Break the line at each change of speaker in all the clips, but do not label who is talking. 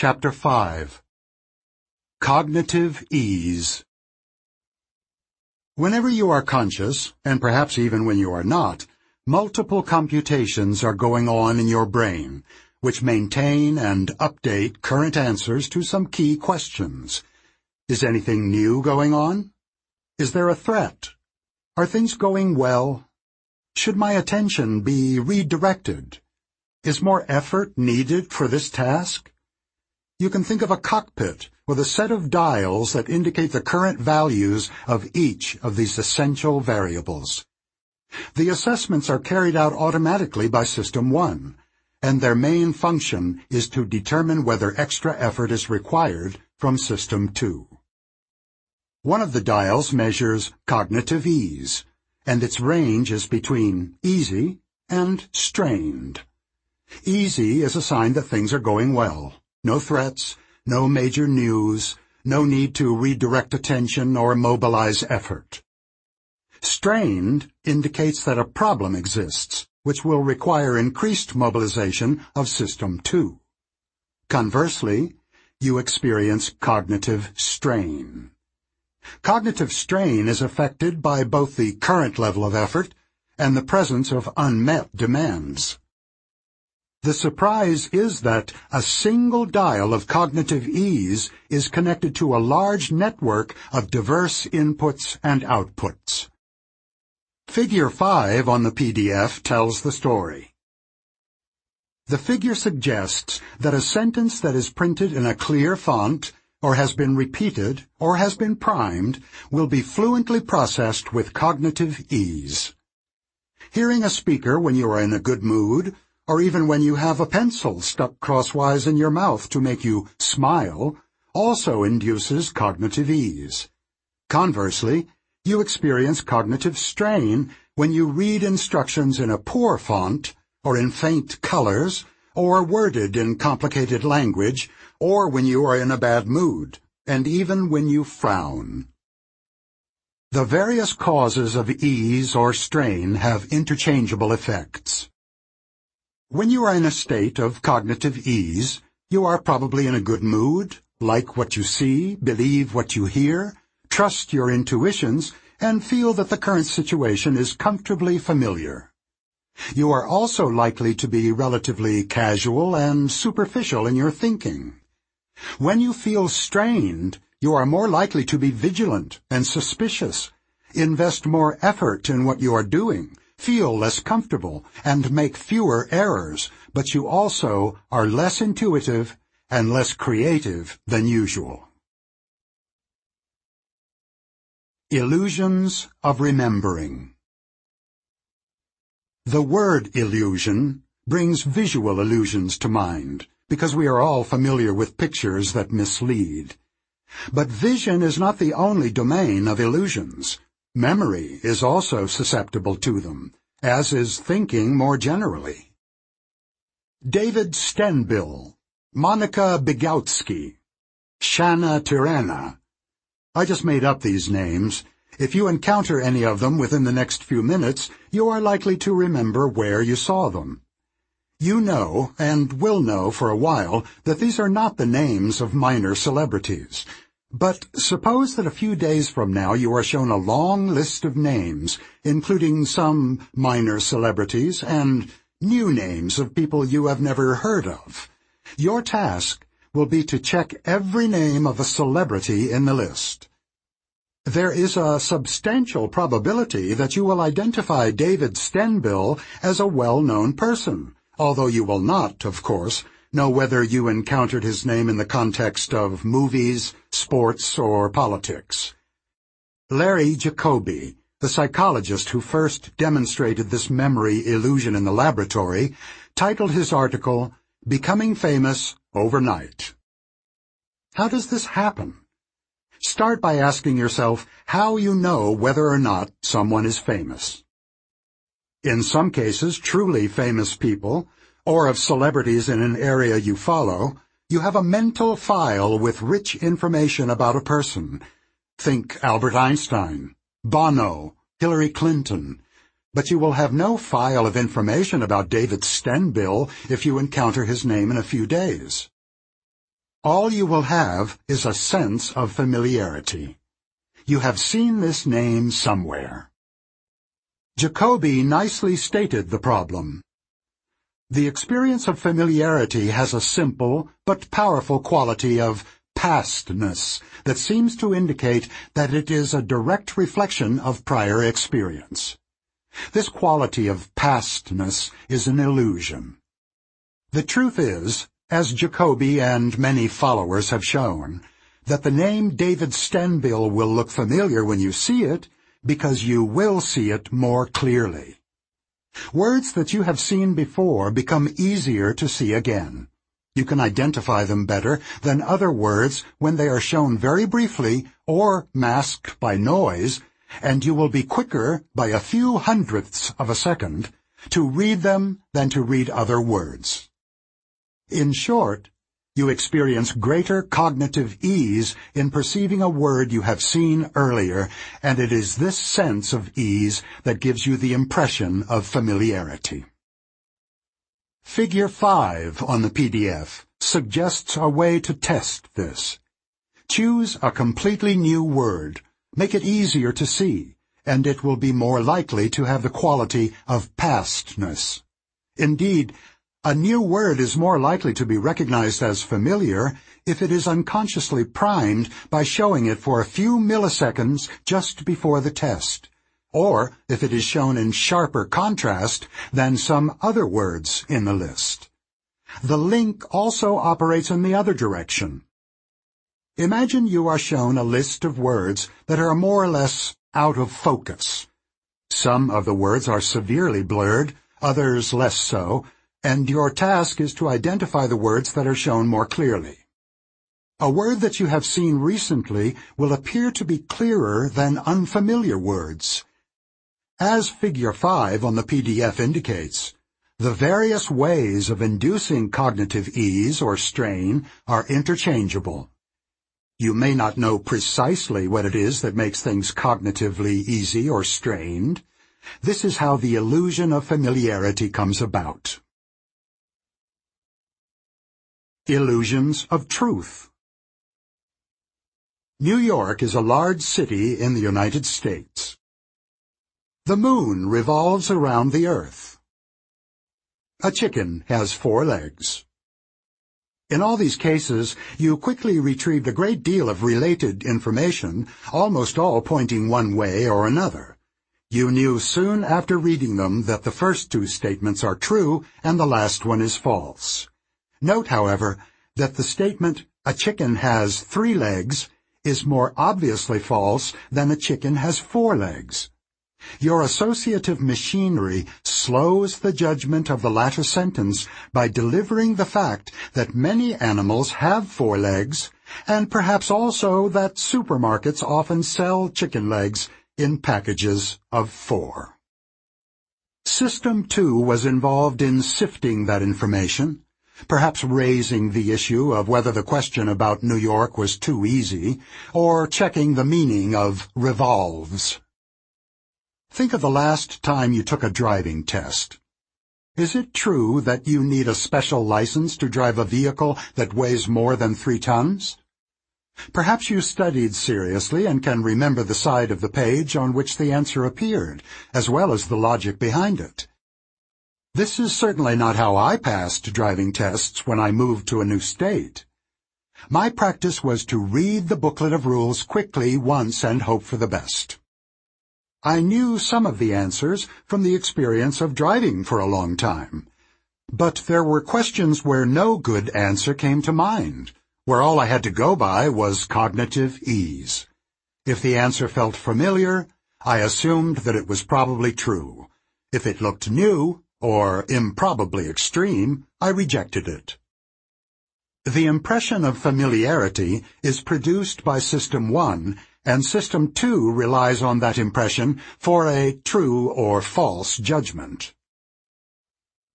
Chapter 5 Cognitive Ease Whenever you are conscious, and perhaps even when you are not, multiple computations are going on in your brain, which maintain and update current answers to some key questions. Is anything new going on? Is there a threat? Are things going well? Should my attention be redirected? Is more effort needed for this task? You can think of a cockpit with a set of dials that indicate the current values of each of these essential variables. The assessments are carried out automatically by System 1, and their main function is to determine whether extra effort is required from System 2. One of the dials measures cognitive ease, and its range is between easy and strained. Easy is a sign that things are going well. No threats, no major news, no need to redirect attention or mobilize effort. Strained indicates that a problem exists, which will require increased mobilization of System 2. Conversely, you experience cognitive strain. Cognitive strain is affected by both the current level of effort and the presence of unmet demands. The surprise is that a single dial of cognitive ease is connected to a large network of diverse inputs and outputs. Figure 5 on the PDF tells the story. The figure suggests that a sentence that is printed in a clear font, or has been repeated, or has been primed, will be fluently processed with cognitive ease. Hearing a speaker when you are in a good mood, or even when you have a pencil stuck crosswise in your mouth to make you smile, also induces cognitive ease. Conversely, you experience cognitive strain when you read instructions in a poor font, or in faint colors, or worded in complicated language, or when you are in a bad mood, and even when you frown. The various causes of ease or strain have interchangeable effects. When you are in a state of cognitive ease, you are probably in a good mood, like what you see, believe what you hear, trust your intuitions, and feel that the current situation is comfortably familiar. You are also likely to be relatively casual and superficial in your thinking. When you feel strained, you are more likely to be vigilant and suspicious, invest more effort in what you are doing, feel less comfortable, and make fewer errors, but you also are less intuitive and less creative than usual. Illusions of Remembering The word illusion brings visual illusions to mind, because we are all familiar with pictures that mislead. But vision is not the only domain of illusions. Memory is also susceptible to them, as is thinking more generally. David Stenbill, Monica Bigoutsky, Shanna Tirana. I just made up these names. If you encounter any of them within the next few minutes, you are likely to remember where you saw them. You know, and will know for a while, that these are not the names of minor celebrities. But suppose that a few days from now you are shown a long list of names, including some minor celebrities and new names of people you have never heard of. Your task will be to check every name of a celebrity in the list. There is a substantial probability that you will identify David Stenbill as a well-known person, although you will not, of course, know whether you encountered his name in the context of movies, sports, or politics. Larry Jacoby, the psychologist who first demonstrated this memory illusion in the laboratory, titled his article, Becoming Famous Overnight. How does this happen? Start by asking yourself how you know whether or not someone is famous. In some cases, truly famous people or of celebrities in an area you follow, you have a mental file with rich information about a person. Think Albert Einstein, Bono, Hillary Clinton. But you will have no file of information about David Stenbill if you encounter his name in a few days. all you will have is a sense of familiarity. You have seen this name somewhere. Jacoby nicely stated the problem. The experience of familiarity has a simple but powerful quality of pastness that seems to indicate that it is a direct reflection of prior experience. This quality of pastness is an illusion. The truth is, as Jacoby and many followers have shown, that the name David Stenbill will look familiar when you see it because you will see it more clearly. Words that you have seen before become easier to see again. You can identify them better than other words when they are shown very briefly or masked by noise, and you will be quicker by a few hundredths of a second to read them than to read other words. In short, you experience greater cognitive ease in perceiving a word you have seen earlier, and it is this sense of ease that gives you the impression of familiarity. Figure 5 on the PDF suggests a way to test this. Choose a completely new word, make it easier to see, and it will be more likely to have the quality of pastness. Indeed, a new word is more likely to be recognized as familiar if it is unconsciously primed by showing it for a few milliseconds just before the test, or if it is shown in sharper contrast than some other words in the list. The link also operates in the other direction. Imagine you are shown a list of words that are more or less out of focus. Some of the words are severely blurred, others less so, and your task is to identify the words that are shown more clearly. A word that you have seen recently will appear to be clearer than unfamiliar words. As Figure 5 on the PDF indicates, the various ways of inducing cognitive ease or strain are interchangeable. You may not know precisely what it is that makes things cognitively easy or strained. This is how the illusion of familiarity comes about. Illusions of Truth New York is a large city in the United States. The moon revolves around the earth. A chicken has four legs. In all these cases, you quickly retrieved a great deal of related information, almost all pointing one way or another. You knew soon after reading them that the first two statements are true and the last one is false. Note, however, that the statement, a chicken has three legs, is more obviously false than a chicken has four legs. Your associative machinery slows the judgment of the latter sentence by delivering the fact that many animals have four legs, and perhaps also that supermarkets often sell chicken legs in packages of four. System 2 was involved in sifting that information perhaps raising the issue of whether the question about New York was too easy, or checking the meaning of revolves. Think of the last time you took a driving test. Is it true that you need a special license to drive a vehicle that weighs more than three tons? Perhaps you studied seriously and can remember the side of the page on which the answer appeared, as well as the logic behind it. This is certainly not how I passed driving tests when I moved to a new state. My practice was to read the booklet of rules quickly once and hope for the best. I knew some of the answers from the experience of driving for a long time, but there were questions where no good answer came to mind, where all I had to go by was cognitive ease. If the answer felt familiar, I assumed that it was probably true. If it looked new, or improbably extreme, I rejected it. The impression of familiarity is produced by System 1, and System 2 relies on that impression for a true or false judgment.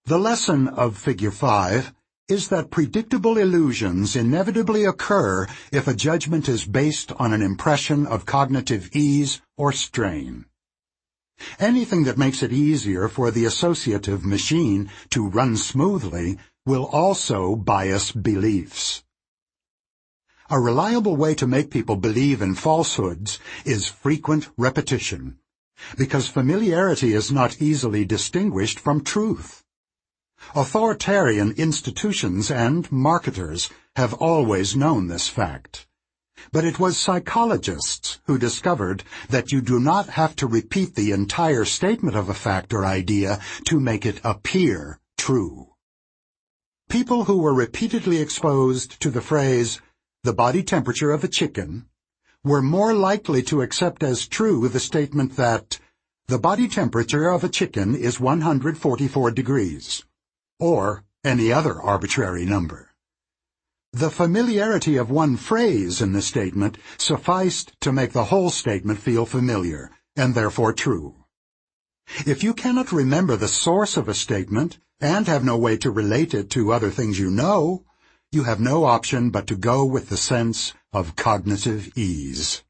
The lesson of Figure 5 is that predictable illusions inevitably occur if a judgment is based on an impression of cognitive ease or strain. Anything that makes it easier for the associative machine to run smoothly will also bias beliefs. A reliable way to make people believe in falsehoods is frequent repetition, because familiarity is not easily distinguished from truth. Authoritarian institutions and marketers have always known this fact. But it was psychologists who discovered that you do not have to repeat the entire statement of a fact or idea to make it appear true. People who were repeatedly exposed to the phrase, the body temperature of a chicken, were more likely to accept as true the statement that the body temperature of a chicken is 144 degrees, or any other arbitrary number. The familiarity of one phrase in the statement sufficed to make the whole statement feel familiar, and therefore true. If you cannot remember the source of a statement and have no way to relate it to other things you know, you have no option but to go with the sense of cognitive ease.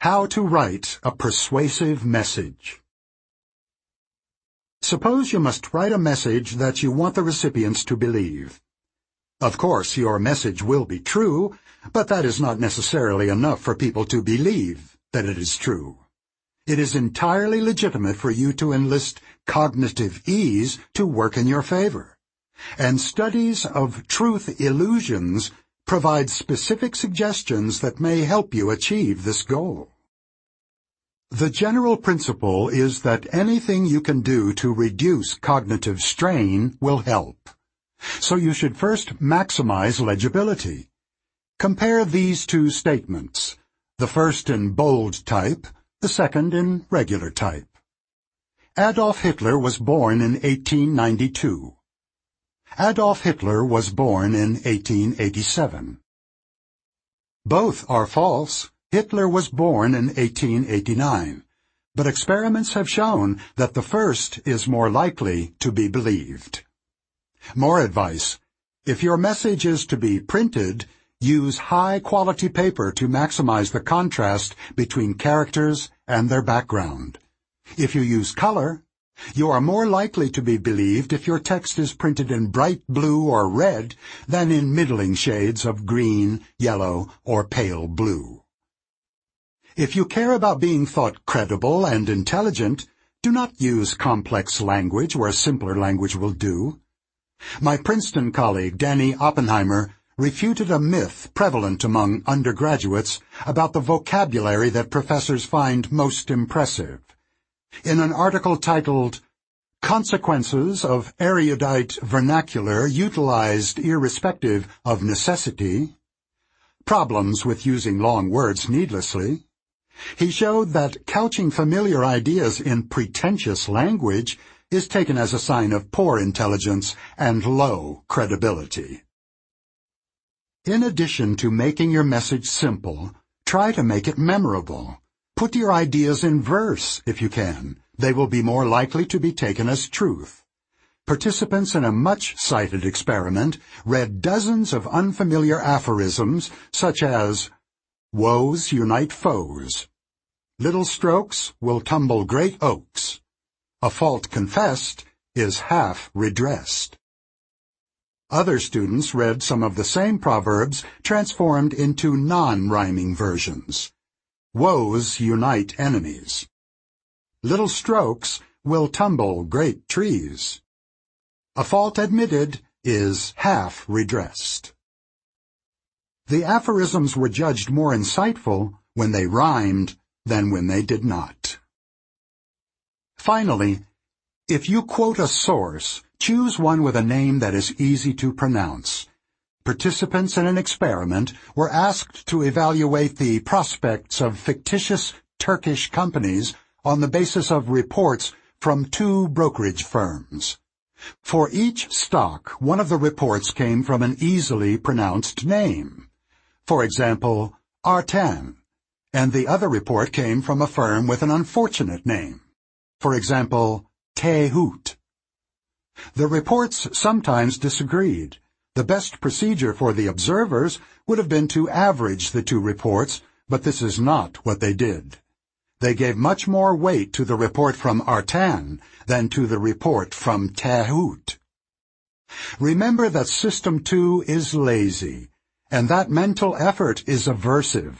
How to write a persuasive message. Suppose you must write a message that you want the recipients to believe. Of course, your message will be true, but that is not necessarily enough for people to believe that it is true. It is entirely legitimate for you to enlist cognitive ease to work in your favor. And studies of truth illusions provide specific suggestions that may help you achieve this goal. The general principle is that anything you can do to reduce cognitive strain will help. So you should first maximize legibility. Compare these two statements, the first in bold type, the second in regular type. Adolf Hitler was born in 1892. Adolf Hitler was born in 1887. Both are false. Hitler was born in 1889, but experiments have shown that the first is more likely to be believed. More advice. If your message is to be printed, use high-quality paper to maximize the contrast between characters and their background. If you use color, you are more likely to be believed if your text is printed in bright blue or red than in middling shades of green, yellow, or pale blue. If you care about being thought credible and intelligent, do not use complex language where simpler language will do. My Princeton colleague, Danny Oppenheimer, refuted a myth prevalent among undergraduates about the vocabulary that professors find most impressive. In an article titled Consequences of Erudite Vernacular Utilized Irrespective of Necessity, Problems with Using Long Words Needlessly, he showed that couching familiar ideas in pretentious language is taken as a sign of poor intelligence and low credibility. In addition to making your message simple, try to make it memorable. Put your ideas in verse, if you can. They will be more likely to be taken as truth. Participants in a much-cited experiment read dozens of unfamiliar aphorisms such as, Woes unite foes. Little strokes will tumble great oaks. A fault confessed is half redressed. Other students read some of the same proverbs transformed into non-rhyming versions. Woes unite enemies. Little strokes will tumble great trees. A fault admitted is half redressed. The aphorisms were judged more insightful when they rhymed than when they did not. Finally, if you quote a source, choose one with a name that is easy to pronounce. Participants in an experiment were asked to evaluate the prospects of fictitious Turkish companies on the basis of reports from two brokerage firms. For each stock, one of the reports came from an easily pronounced name. For example, Artan, and the other report came from a firm with an unfortunate name. For example, Taahhut. The reports sometimes disagreed. The best procedure for the observers would have been to average the two reports, but this is not what they did. They gave much more weight to the report from Artan than to the report from Taahhut. Remember that System 2 is lazy, and that mental effort is aversive.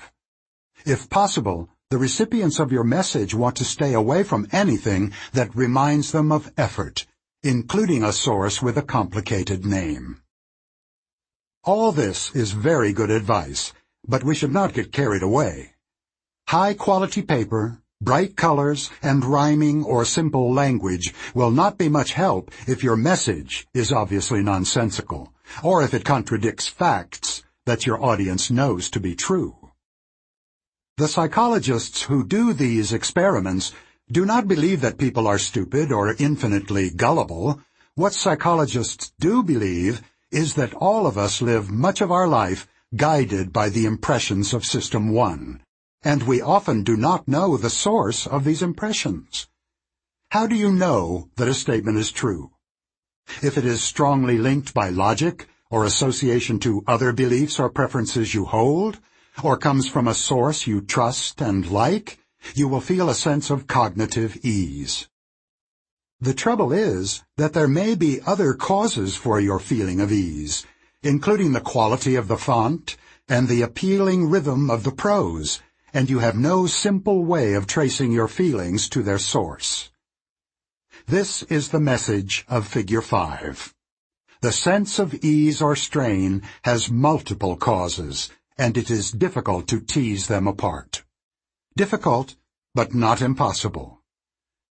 If possible, the recipients of your message want to stay away from anything that reminds them of effort, including a source with a complicated name. All this is very good advice, but we should not get carried away. High-quality paper, bright colors, and rhyming or simple language will not be much help if your message is obviously nonsensical, or if it contradicts facts that your audience knows to be true. The psychologists who do these experiments do not believe that people are stupid or infinitely gullible. What psychologists do believe is that all of us live much of our life guided by the impressions of System 1, and we often do not know the source of these impressions. How do you know that a statement is true? If it is strongly linked by logic or association to other beliefs or preferences you hold, or comes from a source you trust and like, you will feel a sense of cognitive ease. The trouble is that there may be other causes for your feeling of ease, including the quality of the font and the appealing rhythm of the prose, and you have no simple way of tracing your feelings to their source. This is the message of Figure 5. The sense of ease or strain has multiple causes, and it is difficult to tease them apart. Difficult, but not impossible.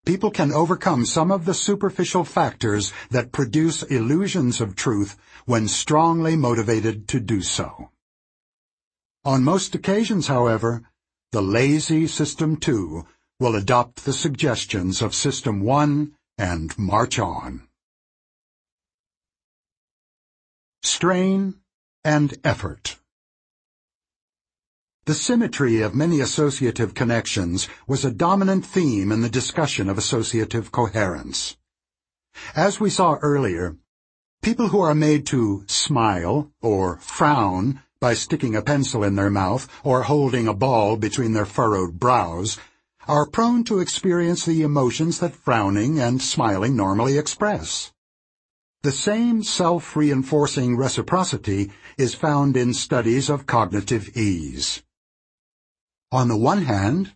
People can overcome some of the superficial factors that produce illusions of truth when strongly motivated to do so. On most occasions, however, the lazy System 2 will adopt the suggestions of System 1 and march on. Strain and effort. The symmetry of many associative connections was a dominant theme in the discussion of associative coherence. As we saw earlier, people who are made to smile or frown by sticking a pencil in their mouth or holding a ball between their furrowed brows, are prone to experience the emotions that frowning and smiling normally express. The same self-reinforcing reciprocity is found in studies of cognitive ease. On the one hand,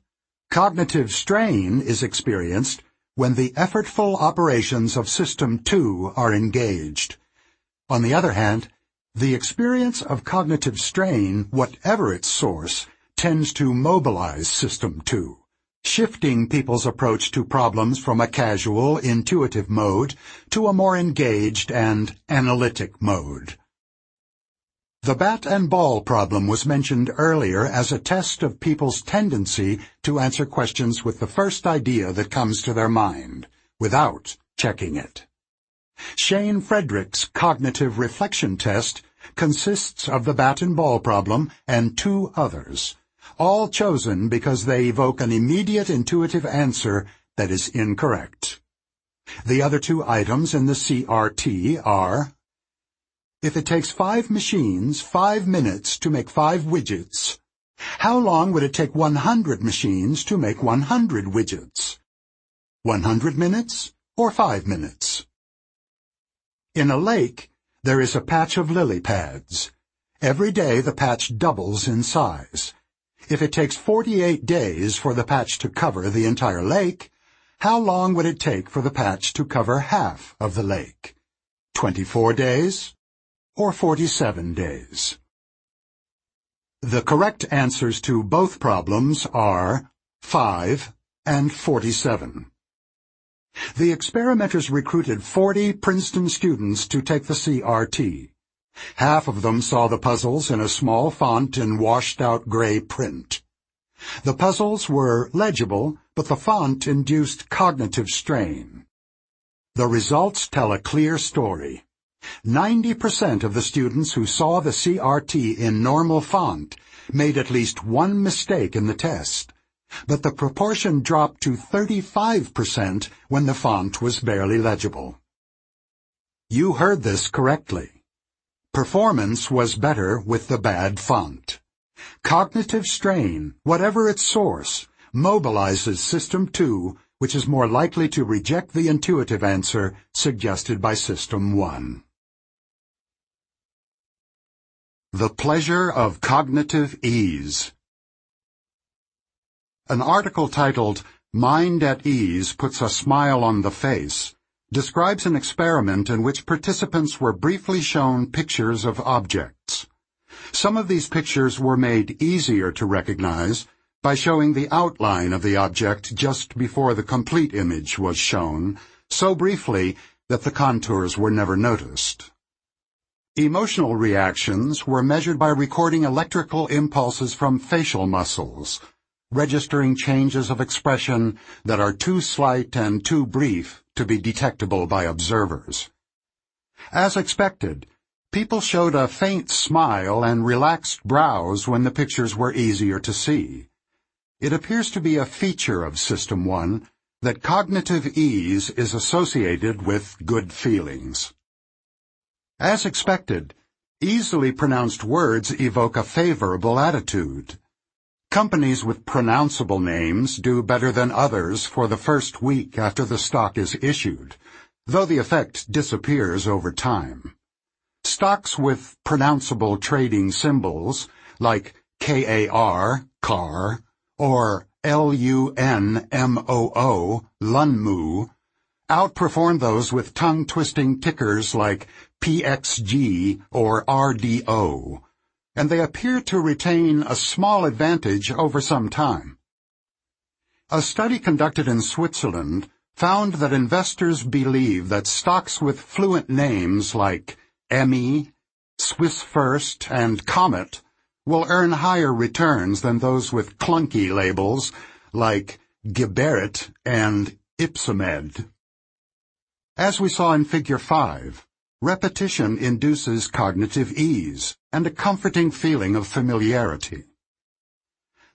cognitive strain is experienced when the effortful operations of System 2 are engaged. On the other hand, the experience of cognitive strain, whatever its source, tends to mobilize System 2, shifting people's approach to problems from a casual, intuitive mode to a more engaged and analytic mode. The bat and ball problem was mentioned earlier as a test of people's tendency to answer questions with the first idea that comes to their mind, without checking it. Shane Frederick's cognitive reflection test consists of the bat and ball problem and two others, all chosen because they evoke an immediate intuitive answer that is incorrect. The other two items in the CRT are If it takes five machines five minutes to make five widgets, how long would it take 100 machines to make 100 widgets? 100 minutes or 5 minutes? In a lake, there is a patch of lily pads. Every day the patch doubles in size. If it takes 48 days for the patch to cover the entire lake, how long would it take for the patch to cover half of the lake? 24 days or 47 days? The correct answers to both problems are 5 and 47. The experimenters recruited 40 Princeton students to take the CRT. Half of them saw the puzzles in a small font in washed-out gray print. The puzzles were legible, but the font induced cognitive strain. The results tell a clear story. 90% of the students who saw the CRT in normal font made at least one mistake in the test but the proportion dropped to 35% when the font was barely legible. You heard this correctly. Performance was better with the bad font. Cognitive strain, whatever its source, mobilizes System 2, which is more likely to reject the intuitive answer suggested by System 1. The Pleasure of Cognitive Ease An article titled Mind at Ease puts a smile on the face describes an experiment in which participants were briefly shown pictures of objects. Some of these pictures were made easier to recognize by showing the outline of the object just before the complete image was shown, so briefly that the contours were never noticed. Emotional reactions were measured by recording electrical impulses from facial muscles, registering changes of expression that are too slight and too brief to be detectable by observers. As expected, people showed a faint smile and relaxed brows when the pictures were easier to see. It appears to be a feature of System 1 that cognitive ease is associated with good feelings. As expected, easily pronounced words evoke a favorable attitude. Companies with pronounceable names do better than others for the first week after the stock is issued, though the effect disappears over time. Stocks with pronounceable trading symbols, like KAR, CAR, or LUNMOO, LUNMOO, outperform those with tongue-twisting tickers like PXG or RDO, and they appear to retain a small advantage over some time. A study conducted in Switzerland found that investors believe that stocks with fluent names like Emmi, Swiss First, and Comet will earn higher returns than those with clunky labels like Geberit and Ypsomed. As we saw in Figure 5, repetition induces cognitive ease and a comforting feeling of familiarity.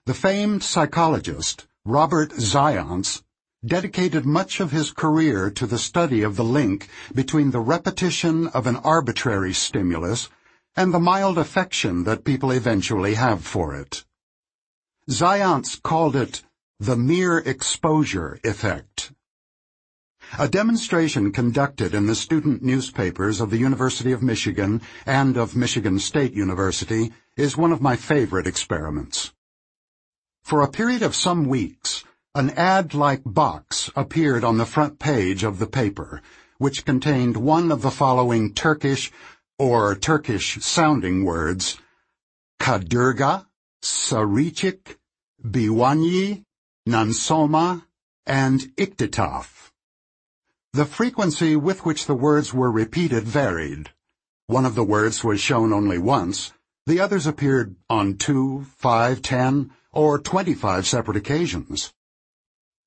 The famed psychologist Robert Zajonc dedicated much of his career to the study of the link between the repetition of an arbitrary stimulus and the mild affection that people eventually have for it. Zajonc called it the mere exposure effect. A demonstration conducted in the student newspapers of the University of Michigan and of Michigan State University is one of my favorite experiments. For a period of some weeks, an ad-like box appeared on the front page of the paper, which contained one of the following Turkish or Turkish-sounding words, Kadurga, Sarıçık, Biwanyi, Nansoma, and Iktitaf. The frequency with which the words were repeated varied. One of the words was shown only once, the others appeared on two, five, ten, or twenty-five separate occasions.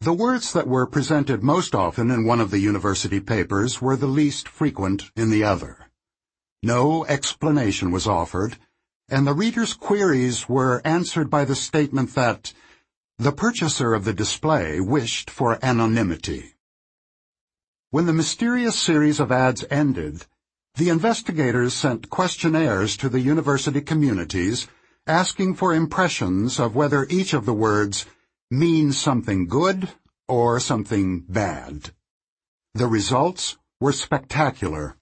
The words that were presented most often in one of the university papers were the least frequent in the other. No explanation was offered, and the reader's queries were answered by the statement that the purchaser of the display wished for anonymity. When the mysterious series of ads ended, the investigators sent questionnaires to the university communities asking for impressions of whether each of the words means something good or something bad. The results were spectacular.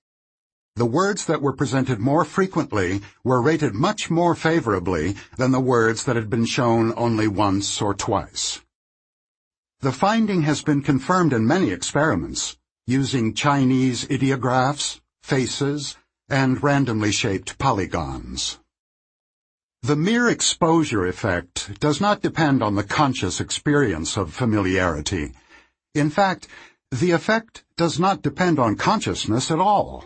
The words that were presented more frequently were rated much more favorably than the words that had been shown only once or twice. The finding has been confirmed in many experiments, using Chinese ideographs, faces, and randomly shaped polygons. The mere exposure effect does not depend on the conscious experience of familiarity. In fact, the effect does not depend on consciousness at all.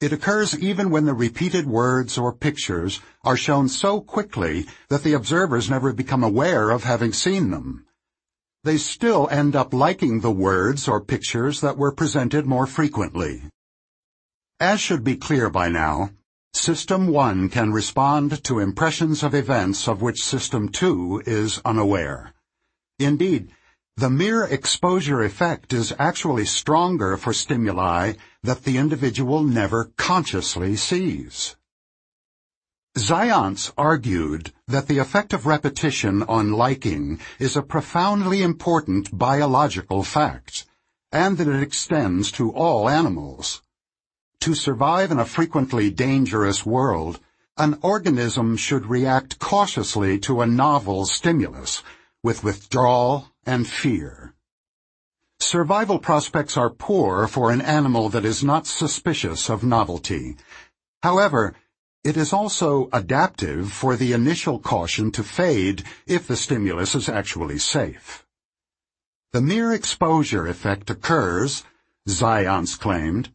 It occurs even when the repeated words or pictures are shown so quickly that the observers never become aware of having seen them they still end up liking the words or pictures that were presented more frequently. As should be clear by now, System 1 can respond to impressions of events of which System 2 is unaware. Indeed, the mere exposure effect is actually stronger for stimuli that the individual never consciously sees. Zajonc argued that the effect of repetition on liking is a profoundly important biological fact, and that it extends to all animals. To survive in a frequently dangerous world, An organism should react cautiously to a novel stimulus, with withdrawal and fear. Survival prospects are poor for an animal that is not suspicious of novelty. However, it is also adaptive for the initial caution to fade if the stimulus is actually safe. The mere exposure effect occurs, Zajonc claimed,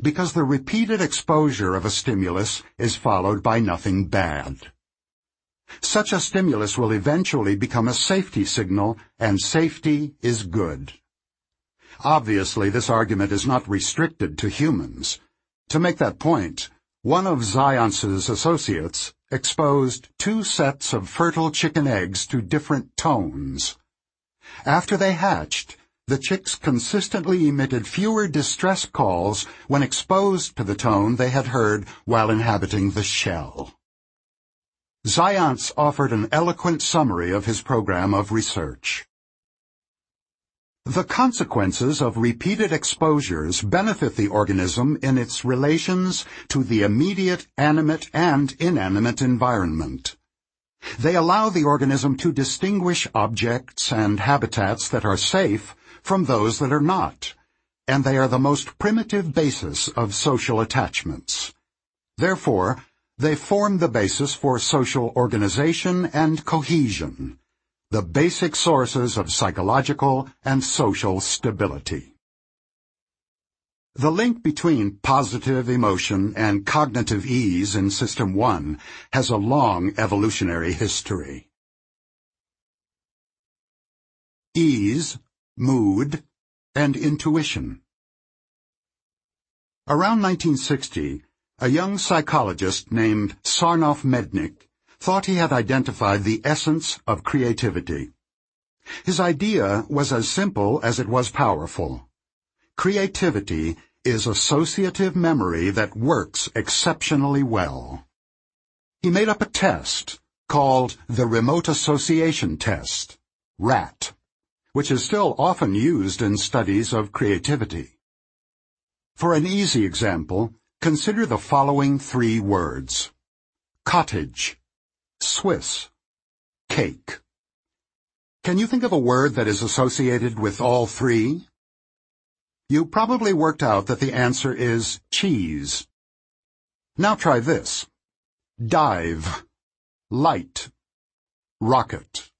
because the repeated exposure of a stimulus is followed by nothing bad. Such a stimulus will eventually become a safety signal, and safety is good. Obviously, this argument is not restricted to humans. To make that point, one of Zajonc's associates exposed two sets of fertile chicken eggs to different tones. After they hatched, the chicks consistently emitted fewer distress calls when exposed to the tone they had heard while inhabiting the shell. Zajonc offered an eloquent summary of his program of research. The consequences of repeated exposures benefit the organism in its relations to the immediate animate and inanimate environment. They allow the organism to distinguish objects and habitats that are safe from those that are not, and they are the most primitive basis of social attachments. Therefore, they form the basis for social organization and cohesion, the basic sources of psychological and social stability. The link between positive emotion and cognitive ease in System 1 has a long evolutionary history. Ease mood, and intuition. Around 1960, a young psychologist named Sarnoff Mednick thought he had identified the essence of creativity. His idea was as simple as it was powerful. Creativity is associative memory that works exceptionally well. He made up a test called the Remote Association Test, RAT which is still often used in studies of creativity. For an easy example, consider the following three words. Cottage, Swiss, cake. Can you think of a word that is associated with all three? You probably worked out that the answer is cheese. Now try this. Dive, light, rocket.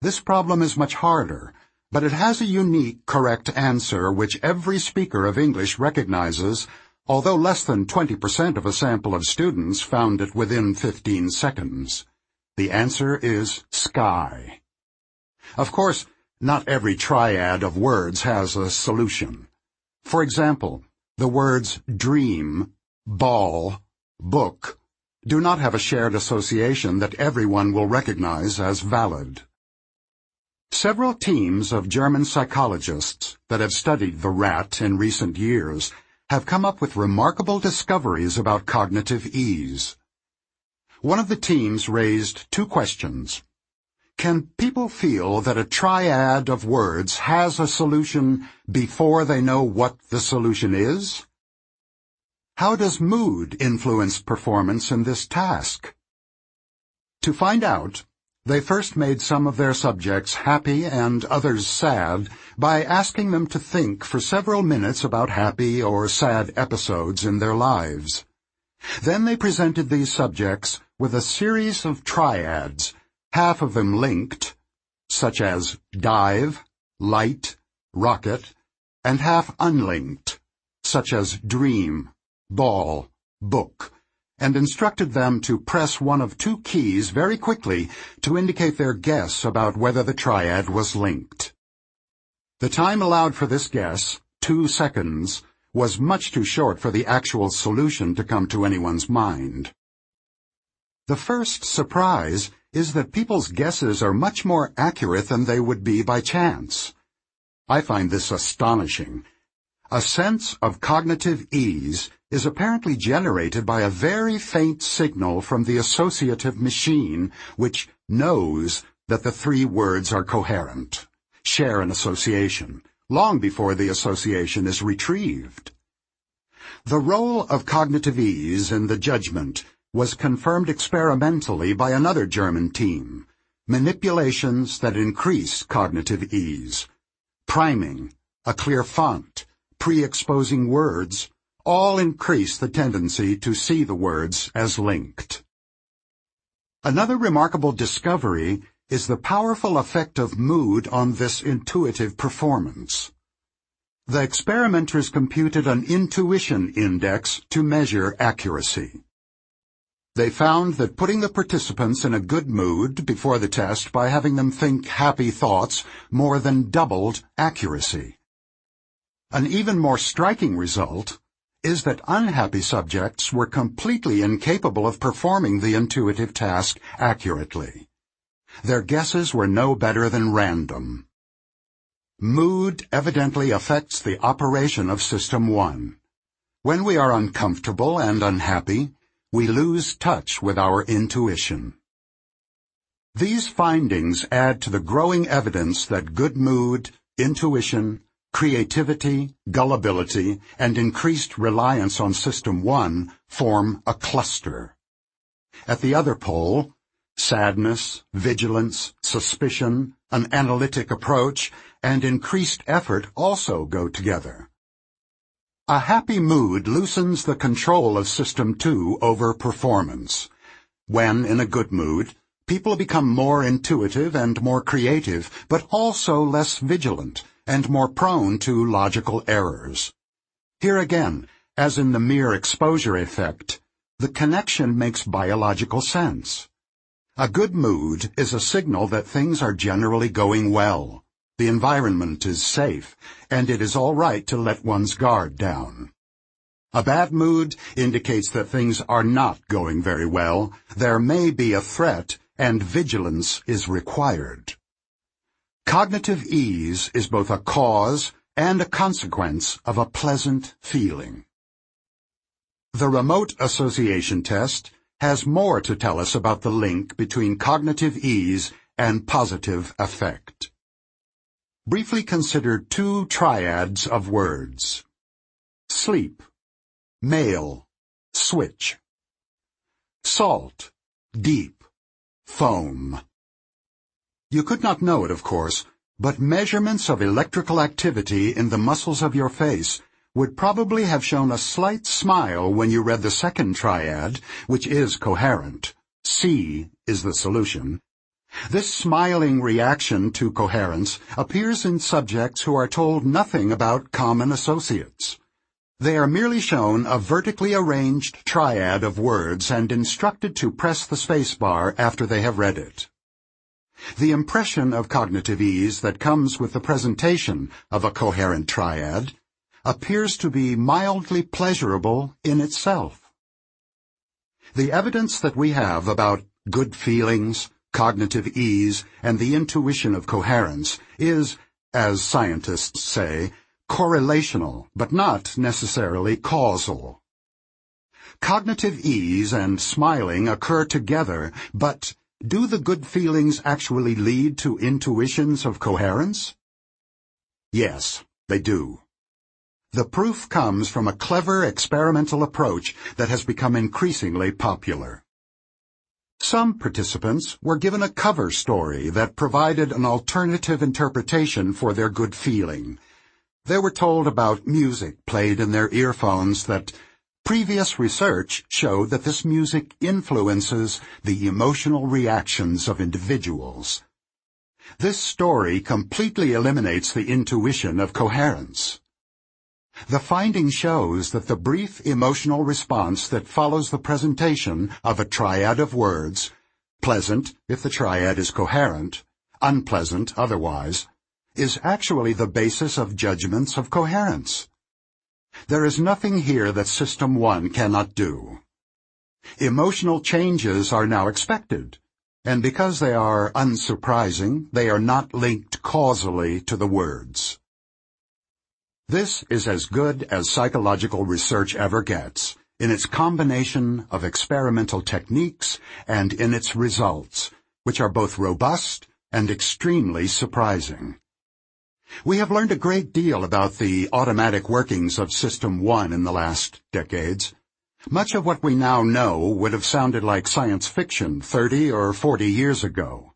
This problem is much harder, but it has a unique correct answer which every speaker of English recognizes, although less than 20% of a sample of students found it within 15 seconds. The answer is sky. Of course, not every triad of words has a solution. For example, the words dream, ball, book do not have a shared association that everyone will recognize as valid. Several teams of German psychologists that have studied the rat in recent years have come up with remarkable discoveries about cognitive ease. One of the teams raised two questions. Can people feel that a triad of words has a solution before they know what the solution is? How does mood influence performance in this task? To find out, they first made some of their subjects happy and others sad by asking them to think for several minutes about happy or sad episodes in their lives. Then they presented these subjects with a series of triads, half of them linked, such as dive, light, rocket, and half unlinked, such as dream, ball, book and instructed them to press one of two keys very quickly to indicate their guess about whether the triad was linked. The time allowed for this guess, two seconds, was much too short for the actual solution to come to anyone's mind. The first surprise is that people's guesses are much more accurate than they would be by chance. I find this astonishing. A sense of cognitive ease is apparently generated by a very faint signal from the associative machine which knows that the three words are coherent, share an association, long before the association is retrieved. The role of cognitive ease in the judgment was confirmed experimentally by another German team. Manipulations that increase cognitive ease. Priming, a clear font, pre-exposing words, all increase the tendency to see the words as linked. Another remarkable discovery is the powerful effect of mood on this intuitive performance. The experimenters computed an intuition index to measure accuracy. They found that putting the participants in a good mood before the test by having them think happy thoughts more than doubled accuracy. An even more striking result is that unhappy subjects were completely incapable of performing the intuitive task accurately. Their guesses were no better than random. Mood evidently affects the operation of System 1. When we are uncomfortable and unhappy, we lose touch with our intuition. These findings add to the growing evidence that good mood, intuition, creativity, gullibility, and increased reliance on System 1 form a cluster. At the other pole, sadness, vigilance, suspicion, an analytic approach, and increased effort also go together. A happy mood loosens the control of System 2 over performance. When in a good mood, people become more intuitive and more creative, but also less vigilant and more prone to logical errors. Here again, as in the mere exposure effect, the connection makes biological sense. A good mood is a signal that things are generally going well. The environment is safe, and it is all right to let one's guard down. A bad mood indicates that things are not going very well. There may be a threat, and vigilance is required. Cognitive ease is both a cause and a consequence of a pleasant feeling. The remote association test has more to tell us about the link between cognitive ease and positive affect briefly consider two triads of words. Sleep, mail, switch. Salt, deep, foam. You could not know it, of course, but measurements of electrical activity in the muscles of your face would probably have shown a slight smile when you read the second triad, which is coherent. Sea is the solution, this smiling reaction to coherence appears in subjects who are told nothing about common associates. They are merely shown a vertically arranged triad of words and instructed to press the spacebar after they have read it. The impression of cognitive ease that comes with the presentation of a coherent triad appears to be mildly pleasurable in itself. The evidence that we have about good feelings, cognitive ease, and the intuition of coherence is, as scientists say, correlational, but not necessarily causal. Cognitive ease and smiling occur together, but do the good feelings actually lead to intuitions of coherence? Yes, they do. The proof comes from a clever experimental approach that has become increasingly popular. Some participants were given a cover story that provided an alternative interpretation for their good feeling. They were told about music played in their earphones that previous research showed that this music influences the emotional reactions of individuals. This story completely eliminates the intuition of coherence. The finding shows that the brief emotional response that follows the presentation of a triad of words, pleasant if the triad is coherent, unpleasant otherwise, is actually the basis of judgments of coherence. There is nothing here that System 1 cannot do. Emotional changes are now expected, and because they are unsurprising, they are not linked causally to the words. This is as good as psychological research ever gets, in its combination of experimental techniques and in its results, which are both robust and extremely surprising. We have learned a great deal about the automatic workings of System 1 in the last decades. Much of what we now know would have sounded like science fiction 30 or 40 years ago.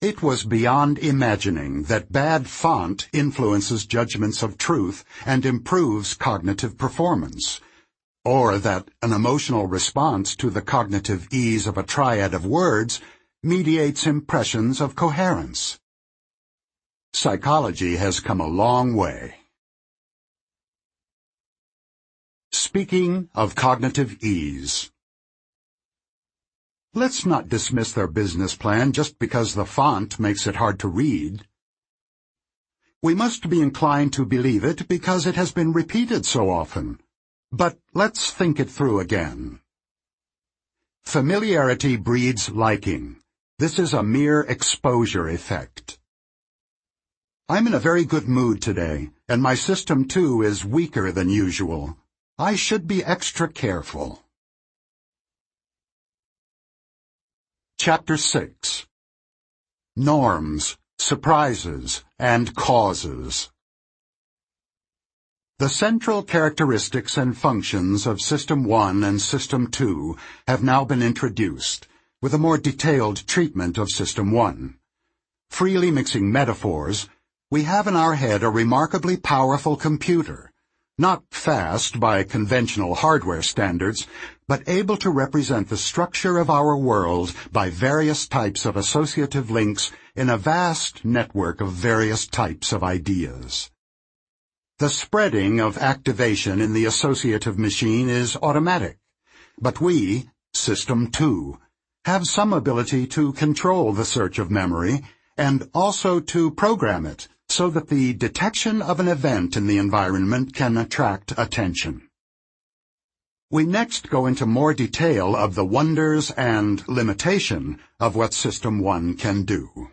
It was beyond imagining that bad font influences judgments of truth and improves cognitive performance, or that an emotional response to the cognitive ease of a triad of words mediates impressions of coherence. Psychology has come a long way. Speaking of cognitive ease. Let's not dismiss their business plan just because the font makes it hard to read. We must be inclined to believe it because it has been repeated so often. But let's think it through again. Familiarity breeds liking. This is a mere exposure effect. I'm in a very good mood today, and my System 2 is weaker than usual. I should be extra careful. Chapter 6 Norms, Surprises, and Causes The central characteristics and functions of System 1 and System 2 have now been introduced, with a more detailed treatment of System 1. Freely mixing metaphors, we have in our head a remarkably powerful computer, not fast by conventional hardware standards, but able to represent the structure of our world by various types of associative links in a vast network of various types of ideas. The spreading of activation in the associative machine is automatic, but we, System 2, have some ability to control the search of memory and also to program it so that the detection of an event in the environment can attract attention. We next go into more detail of the wonders and limitation of what System 1 can do.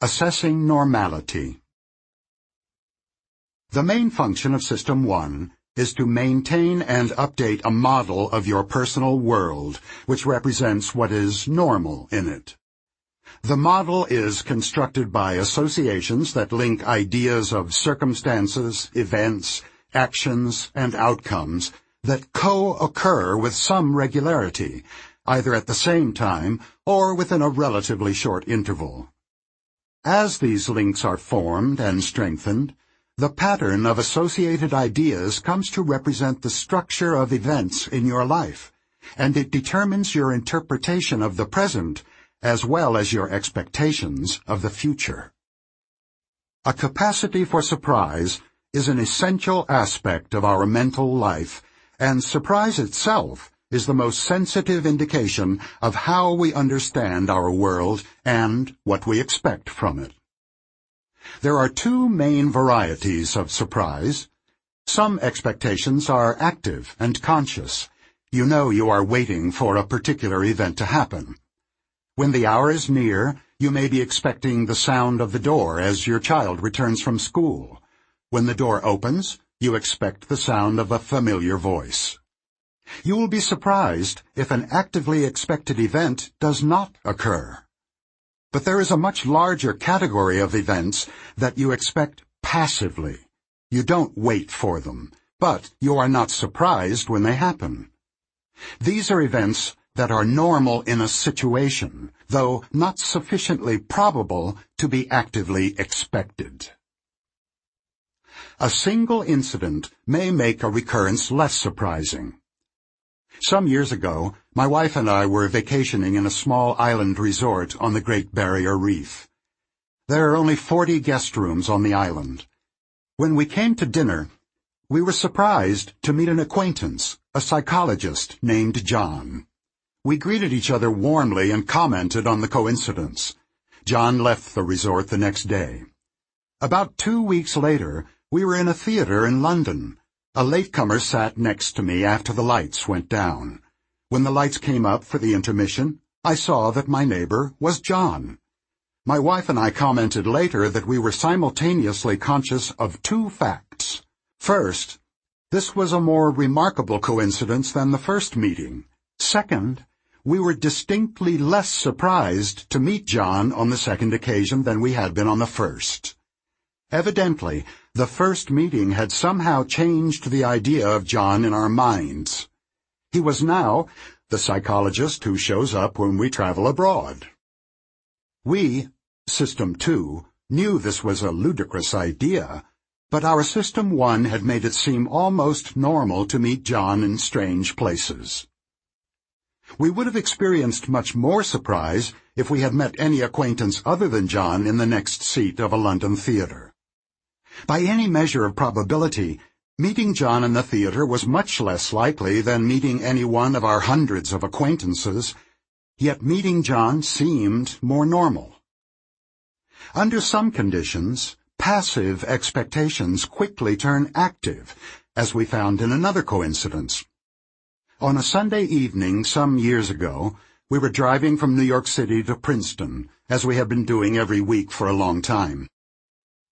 Assessing Normality The main function of System 1 is to maintain and update a model of your personal world, which represents what is normal in it. The model is constructed by associations that link ideas of circumstances, events, actions, and outcomes that co-occur with some regularity, either at the same time or within a relatively short interval. As these links are formed and strengthened, the pattern of associated ideas comes to represent the structure of events in your life, and it determines your interpretation of the present as well as your expectations of the future. A capacity for surprise is an essential aspect of our mental life, and surprise itself is the most sensitive indication of how we understand our world and what we expect from it. There are two main varieties of surprise. Some expectations are active and conscious. You know you are waiting for a particular event to happen. When the hour is near, you may be expecting the sound of the door as your child returns from school. When the door opens, you expect the sound of a familiar voice. You will be surprised if an actively expected event does not occur. But there is a much larger category of events that you expect passively. You don't wait for them, but you are not surprised when they happen. These are events that are normal in a situation, though not sufficiently probable to be actively expected. A single incident may make a recurrence less surprising. Some years ago, my wife and I were vacationing in a small island resort on the Great Barrier Reef. There are only 40 guest rooms on the island. When we came to dinner, we were surprised to meet an acquaintance, a psychologist named John. We greeted each other warmly and commented on the coincidence. John left the resort the next day. About two weeks later, we were in a theater in London. A latecomer sat next to me after the lights went down. When the lights came up for the intermission, I saw that my neighbor was John. My wife and I commented later that we were simultaneously conscious of two facts. First, this was a more remarkable coincidence than the first meeting. Second, we were distinctly less surprised to meet John on the second occasion than we had been on the first. Evidently, The first meeting had somehow changed the idea of John in our minds. He was now the psychologist who shows up when we travel abroad. We, System 2, knew this was a ludicrous idea, but our System 1 had made it seem almost normal to meet John in strange places. We would have experienced much more surprise if we had met any acquaintance other than John in the next seat of a London theatre. By any measure of probability, meeting John in the theatre was much less likely than meeting any one of our hundreds of acquaintances, yet meeting John seemed more normal. Under some conditions, passive expectations quickly turn active, as we found in another coincidence. On a Sunday evening some years ago, we were driving from New York City to Princeton, as we had been doing every week for a long time.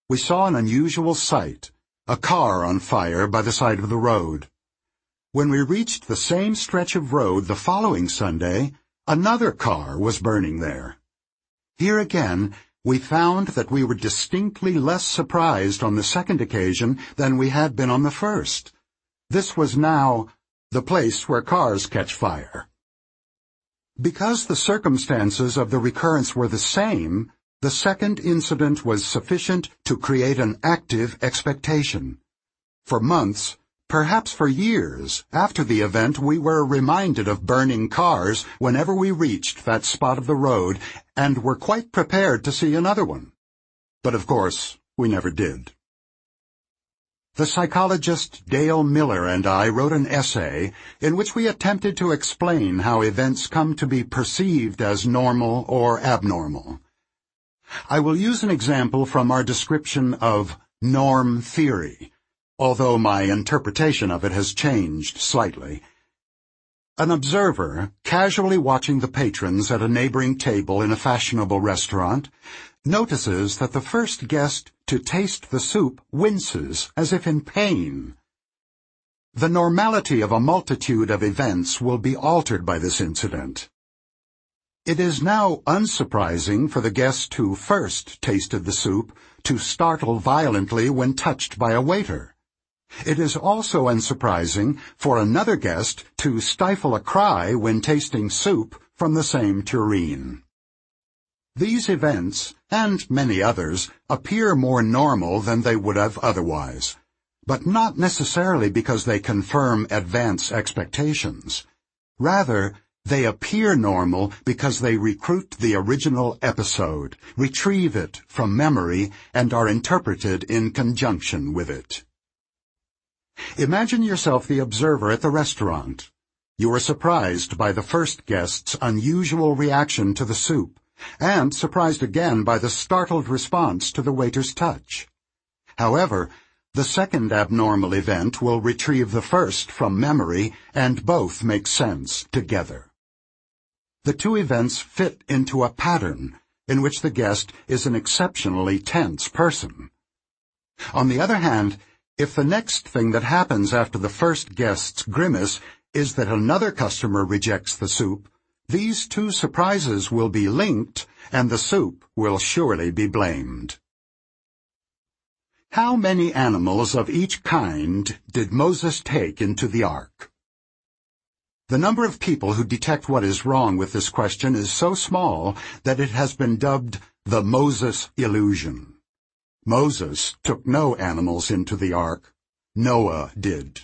We saw an unusual sight, a car on fire by the side of the road. When we reached the same stretch of road the following Sunday, another car was burning there. Here again, we found that we were distinctly less surprised on the second occasion than we had been on the first. This was now the place where cars catch fire. Because the circumstances of the recurrence were the same, the second incident was sufficient to create an active expectation. For months, Perhaps for years after the event we were reminded of burning cars whenever we reached that spot of the road and were quite prepared to see another one. But of course, we never did. The psychologist Dale Miller and I wrote an essay in which we attempted to explain how events come to be perceived as normal or abnormal. I will use an example from our description of norm theory, although my interpretation of it has changed slightly. An observer, casually watching the patrons at a neighboring table in a fashionable restaurant, notices that the first guest to taste the soup winces as if in pain. The normality of a multitude of events will be altered by this incident. It is now unsurprising for the guest who first tasted the soup to startle violently when touched by a waiter. It is also unsurprising for another guest to stifle a cry when tasting soup from the same tureen. These events, and many others, appear more normal than they would have otherwise, but not necessarily because they confirm advance expectations. Rather, they appear normal because they recruit the original episode, retrieve it from memory, and are interpreted in conjunction with it. Imagine yourself the observer at the restaurant. You are surprised by the first guest's unusual reaction to the soup, and surprised again by the startled response to the waiter's touch. However, the second abnormal event will retrieve the first from memory, and both make sense together. The two events fit into a pattern in which the guest is an exceptionally tense person. On the other hand, if the next thing that happens after the first guest's grimace is that another customer rejects the soup, these two surprises will be linked and the soup will surely be blamed. How many animals of each kind did Moses take into the ark? The number of people who detect what is wrong with this question is so small that it has been dubbed the Moses illusion. Moses took no animals into the ark. Noah did.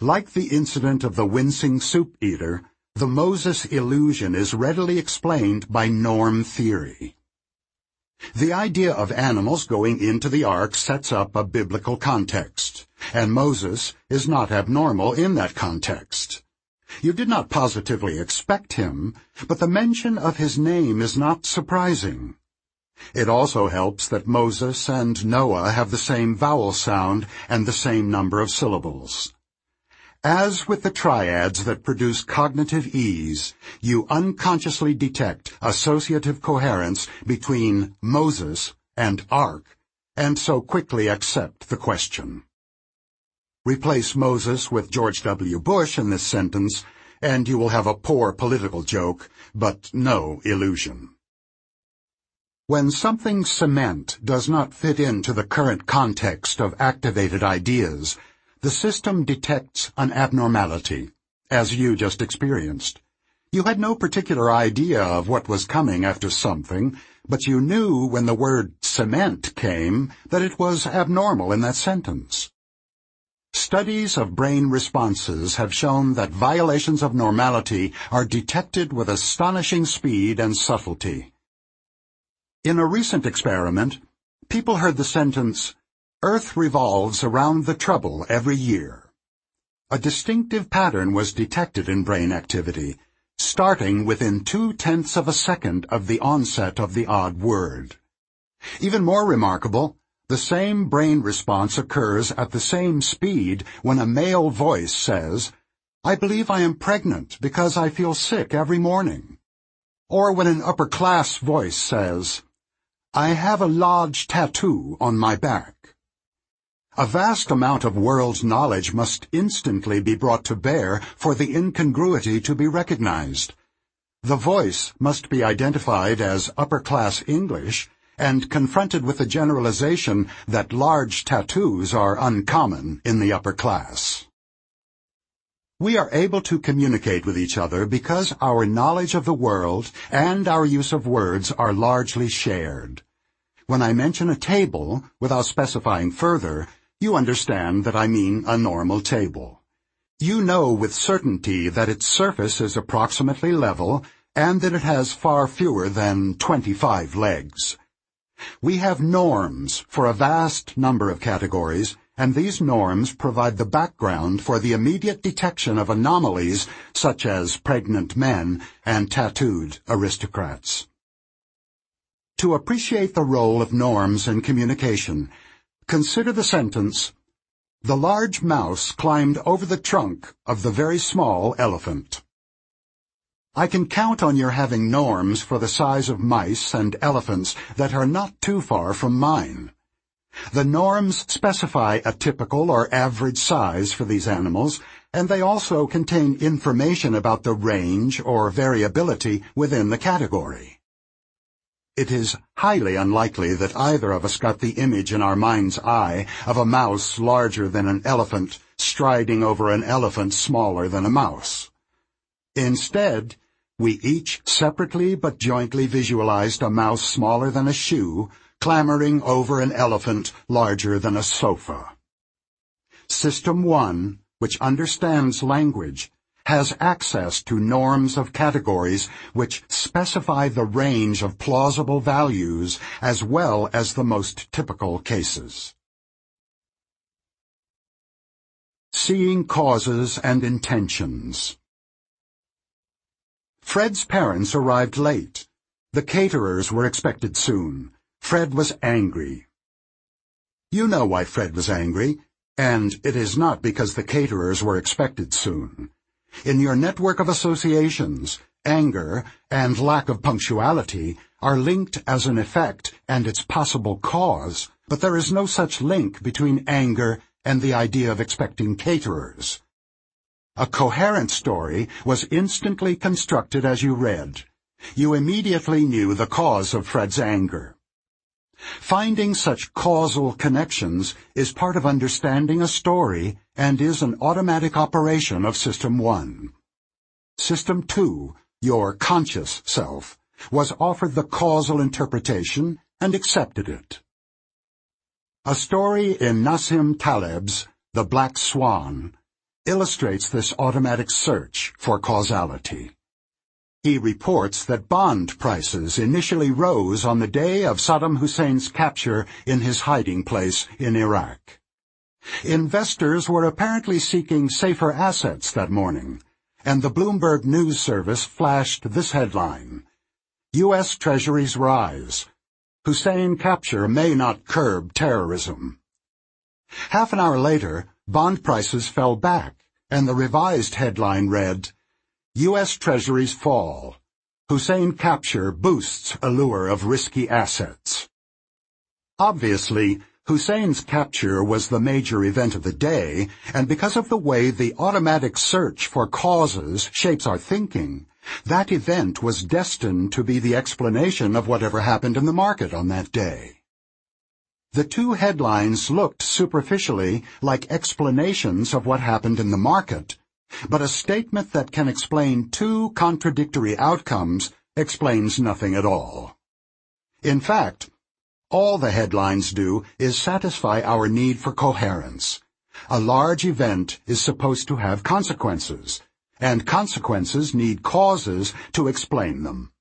Like the incident of the wincing soup eater, the Moses illusion is readily explained by norm theory. The idea of animals going into the ark sets up a biblical context, and Moses is not abnormal in that context. You did not positively expect him, but the mention of his name is not surprising. It also helps that Moses and Noah have the same vowel sound and the same number of syllables. As with the triads that produce cognitive ease, you unconsciously detect associative coherence between Moses and Ark, and so quickly accept the question. Replace Moses with George W. Bush in this sentence, and you will have a poor political joke, but no illusion. When something cement does not fit into the current context of activated ideas, the system detects an abnormality, as you just experienced. You had no particular idea of what was coming after something, but you knew when the word cement came that it was abnormal in that sentence. Studies of brain responses have shown that violations of normality are detected with astonishing speed and subtlety. In a recent experiment, people heard the sentence, Earth revolves around the trouble every year. A distinctive pattern was detected in brain activity, starting within two-tenths of a second of the onset of the odd word. Even more remarkable, the same brain response occurs at the same speed when a male voice says, I believe I am pregnant because I feel sick every morning. Or when an upper-class voice says, I have a large tattoo on my back. A vast amount of world knowledge must instantly be brought to bear for the incongruity to be recognized. The voice must be identified as upper-class English and confronted with the generalization that large tattoos are uncommon in the upper class. We are able to communicate with each other because our knowledge of the world and our use of words are largely shared. When I mention a table, without specifying further, you understand that I mean a normal table. You know with certainty that its surface is approximately level and that it has far fewer than 25 legs. We have norms for a vast number of categories, and these norms provide the background for the immediate detection of anomalies such as pregnant men and tattooed aristocrats. To appreciate the role of norms in communication, consider the sentence, The large mouse climbed over the trunk of the very small elephant. I can count on your having norms for the size of mice and elephants that are not too far from mine. The norms specify a typical or average size for these animals, and they also contain information about the range or variability within the category. It is highly unlikely that either of us got the image in our mind's eye of a mouse larger than an elephant striding over an elephant smaller than a mouse. Instead, we each separately but jointly visualized a mouse smaller than a shoe clambering over an elephant larger than a sofa. System 1, which understands language, has access to norms of categories which specify the range of plausible values as well as the most typical cases. Seeing Causes and Intentions Fred's parents arrived late. The caterers were expected soon. Fred was angry. You know why Fred was angry, and it is not because the caterers were expected soon. In your network of associations, anger and lack of punctuality are linked as an effect and its possible cause, but there is no such link between anger and the idea of expecting caterers. A coherent story was instantly constructed as you read. You immediately knew the cause of Fred's anger. Finding such causal connections is part of understanding a story and is an automatic operation of System 1. System 2, your conscious self, was offered the causal interpretation and accepted it. A story in Nassim Taleb's The Black Swan illustrates this automatic search for causality. He reports that bond prices initially rose on the day of Saddam Hussein's capture in his hiding place in Iraq. Investors were apparently seeking safer assets that morning, and the Bloomberg News Service flashed this headline, U.S. Treasuries rise. Hussein capture may not curb terrorism. Half an hour later, bond prices fell back, and the revised headline read, U.S. Treasuries fall. Hussein capture boosts allure of risky assets. Obviously, Hussein's capture was the major event of the day, and because of the way the automatic search for causes shapes our thinking, That event was destined to be the explanation of whatever happened in the market on that day. The two headlines looked superficially like explanations of what happened in the market, but a statement that can explain two contradictory outcomes explains nothing at all. In fact, all the headlines do is satisfy our need for coherence. A large event is supposed to have consequences, and consequences need causes to explain them.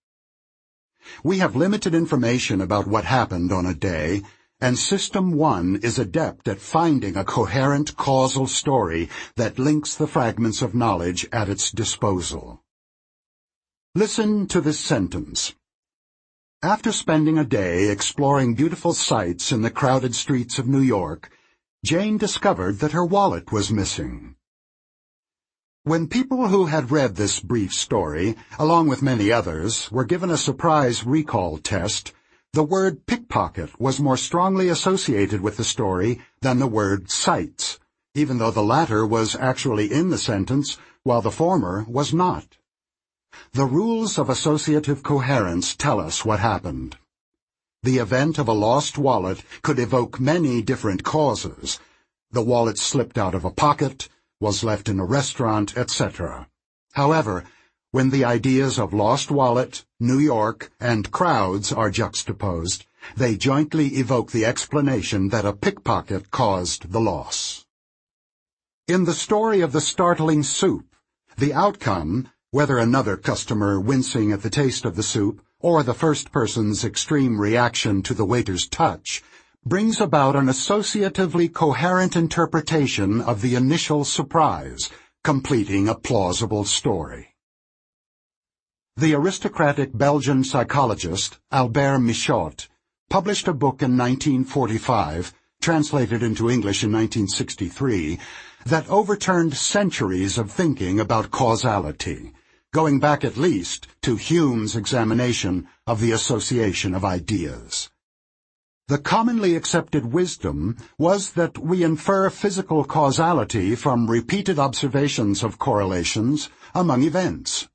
We have limited information about what happened on a day, and System 1 is adept at finding a coherent causal story that links the fragments of knowledge at its disposal. Listen to this sentence. After spending a day exploring beautiful sights in the crowded streets of New York, Jane discovered that her wallet was missing. When people who had read this brief story, along with many others, were given a surprise recall test, the word pickpocket was more strongly associated with the story than the word sights, even though the latter was actually in the sentence while the former was not. The rules of associative coherence tell us what happened. The event of a lost wallet could evoke many different causes. The wallet slipped out of a pocket, was left in a restaurant, etc. However, when the ideas of lost wallet, New York, and crowds are juxtaposed, they jointly evoke the explanation that a pickpocket caused the loss. In the story of the startling soup, the outcome whether another customer wincing at the taste of the soup or the first person's extreme reaction to the waiter's touch brings about an associatively coherent interpretation of the initial surprise, completing a plausible story. The aristocratic Belgian psychologist Albert Michotte published a book in 1945, translated into English in 1963, that overturned centuries of thinking about causality going back at least to Hume's examination of the association of ideas. The commonly accepted wisdom was that we infer physical causality from repeated observations of correlations among events.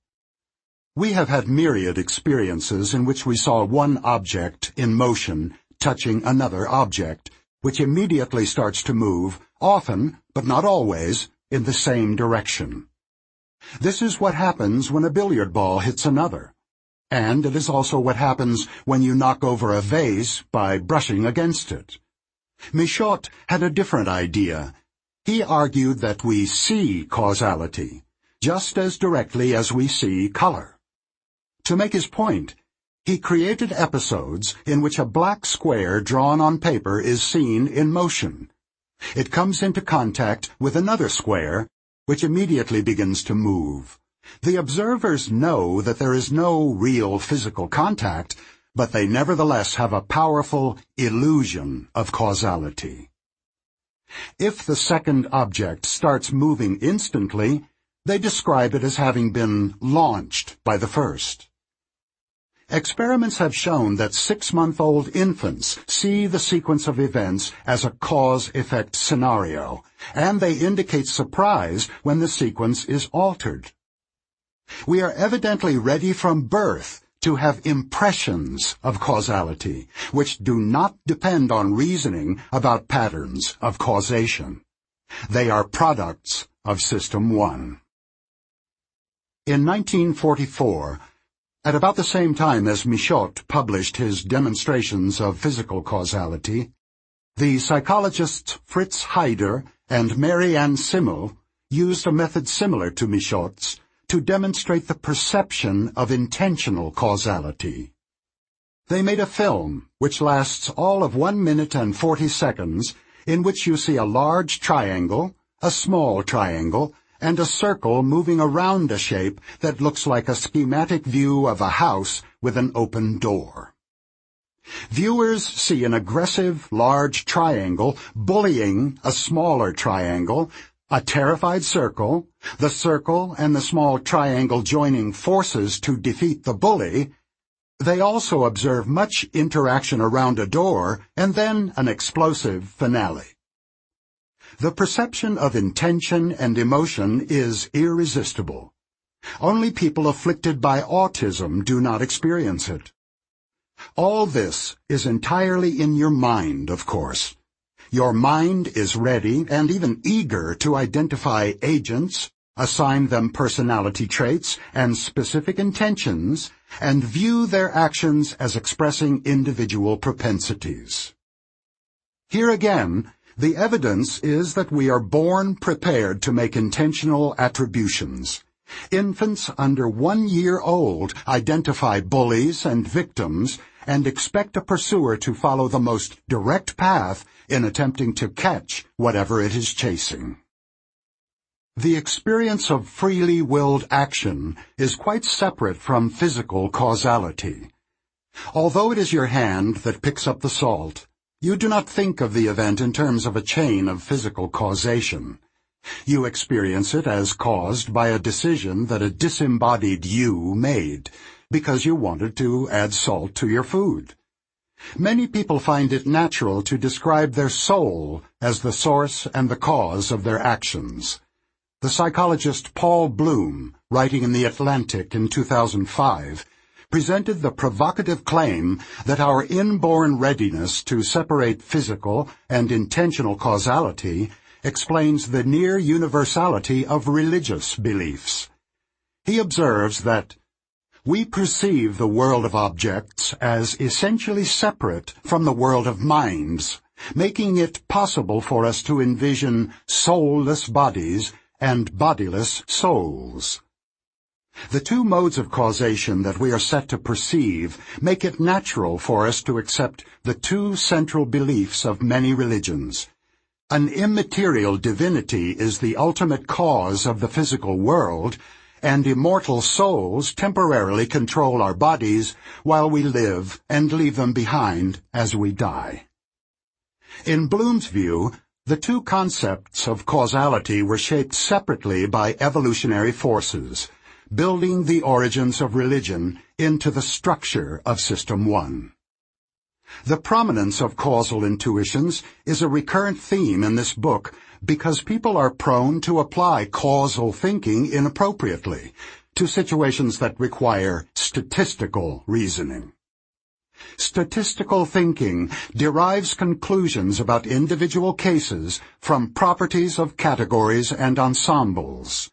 We have had myriad experiences in which we saw one object in motion touching another object, which immediately starts to move, often, but not always, in the same direction. This is what happens when a billiard ball hits another. And it is also what happens when you knock over a vase by brushing against it. Michotte had a different idea. He argued that we see causality, just as directly as we see color. To make his point, he created episodes in which a black square drawn on paper is seen in motion. It comes into contact with another square which immediately begins to move. The observers know that there is no real physical contact, but they nevertheless have a powerful illusion of causality. If the second object starts moving instantly, they describe it as having been launched by the first. Experiments have shown that six-month-old infants see the sequence of events as a cause-effect scenario, and they indicate surprise when the sequence is altered. We are evidently ready from birth to have impressions of causality, which do not depend on reasoning about patterns of causation. They are products of System 1. In 1944, at about the same time as Michotte published his demonstrations of physical causality, the psychologists Fritz Heider and Marianne Simmel used a method similar to Michotte's to demonstrate the perception of intentional causality. They made a film which lasts all of one minute and forty seconds in which you see a large triangle, a small triangle, and a circle moving around a shape that looks like a schematic view of a house with an open door. Viewers see an aggressive, large triangle bullying a smaller triangle, a terrified circle, the circle and the small triangle joining forces to defeat the bully. They also observe much interaction around a door and then an explosive finale. The perception of intention and emotion is irresistible. Only people afflicted by autism do not experience it. All this is entirely in your mind, of course. Your mind is ready and even eager to identify agents, assign them personality traits and specific intentions, and view their actions as expressing individual propensities. Here again, the evidence is that we are born prepared to make intentional attributions. Infants under one year old identify bullies and victims and expect a pursuer to follow the most direct path in attempting to catch whatever it is chasing. The experience of freely willed action is quite separate from physical causality. Although it is your hand that picks up the salt, you do not think of the event in terms of a chain of physical causation. You experience it as caused by a decision that a disembodied you made, because you wanted to add salt to your food. Many people find it natural to describe their soul as the source and the cause of their actions. The psychologist Paul Bloom, writing in The Atlantic in 2005, presented the provocative claim that our inborn readiness to separate physical and intentional causality explains the near universality of religious beliefs. He observes that we perceive the world of objects as essentially separate from the world of minds, making it possible for us to envision soulless bodies and bodiless souls. The two modes of causation that we are set to perceive make it natural for us to accept the two central beliefs of many religions. An immaterial divinity is the ultimate cause of the physical world, and immortal souls temporarily control our bodies while we live and leave them behind as we die. In Bloom's view, the two concepts of causality were shaped separately by evolutionary forces, building the origins of religion into the structure of System 1. The prominence of causal intuitions is a recurrent theme in this book because people are prone to apply causal thinking inappropriately to situations that require statistical reasoning. Statistical thinking derives conclusions about individual cases from properties of categories and ensembles.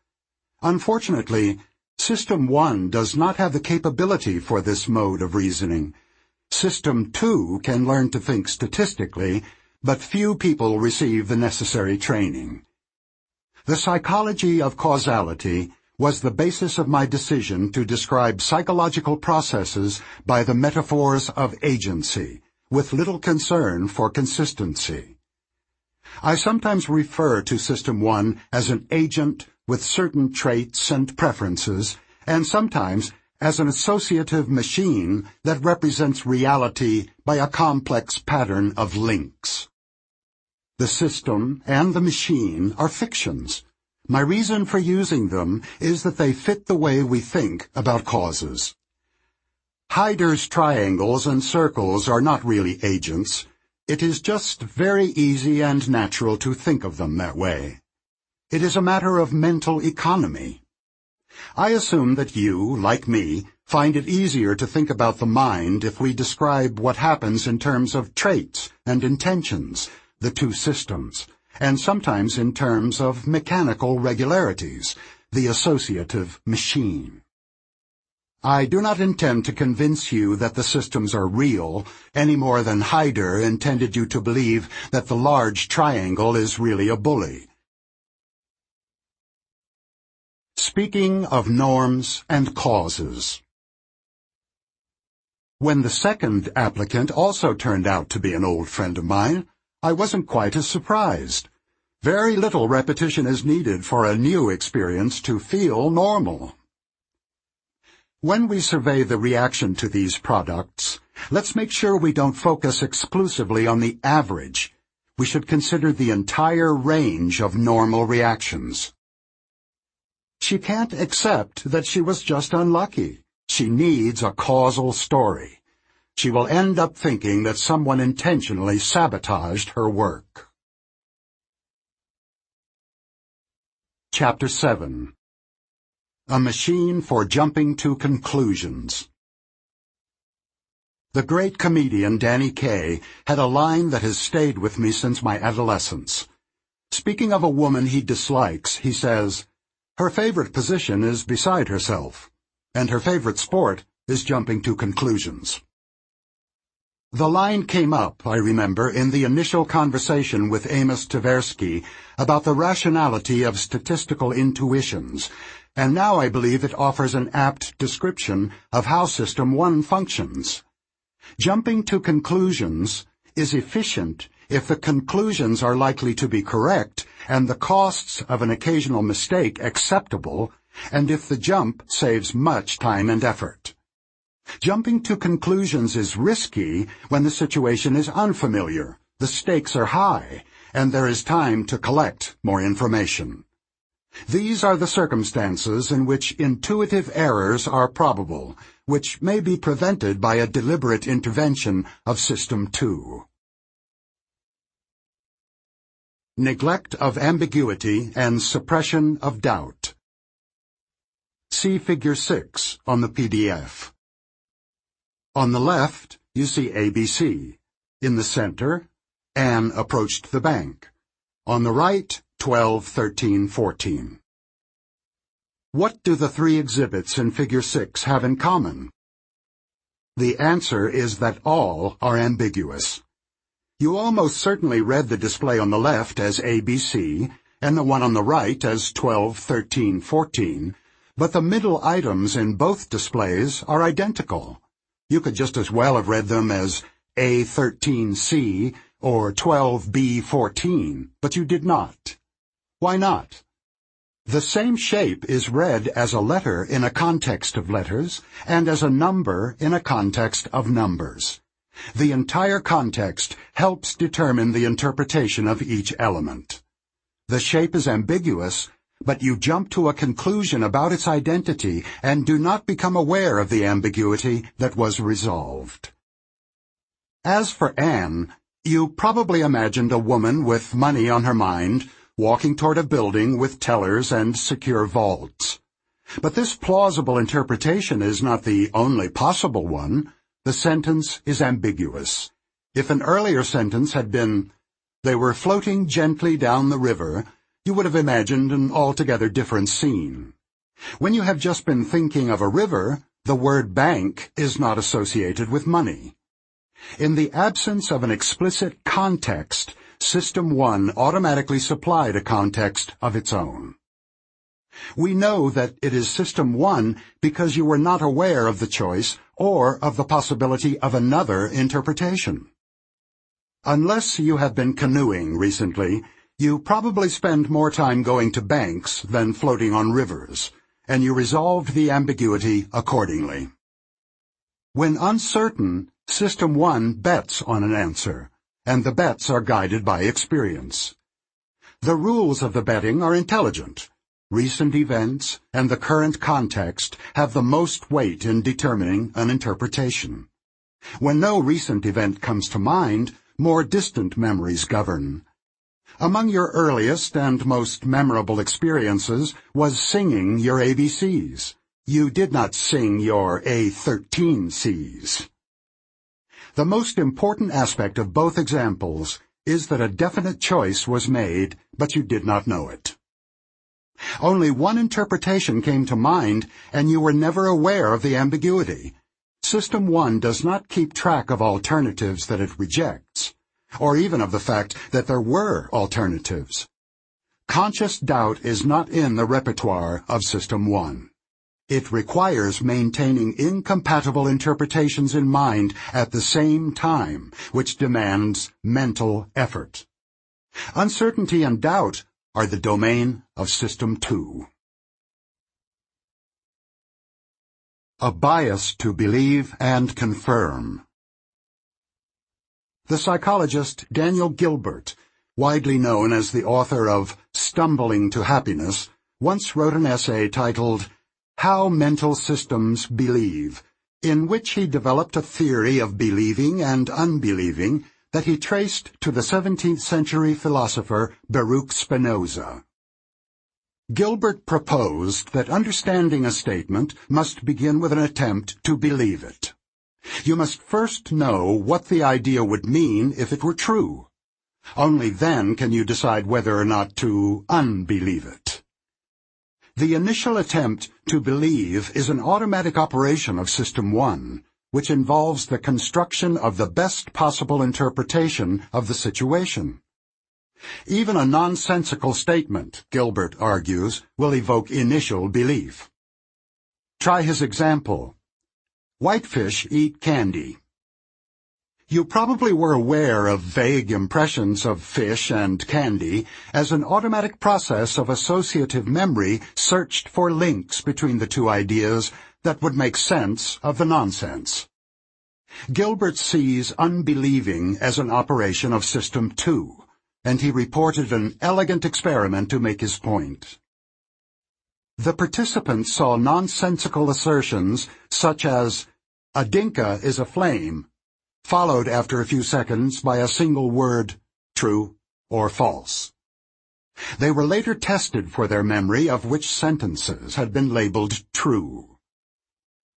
Unfortunately, System 1 does not have the capability for this mode of reasoning. System 2 can learn to think statistically, but few people receive the necessary training. The psychology of causality was the basis of my decision to describe psychological processes by the metaphors of agency, with little concern for consistency. I sometimes refer to System 1 as an agent with certain traits and preferences, and sometimes as an associative machine that represents reality by a complex pattern of links. The system and the machine are fictions, my reason for using them is that they fit the way we think about causes. Heider's triangles and circles are not really agents. It is just very easy and natural to think of them that way. It is a matter of mental economy. I assume that you, like me, find it easier to think about the mind if we describe what happens in terms of traits and intentions, the two systems, and sometimes in terms of mechanical regularities, the associative machine. I do not intend to convince you that the systems are real, any more than Heider intended you to believe that the large triangle is really a bully. Speaking of norms and causes. When the second applicant also turned out to be an old friend of mine, I wasn't quite as surprised. Very little repetition is needed for a new experience to feel normal. When we survey the reaction to these products, let's make sure we don't focus exclusively on the average. We should consider the entire range of normal reactions. She can't accept that she was just unlucky. She needs a causal story she will end up thinking that someone intentionally sabotaged her work. Chapter 7 A machine for jumping to conclusions. The great comedian Danny Kaye had a line that has stayed with me since my adolescence. Speaking of a woman he dislikes, he says, Her favorite position is beside herself, and her favorite sport is jumping to conclusions. The line came up, I remember, in the initial conversation with Amos Tversky about the rationality of statistical intuitions, and now I believe it offers an apt description of how System 1 functions. Jumping to conclusions is efficient if the conclusions are likely to be correct and the costs of an occasional mistake acceptable, and if the jump saves much time and effort. Jumping to conclusions is risky when the situation is unfamiliar, the stakes are high, and there is time to collect more information. These are the circumstances in which intuitive errors are probable, which may be prevented by a deliberate intervention of System 2. Neglect of ambiguity and suppression of doubt. See Figure 6 on the PDF. On the left, you see ABC. In the center, Anne approached the bank. On the right, 12, 13, 14. What do the three exhibits in Figure 6 have in common? The answer is that all are ambiguous. You almost certainly read the display on the left as ABC, and the one on the right as 12, 13, 14, but the middle items in both displays are identical. You could just as well have read them as A13C or 12B14, but you did not. Why not? The same shape is read as a letter in a context of letters and as a number in a context of numbers. The entire context helps determine the interpretation of each element. The shape is ambiguous but you jump to a conclusion about its identity and do not become aware of the ambiguity that was resolved. As for Anne, you probably imagined a woman with money on her mind, walking toward a building with tellers and secure vaults. But this plausible interpretation is not the only possible one. The sentence is ambiguous. If an earlier sentence had been, They were floating gently down the river, you would have imagined an altogether different scene. When you have just been thinking of a river, the word bank is not associated with money. In the absence of an explicit context, System 1 automatically supplied a context of its own. We know that it is System 1 because you were not aware of the choice or of the possibility of another interpretation. Unless you have been canoeing recently, you probably spend more time going to banks than floating on rivers, and you resolved the ambiguity accordingly. When uncertain, System 1 bets on an answer, and the bets are guided by experience. The rules of the betting are intelligent. Recent events and the current context have the most weight in determining an interpretation. When no recent event comes to mind, more distant memories govern, among your earliest and most memorable experiences was singing your ABCs. You did not sing your A13Cs. The most important aspect of both examples is that a definite choice was made, but you did not know it. Only one interpretation came to mind, and you were never aware of the ambiguity. System 1 does not keep track of alternatives that it rejects or even of the fact that there were alternatives. Conscious doubt is not in the repertoire of System 1. It requires maintaining incompatible interpretations in mind at the same time, which demands mental effort. Uncertainty and doubt are the domain of System 2. A bias to believe and confirm. The psychologist Daniel Gilbert, widely known as the author of Stumbling to Happiness, once wrote an essay titled How Mental Systems Believe, in which he developed a theory of believing and unbelieving that he traced to the 17th century philosopher Baruch Spinoza. Gilbert proposed that understanding a statement must begin with an attempt to believe it. You must first know what the idea would mean if it were true. Only then can you decide whether or not to unbelieve it. The initial attempt to believe is an automatic operation of System 1, which involves the construction of the best possible interpretation of the situation. Even a nonsensical statement, Gilbert argues, will evoke initial belief. Try his example. Whitefish eat candy. You probably were aware of vague impressions of fish and candy as an automatic process of associative memory searched for links between the two ideas that would make sense of the nonsense. Gilbert sees unbelieving as an operation of System 2 and he reported an elegant experiment to make his point. The participants saw nonsensical assertions such as, a dinka is a flame, followed after a few seconds by a single word, true or false. They were later tested for their memory of which sentences had been labeled true.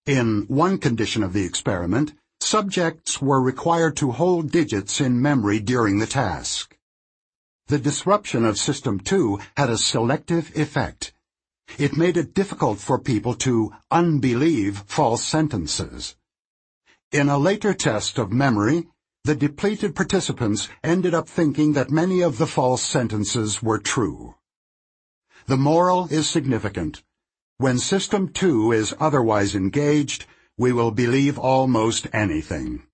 In one condition of the experiment, subjects were required to hold digits in memory during the task. The disruption of System 2 had a selective effect. It made it difficult for people to unbelieve false sentences. In a later test of memory, the depleted participants ended up thinking that many of the false sentences were true. The moral is significant. When System 2 is otherwise engaged, we will believe almost anything.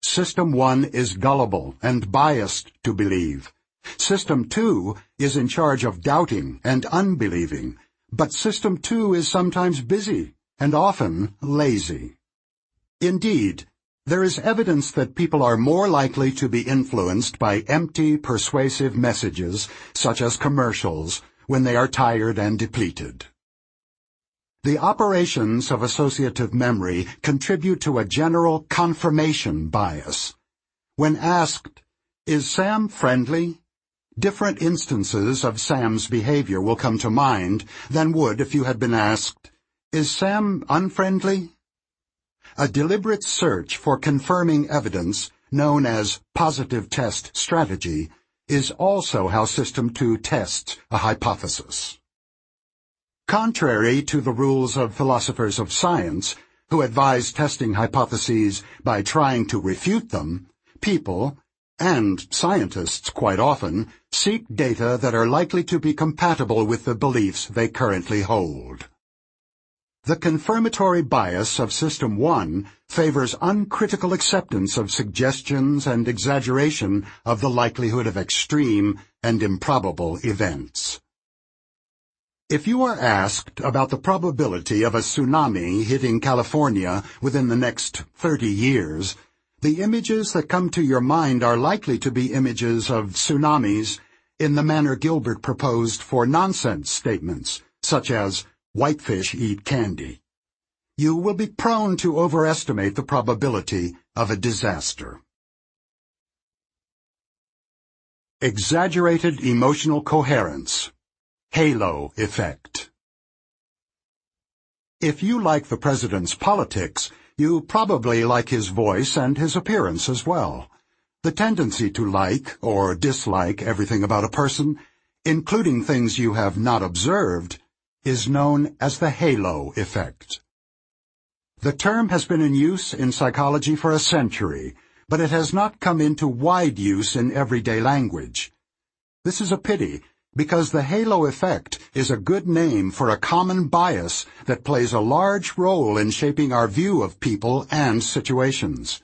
System 1 is gullible and biased to believe. System 2 is in charge of doubting and unbelieving, but System 2 is sometimes busy and often lazy. Indeed, there is evidence that people are more likely to be influenced by empty, persuasive messages, such as commercials, when they are tired and depleted. The operations of associative memory contribute to a general confirmation bias. When asked, is Sam friendly? Different instances of Sam's behavior will come to mind than would if you had been asked, Is Sam unfriendly? A deliberate search for confirming evidence, known as positive test strategy, is also how System 2 tests a hypothesis. Contrary to the rules of philosophers of science, who advise testing hypotheses by trying to refute them, people, and scientists quite often, seek data that are likely to be compatible with the beliefs they currently hold. The confirmatory bias of System 1 favors uncritical acceptance of suggestions and exaggeration of the likelihood of extreme and improbable events. If you are asked about the probability of a tsunami hitting California within the next 30 years, the images that come to your mind are likely to be images of tsunamis in the manner Gilbert proposed for nonsense statements, such as, whitefish eat candy. You will be prone to overestimate the probability of a disaster. Exaggerated emotional coherence. Halo effect. If you like the president's politics, you probably like his voice and his appearance as well. The tendency to like or dislike everything about a person, including things you have not observed, is known as the halo effect. The term has been in use in psychology for a century, but it has not come into wide use in everyday language. This is a pity, because the halo effect is a good name for a common bias that plays a large role in shaping our view of people and situations.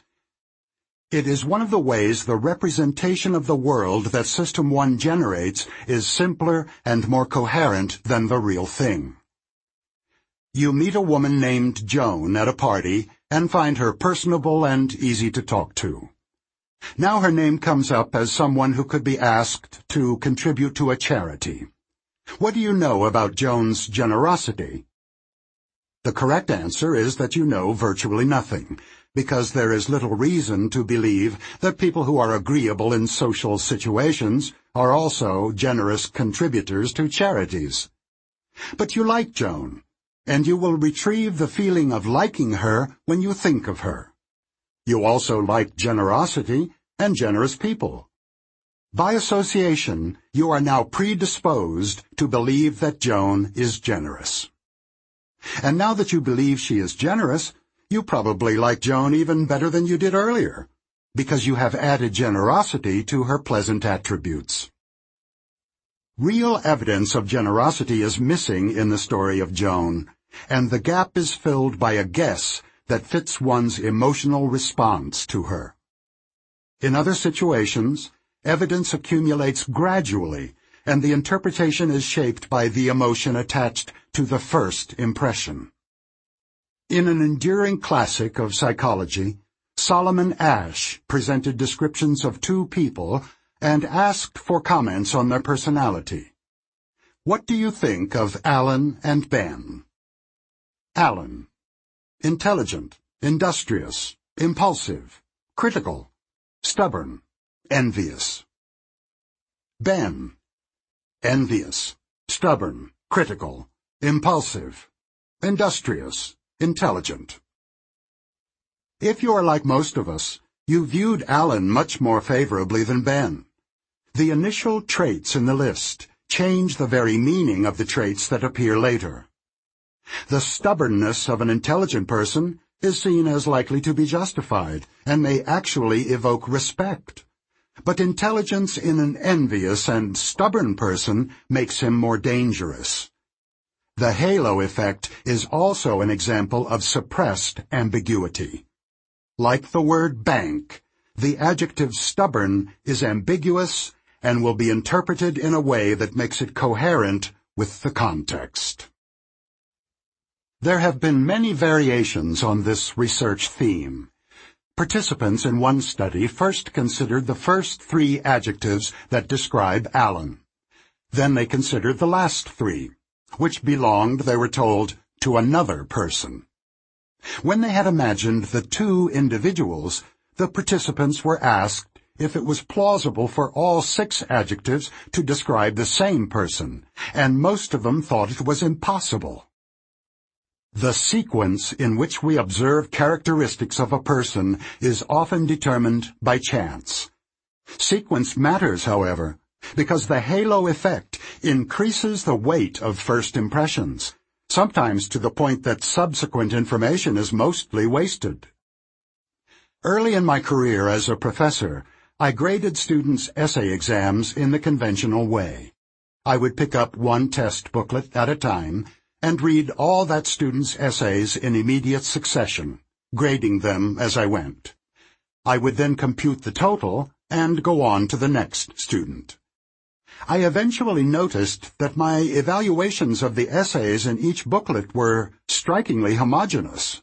It is one of the ways the representation of the world that System 1 generates is simpler and more coherent than the real thing. You meet a woman named Joan at a party and find her personable and easy to talk to. Now her name comes up as someone who could be asked to contribute to a charity. What do you know about Joan's generosity? The correct answer is that you know virtually nothing, because there is little reason to believe that people who are agreeable in social situations are also generous contributors to charities. But you like Joan, and you will retrieve the feeling of liking her when you think of her. You also like generosity and generous people. By association, you are now predisposed to believe that Joan is generous. And now that you believe she is generous, you probably like Joan even better than you did earlier, because you have added generosity to her pleasant attributes. Real evidence of generosity is missing in the story of Joan, and the gap is filled by a guess that fits one's emotional response to her. In other situations, evidence accumulates gradually, and the interpretation is shaped by the emotion attached to the first impression. In an enduring classic of psychology, Solomon Asch presented descriptions of two people and asked for comments on their personality. What do you think of Alan and Ben? Alan. Intelligent, industrious, impulsive, critical, stubborn, envious. Ben. Envious, stubborn, critical, impulsive, industrious, intelligent. If you are like most of us, you viewed Alan much more favorably than Ben. The initial traits in the list change the very meaning of the traits that appear later. The stubbornness of an intelligent person is seen as likely to be justified and may actually evoke respect. But intelligence in an envious and stubborn person makes him more dangerous. The halo effect is also an example of suppressed ambiguity. Like the word bank, the adjective stubborn is ambiguous and will be interpreted in a way that makes it coherent with the context. There have been many variations on this research theme. Participants in one study first considered the first three adjectives that describe Alan. Then they considered the last three, which belonged, they were told, to another person. When they had imagined the two individuals, the participants were asked if it was plausible for all six adjectives to describe the same person, and most of them thought it was impossible. The sequence in which we observe characteristics of a person is often determined by chance. Sequence matters, however, because the halo effect increases the weight of first impressions sometimes to the point that subsequent information is mostly wasted. Early in my career as a professor, I graded students' essay exams in the conventional way. I would pick up one test booklet at a time and read all that student's essays in immediate succession, grading them as I went. I would then compute the total and go on to the next student. I eventually noticed that my evaluations of the essays in each booklet were strikingly homogeneous.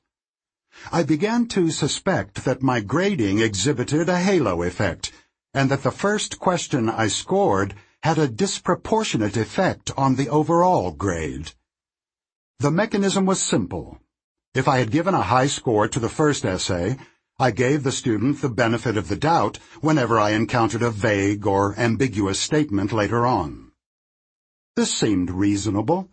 I began to suspect that my grading exhibited a halo effect, and that the first question I scored had a disproportionate effect on the overall grade. The mechanism was simple. If I had given a high score to the first essay, I gave the student the benefit of the doubt whenever I encountered a vague or ambiguous statement later on. This seemed reasonable.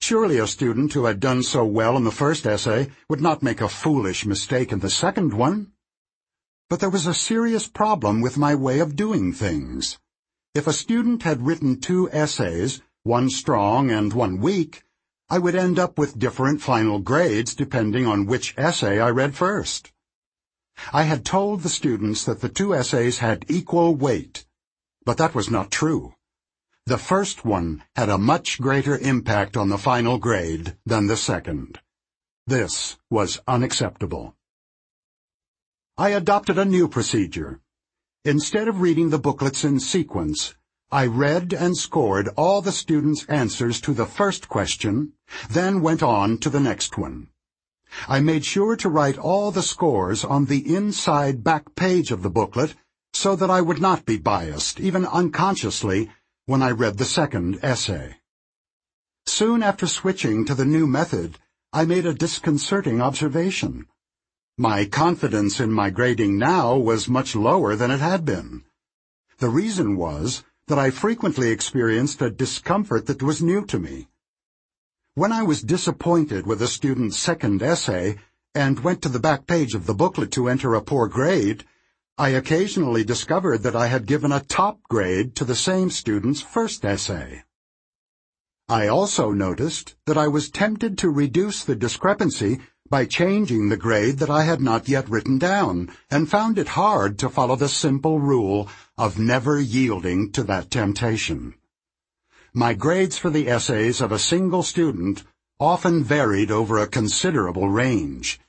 Surely a student who had done so well in the first essay would not make a foolish mistake in the second one. But there was a serious problem with my way of doing things. If a student had written two essays, one strong and one weak, I would end up with different final grades depending on which essay I read first. I had told the students that the two essays had equal weight, but that was not true. The first one had a much greater impact on the final grade than the second. This was unacceptable. I adopted a new procedure. Instead of reading the booklets in sequence, I read and scored all the students' answers to the first question, then went on to the next one. I made sure to write all the scores on the inside back page of the booklet so that I would not be biased, even unconsciously, when I read the second essay. Soon after switching to the new method, I made a disconcerting observation. My confidence in my grading now was much lower than it had been. The reason was that I frequently experienced a discomfort that was new to me. When I was disappointed with a student's second essay and went to the back page of the booklet to enter a poor grade, I occasionally discovered that I had given a top grade to the same student's first essay. I also noticed that I was tempted to reduce the discrepancy by changing the grade that I had not yet written down, and found it hard to follow the simple rule of never yielding to that temptation. My grades for the essays of a single student often varied over a considerable range.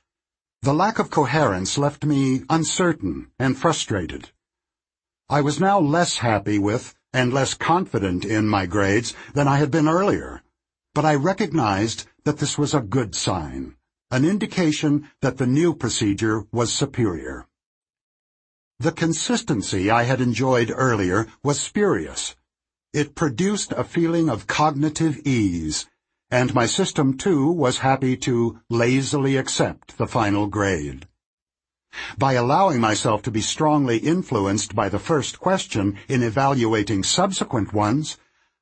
The lack of coherence left me uncertain and frustrated. I was now less happy with and less confident in my grades than I had been earlier, but I recognized that this was a good sign, an indication that the new procedure was superior. The consistency I had enjoyed earlier was spurious. It produced a feeling of cognitive ease and my System 2 was happy to lazily accept the final grade. By allowing myself to be strongly influenced by the first question in evaluating subsequent ones,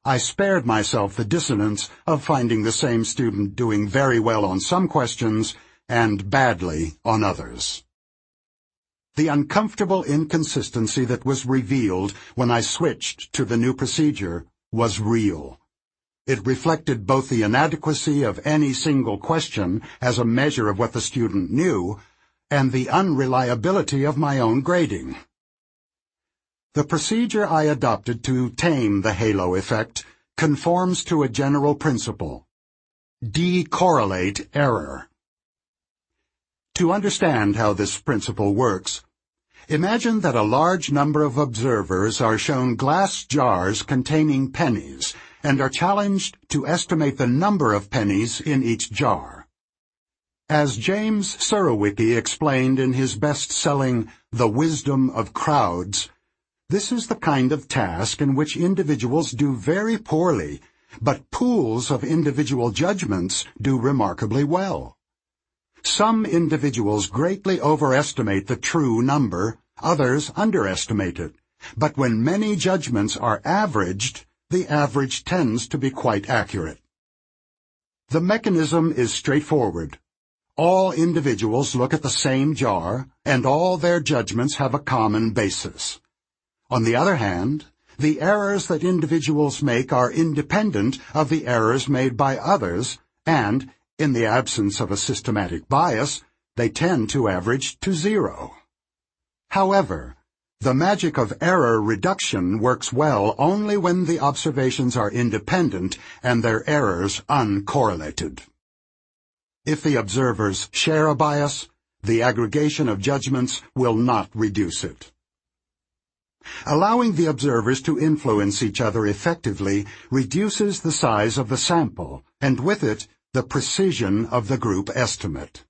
I spared myself the dissonance of finding the same student doing very well on some questions and badly on others. The uncomfortable inconsistency that was revealed when I switched to the new procedure was real. It reflected both the inadequacy of any single question as a measure of what the student knew and the unreliability of my own grading. The procedure I adopted to tame the halo effect conforms to a general principle. Decorrelate error. To understand how this principle works, imagine that a large number of observers are shown glass jars containing pennies and are challenged to estimate the number of pennies in each jar. As James Surowiecki explained in his best-selling The Wisdom of Crowds, this is the kind of task in which individuals do very poorly, but pools of individual judgments do remarkably well. Some individuals greatly overestimate the true number, others underestimate it. But when many judgments are averaged, the average tends to be quite accurate. The mechanism is straightforward. All individuals look at the same jar, and all their judgments have a common basis. On the other hand, the errors that individuals make are independent of the errors made by others, and, in the absence of a systematic bias, they tend to average to zero. However, the magic of error reduction works well only when the observations are independent and their errors uncorrelated. If the observers share a bias, the aggregation of judgments will not reduce it. Allowing the observers to influence each other effectively reduces the size of the sample, and with it, the precision of the group estimate.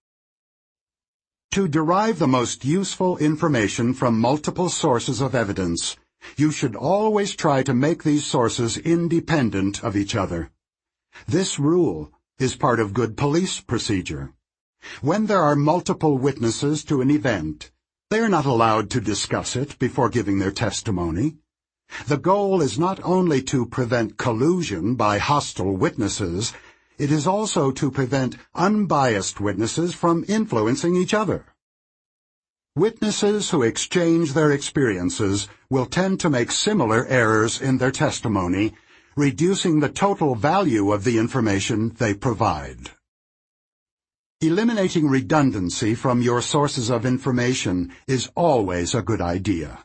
To derive the most useful information from multiple sources of evidence, you should always try to make these sources independent of each other. This rule is part of good police procedure. When there are multiple witnesses to an event, they are not allowed to discuss it before giving their testimony. The goal is not only to prevent collusion by hostile witnesses, it is also to prevent unbiased witnesses from influencing each other. Witnesses who exchange their experiences will tend to make similar errors in their testimony, reducing the total value of the information they provide. Eliminating redundancy from your sources of information is always a good idea.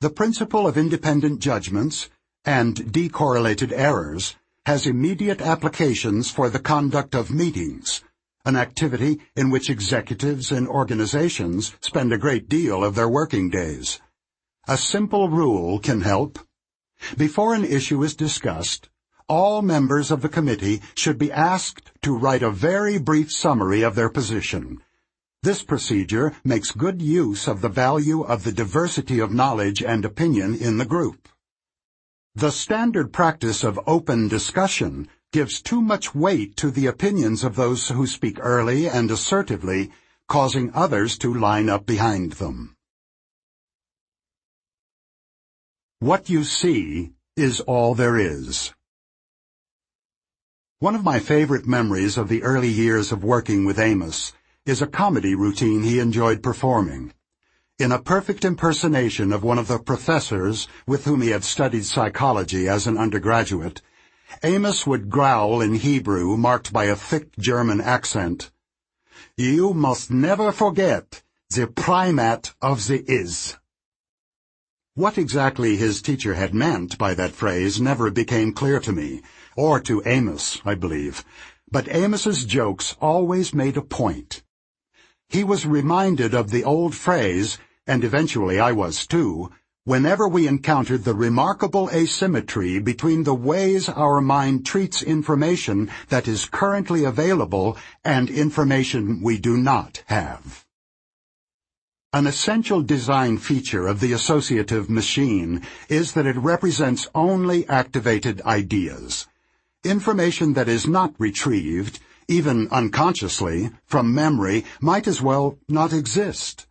The principle of independent judgments and decorrelated errors has immediate applications for the conduct of meetings, an activity in which executives and organizations spend a great deal of their working days. A simple rule can help. Before an issue is discussed, all members of the committee should be asked to write a very brief summary of their position. This procedure makes good use of the value of the diversity of knowledge and opinion in the group. The standard practice of open discussion gives too much weight to the opinions of those who speak early and assertively, causing others to line up behind them. What you see is all there is. One of my favorite memories of the early years of working with Amos is a comedy routine he enjoyed performing. In a perfect impersonation of one of the professors with whom he had studied psychology as an undergraduate, Amos would growl in Hebrew marked by a thick German accent, You must never forget the primate of the is. What exactly his teacher had meant by that phrase never became clear to me, or to Amos, I believe, but Amos's jokes always made a point. He was reminded of the old phrase, and eventually I was too, whenever we encountered the remarkable asymmetry between the ways our mind treats information that is currently available and information we do not have. An essential design feature of the associative machine is that it represents only activated ideas. Information that is not retrieved, even unconsciously, from memory might as well not exist.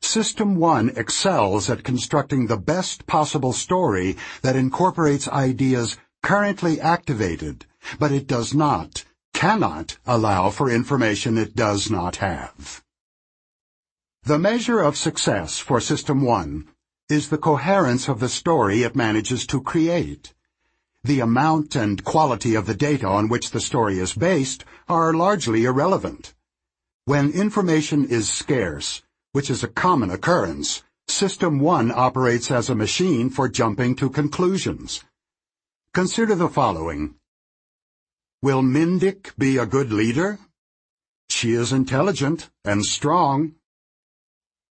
System 1 excels at constructing the best possible story that incorporates ideas currently activated, but it does not, cannot allow for information it does not have. The measure of success for System 1 is the coherence of the story it manages to create. The amount and quality of the data on which the story is based are largely irrelevant. When information is scarce, which is a common occurrence, System 1 operates as a machine for jumping to conclusions. Consider the following. Will Mindik be a good leader? She is intelligent and strong.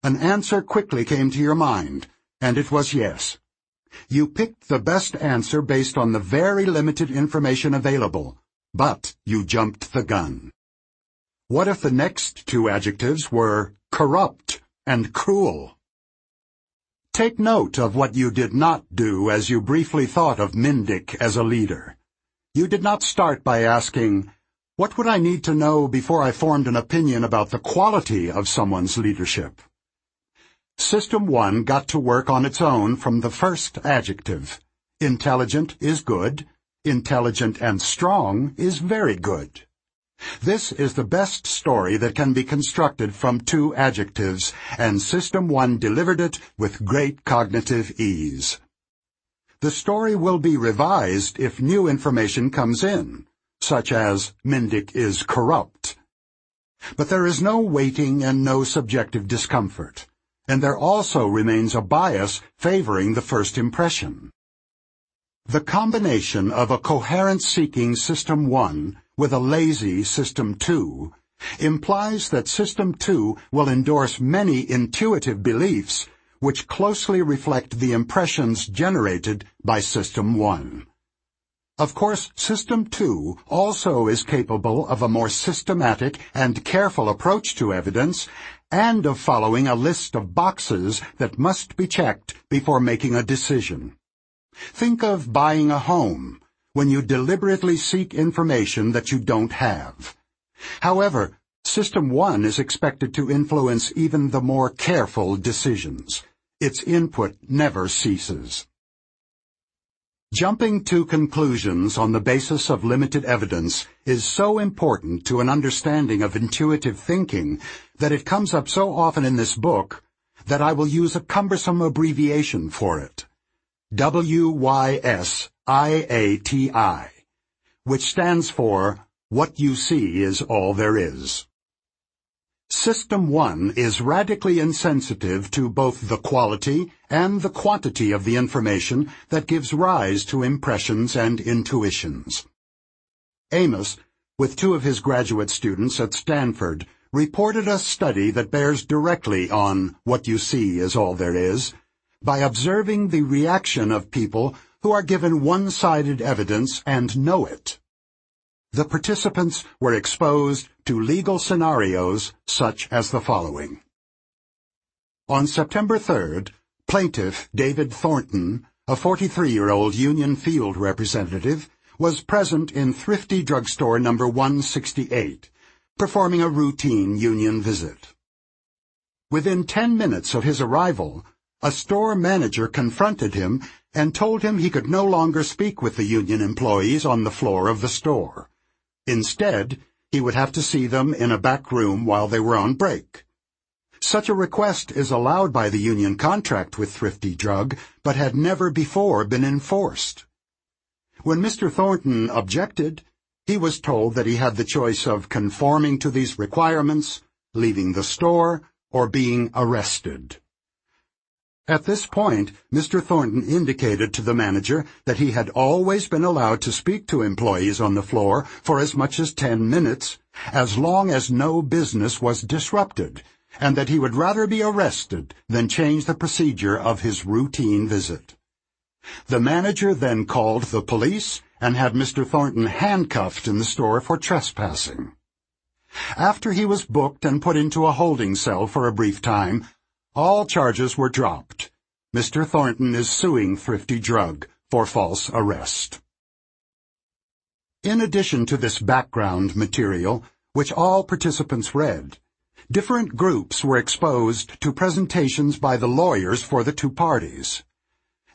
An answer quickly came to your mind, and it was yes. You picked the best answer based on the very limited information available, but you jumped the gun. What if the next two adjectives were corrupt and cruel? Take note of what you did not do as you briefly thought of Mindik as a leader. You did not start by asking, what would I need to know before I formed an opinion about the quality of someone's leadership? System 1 got to work on its own from the first adjective. Intelligent is good. Intelligent and strong is very good. This is the best story that can be constructed from two adjectives, and System 1 delivered it with great cognitive ease. The story will be revised if new information comes in, such as Mindik is corrupt. But there is no waiting and no subjective discomfort and there also remains a bias favoring the first impression. The combination of a coherence-seeking System 1 with a lazy System 2 implies that System 2 will endorse many intuitive beliefs which closely reflect the impressions generated by System 1. Of course, System 2 also is capable of a more systematic and careful approach to evidence and of following a list of boxes that must be checked before making a decision. Think of buying a home when you deliberately seek information that you don't have. However, System 1 is expected to influence even the more careful decisions. Its input never ceases. Jumping to conclusions on the basis of limited evidence is so important to an understanding of intuitive thinking that it comes up so often in this book that I will use a cumbersome abbreviation for it. W-Y-S-I-A-T-I, which stands for What You See Is All There Is. System 1 is radically insensitive to both the quality and the quantity of the information that gives rise to impressions and intuitions. Amos, with two of his graduate students at Stanford, reported a study that bears directly on what you see is all there is by observing the reaction of people who are given one-sided evidence and know it. The participants were exposed to legal scenarios such as the following. On September 3rd, plaintiff David Thornton, a 43-year-old Union Field representative, was present in Thrifty Drugstore number 168, performing a routine union visit. Within ten minutes of his arrival, a store manager confronted him and told him he could no longer speak with the union employees on the floor of the store Instead, he would have to see them in a back room while they were on break. Such a request is allowed by the union contract with Thrifty Drug, but had never before been enforced. When Mr. Thornton objected, he was told that he had the choice of conforming to these requirements, leaving the store, or being arrested. At this point, Mr. Thornton indicated to the manager that he had always been allowed to speak to employees on the floor for as much as ten minutes, as long as no business was disrupted, and that he would rather be arrested than change the procedure of his routine visit. The manager then called the police and had Mr. Thornton handcuffed in the store for trespassing. After he was booked and put into a holding cell for a brief time, all charges were dropped. Mr. Thornton is suing Thrifty Drug for false arrest. In addition to this background material, which all participants read, different groups were exposed to presentations by the lawyers for the two parties.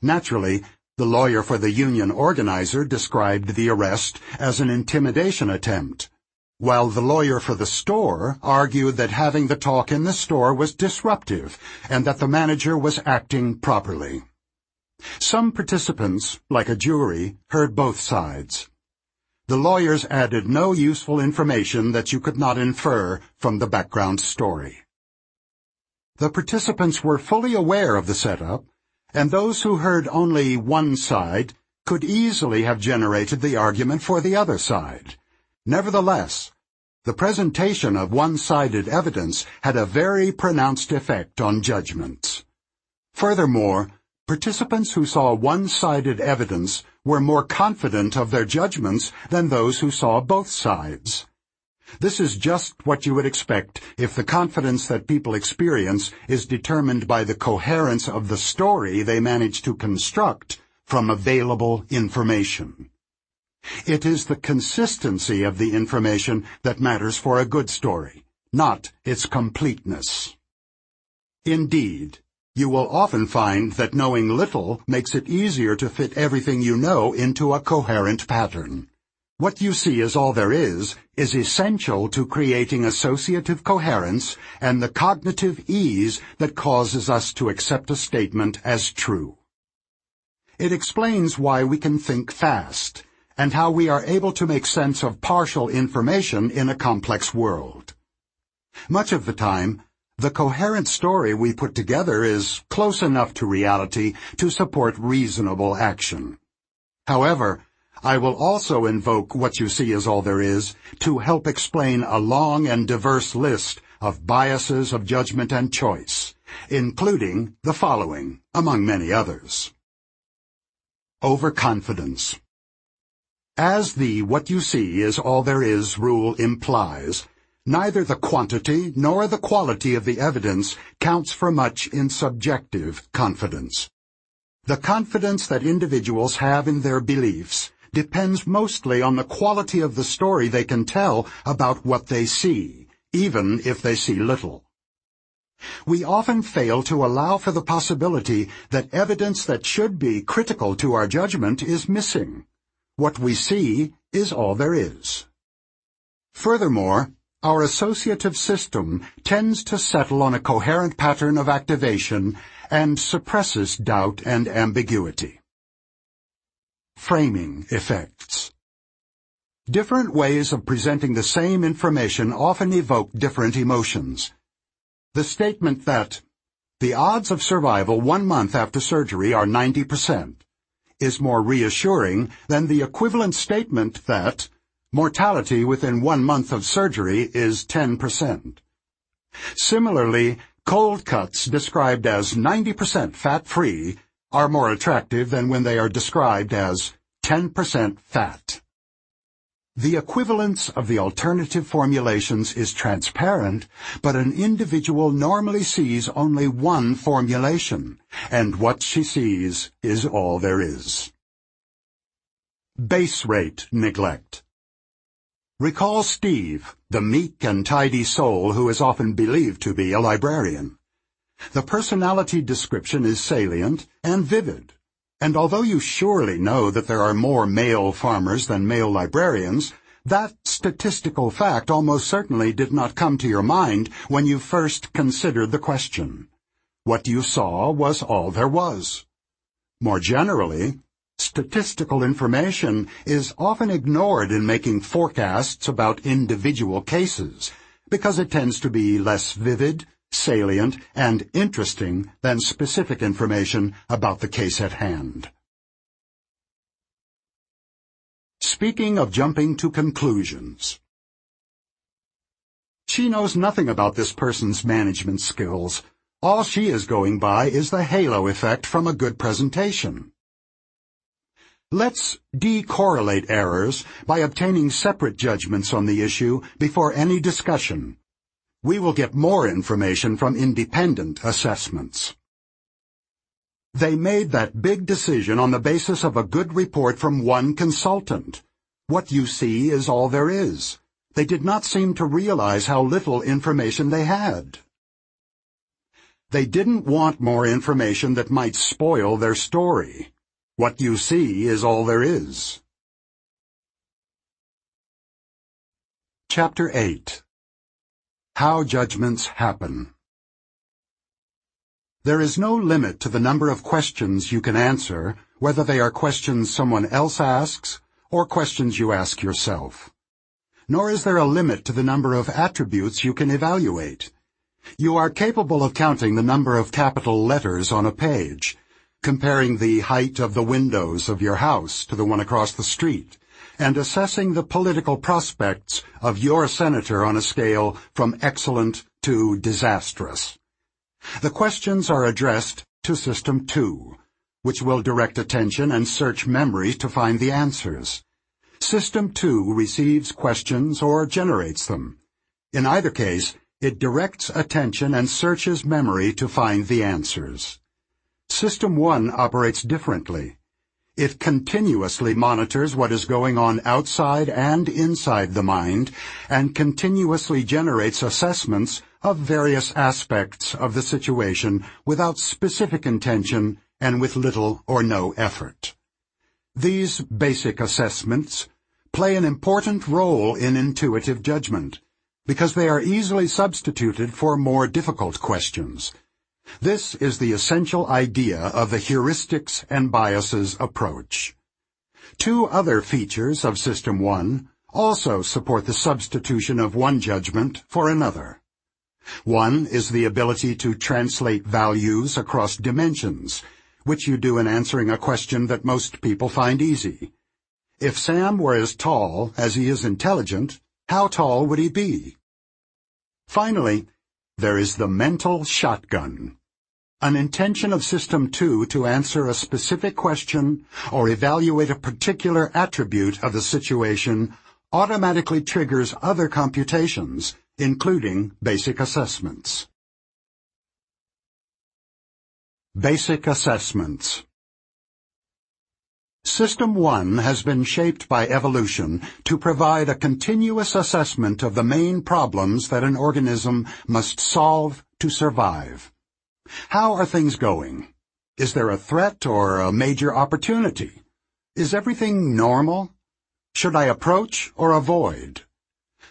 Naturally, the lawyer for the union organizer described the arrest as an intimidation attempt, while the lawyer for the store argued that having the talk in the store was disruptive and that the manager was acting properly. Some participants, like a jury, heard both sides. The lawyers added no useful information that you could not infer from the background story. The participants were fully aware of the setup, and those who heard only one side could easily have generated the argument for the other side. Nevertheless, the presentation of one-sided evidence had a very pronounced effect on judgments. Furthermore, participants who saw one-sided evidence were more confident of their judgments than those who saw both sides. This is just what you would expect if the confidence that people experience is determined by the coherence of the story they manage to construct from available information. It is the consistency of the information that matters for a good story, not its completeness. Indeed, you will often find that knowing little makes it easier to fit everything you know into a coherent pattern. What you see as all there is is essential to creating associative coherence and the cognitive ease that causes us to accept a statement as true. It explains why we can think fast and how we are able to make sense of partial information in a complex world. Much of the time, the coherent story we put together is close enough to reality to support reasonable action. However, I will also invoke what you see as all there is to help explain a long and diverse list of biases of judgment and choice, including the following, among many others. Overconfidence. As the what you see is all there is rule implies, neither the quantity nor the quality of the evidence counts for much in subjective confidence. The confidence that individuals have in their beliefs depends mostly on the quality of the story they can tell about what they see, even if they see little. We often fail to allow for the possibility that evidence that should be critical to our judgment is missing. What we see is all there is. Furthermore, our associative system tends to settle on a coherent pattern of activation and suppresses doubt and ambiguity. Framing effects. Different ways of presenting the same information often evoke different emotions. The statement that the odds of survival one month after surgery are 90% is more reassuring than the equivalent statement that mortality within one month of surgery is 10%. Similarly, cold cuts described as 90% fat-free are more attractive than when they are described as 10% fat. The equivalence of the alternative formulations is transparent, but an individual normally sees only one formulation, and what she sees is all there is. Base rate neglect. Recall Steve, the meek and tidy soul who is often believed to be a librarian. The personality description is salient and vivid, and although you surely know that there are more male farmers than male librarians, That statistical fact almost certainly did not come to your mind when you first considered the question. What you saw was all there was. More generally, statistical information is often ignored in making forecasts about individual cases because it tends to be less vivid, salient, and interesting than specific information about the case at hand. Speaking of jumping to conclusions. She knows nothing about this person's management skills. All she is going by is the halo effect from a good presentation. Let's decorrelate errors by obtaining separate judgments on the issue before any discussion. We will get more information from independent assessments. They made that big decision on the basis of a good report from one consultant. What you see is all there is. They did not seem to realize how little information they had. They didn't want more information that might spoil their story. What you see is all there is. Chapter 8 How Judgments Happen there is no limit to the number of questions you can answer, whether they are questions someone else asks or questions you ask yourself. Nor is there a limit to the number of attributes you can evaluate. You are capable of counting the number of capital letters on a page, comparing the height of the windows of your house to the one across the street, and assessing the political prospects of your senator on a scale from excellent to disastrous. The questions are addressed to System 2, which will direct attention and search memory to find the answers. System 2 receives questions or generates them. In either case, it directs attention and searches memory to find the answers. System 1 operates differently. It continuously monitors what is going on outside and inside the mind and continuously generates assessments of various aspects of the situation without specific intention and with little or no effort. These basic assessments play an important role in intuitive judgment because they are easily substituted for more difficult questions. This is the essential idea of the heuristics and biases approach. Two other features of System 1 also support the substitution of one judgment for another. One is the ability to translate values across dimensions, which you do in answering a question that most people find easy. If Sam were as tall as he is intelligent, how tall would he be? Finally, there is the mental shotgun. An intention of System 2 to answer a specific question or evaluate a particular attribute of the situation automatically triggers other computations including basic assessments. Basic Assessments System 1 has been shaped by evolution to provide a continuous assessment of the main problems that an organism must solve to survive. How are things going? Is there a threat or a major opportunity? Is everything normal? Should I approach or avoid?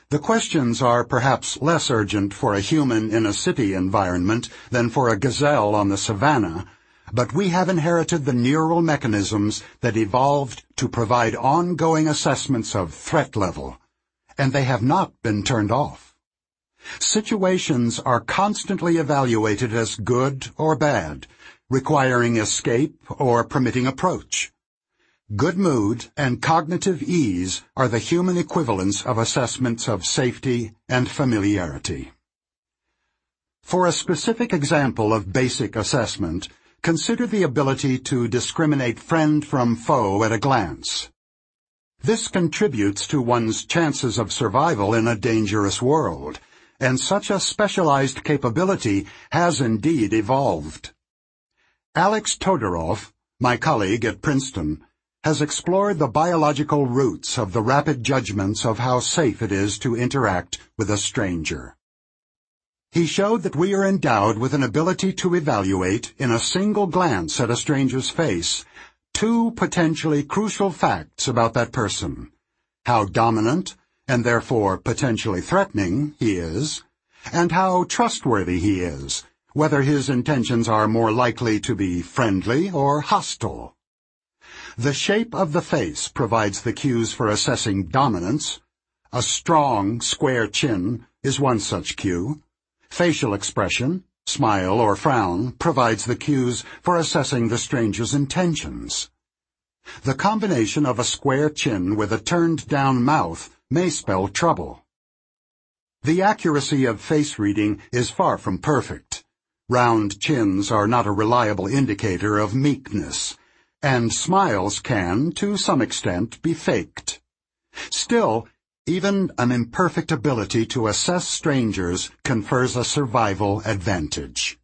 The questions are perhaps less urgent for a human in a city environment than for a gazelle on the savannah, but we have inherited the neural mechanisms that evolved to provide ongoing assessments of threat level, and they have not been turned off. Situations are constantly evaluated as good or bad, requiring escape or permitting approach. Good mood and cognitive ease are the human equivalents of assessments of safety and familiarity. For a specific example of basic assessment, consider the ability to discriminate friend from foe at a glance. This contributes to one's chances of survival in a dangerous world, and such a specialized capability has indeed evolved. Alex Todorov, my colleague at Princeton, has explored the biological roots of the rapid judgments of how safe it is to interact with a stranger. He showed that we are endowed with an ability to evaluate, in a single glance at a stranger's face, two potentially crucial facts about that person. How dominant and therefore potentially threatening, he is, and how trustworthy he is, whether his intentions are more likely to be friendly or hostile. The shape of the face provides the cues for assessing dominance. A strong, square chin is one such cue. Facial expression, smile or frown, provides the cues for assessing the stranger's intentions. The combination of a square chin with a turned-down mouth may spell trouble. The accuracy of face reading is far from perfect. Round chins are not a reliable indicator of meekness, and smiles can, to some extent, be faked. Still, even an imperfect ability to assess strangers confers a survival advantage.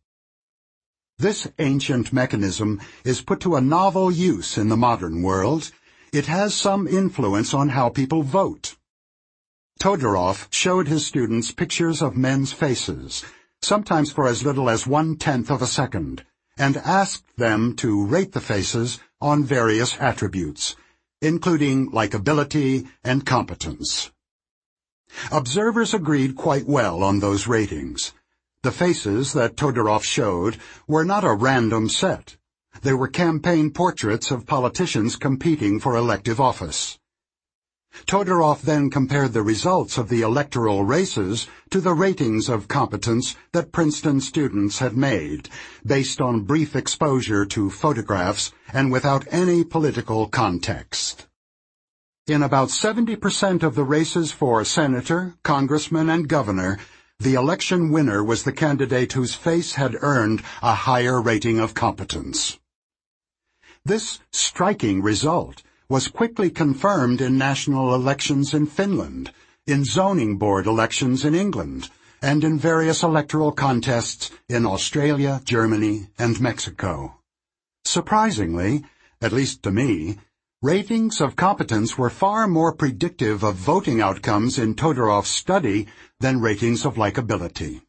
This ancient mechanism is put to a novel use in the modern world. It has some influence on how people vote. Todorov showed his students pictures of men's faces, sometimes for as little as one-tenth of a second, and asked them to rate the faces on various attributes, including likability and competence. Observers agreed quite well on those ratings. The faces that Todorov showed were not a random set. They were campaign portraits of politicians competing for elective office. Todorov then compared the results of the electoral races to the ratings of competence that Princeton students had made, based on brief exposure to photographs and without any political context. In about 70% of the races for senator, congressman, and governor, the election winner was the candidate whose face had earned a higher rating of competence. This striking result was quickly confirmed in national elections in Finland, in zoning board elections in England, and in various electoral contests in Australia, Germany, and Mexico. Surprisingly, at least to me, Ratings of competence were far more predictive of voting outcomes in Todorov's study than ratings of likability.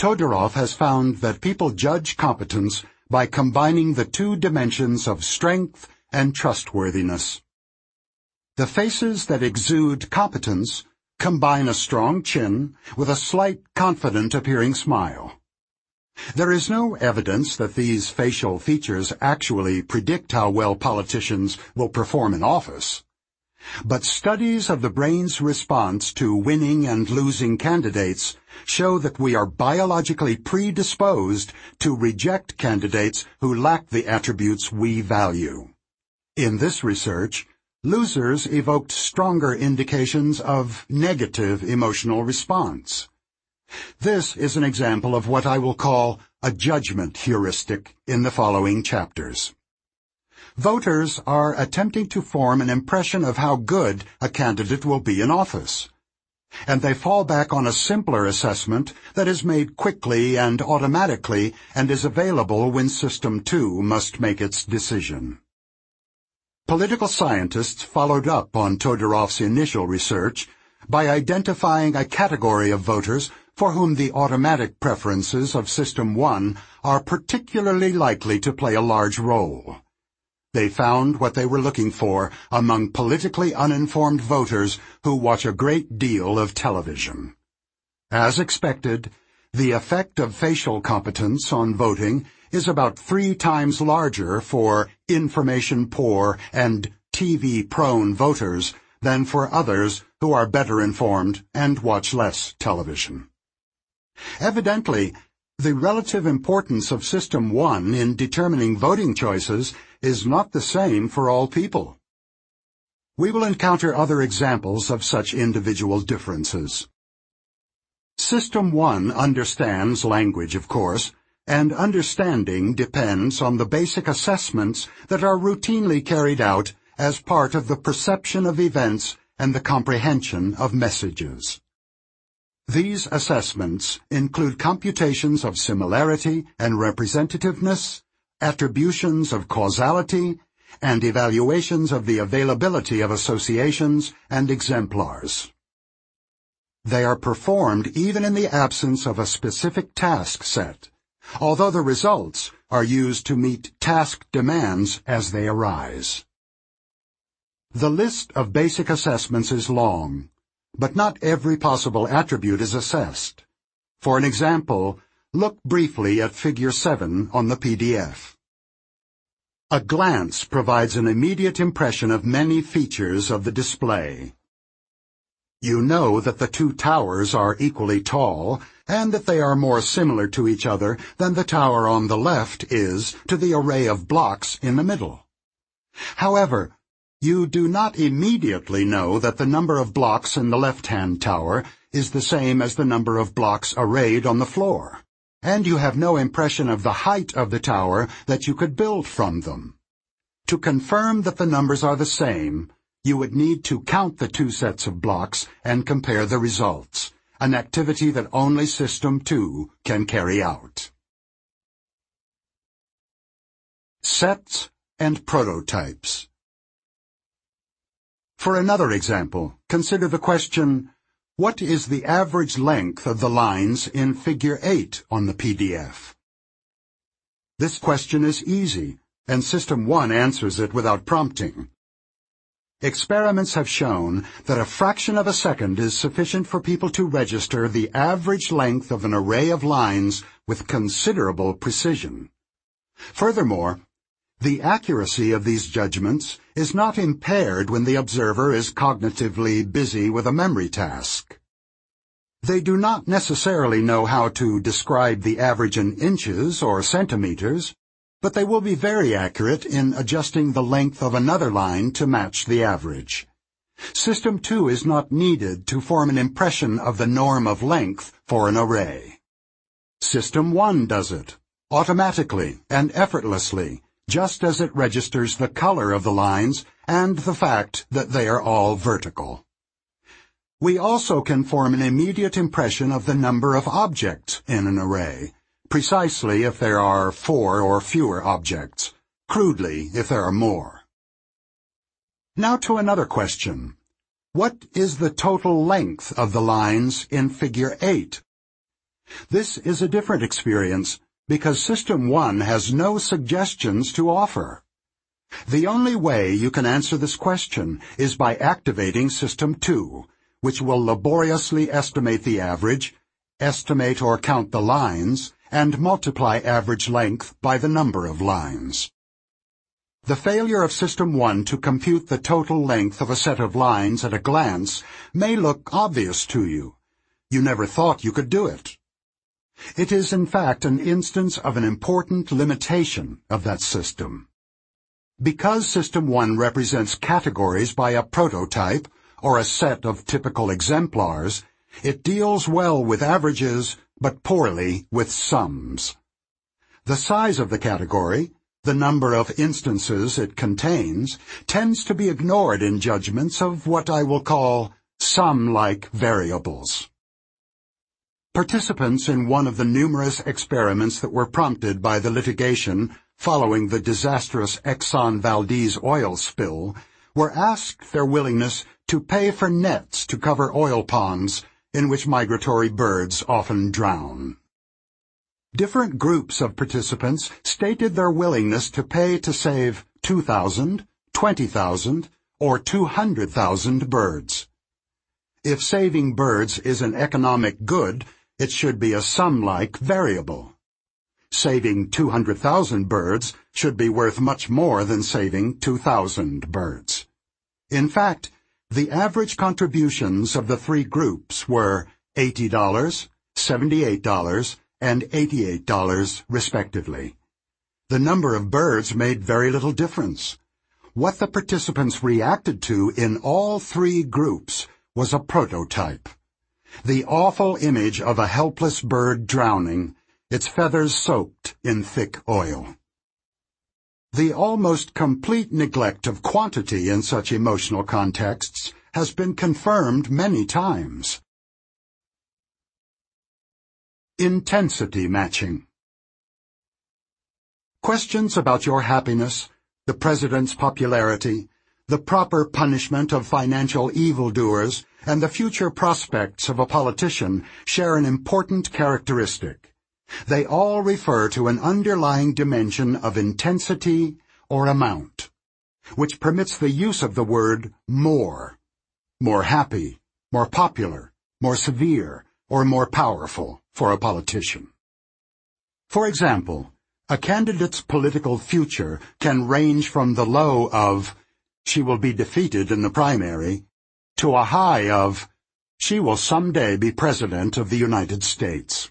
Todorov has found that people judge competence by combining the two dimensions of strength and trustworthiness. The faces that exude competence combine a strong chin with a slight confident appearing smile. There is no evidence that these facial features actually predict how well politicians will perform in office. But studies of the brain's response to winning and losing candidates show that we are biologically predisposed to reject candidates who lack the attributes we value. In this research, losers evoked stronger indications of negative emotional response. This is an example of what I will call a judgment heuristic in the following chapters. Voters are attempting to form an impression of how good a candidate will be in office. And they fall back on a simpler assessment that is made quickly and automatically and is available when System 2 must make its decision. Political scientists followed up on Todorov's initial research by identifying a category of voters for whom the automatic preferences of System 1 are particularly likely to play a large role. They found what they were looking for among politically uninformed voters who watch a great deal of television. As expected, the effect of facial competence on voting is about three times larger for information-poor and TV-prone voters than for others who are better informed and watch less television. Evidently, the relative importance of System 1 in determining voting choices is not the same for all people. We will encounter other examples of such individual differences. System 1 understands language, of course, and understanding depends on the basic assessments that are routinely carried out as part of the perception of events and the comprehension of messages. These assessments include computations of similarity and representativeness, attributions of causality, and evaluations of the availability of associations and exemplars. They are performed even in the absence of a specific task set, although the results are used to meet task demands as they arise. The list of basic assessments is long, but not every possible attribute is assessed. For an example, look briefly at Figure 7 on the PDF. A glance provides an immediate impression of many features of the display. You know that the two towers are equally tall, and that they are more similar to each other than the tower on the left is to the array of blocks in the middle. However, you do not immediately know that the number of blocks in the left-hand tower is the same as the number of blocks arrayed on the floor, and you have no impression of the height of the tower that you could build from them. To confirm that the numbers are the same, you would need to count the two sets of blocks and compare the results, an activity that only System 2 can carry out. Sets and Prototypes For another example, consider the question, what is the average length of the lines in Figure 8 on the PDF? This question is easy, and System 1 answers it without prompting. Experiments have shown that a fraction of a second is sufficient for people to register the average length of an array of lines with considerable precision. Furthermore, the accuracy of these judgments is not impaired when the observer is cognitively busy with a memory task. They do not necessarily know how to describe the average in inches or centimeters, but they will be very accurate in adjusting the length of another line to match the average. System 2 is not needed to form an impression of the norm of length for an array. System 1 does it, automatically and effortlessly, just as it registers the color of the lines and the fact that they are all vertical. We also can form an immediate impression of the number of objects in an array, precisely if there are four or fewer objects, crudely if there are more. Now to another question. What is the total length of the lines in Figure 8? This is a different experience because System 1 has no suggestions to offer. The only way you can answer this question is by activating System 2, which will laboriously estimate the average, estimate or count the lines, and multiply average length by the number of lines. The failure of System 1 to compute the total length of a set of lines at a glance may look obvious to you. You never thought you could do it. It is in fact an instance of an important limitation of that system. Because System 1 represents categories by a prototype, or a set of typical exemplars, it deals well with averages but poorly with sums. The size of the category, the number of instances it contains, tends to be ignored in judgments of what I will call sum-like variables. Participants in one of the numerous experiments that were prompted by the litigation following the disastrous Exxon Valdez oil spill were asked their willingness to pay for nets to cover oil ponds in which migratory birds often drown. Different groups of participants stated their willingness to pay to save 2,000, 20,000, or 200,000 birds. If saving birds is an economic good, it should be a sum-like variable. Saving 200,000 birds should be worth much more than saving 2,000 birds. In fact, the average contributions of the three groups were $80, $78, and $88, respectively. The number of birds made very little difference. What the participants reacted to in all three groups was a prototype. The awful image of a helpless bird drowning, its feathers soaked in thick oil. The almost complete neglect of quantity in such emotional contexts has been confirmed many times. Intensity matching. Questions about your happiness, the president's popularity, the proper punishment of financial evildoers, and the future prospects of a politician share an important characteristic. They all refer to an underlying dimension of intensity or amount. which permits the use of the word more. More happy, more popular, more severe, or more powerful for a politician. For example, a candidate's political future can range from the low of, she will be defeated in the primary, to a high of, she will someday be President of the United States.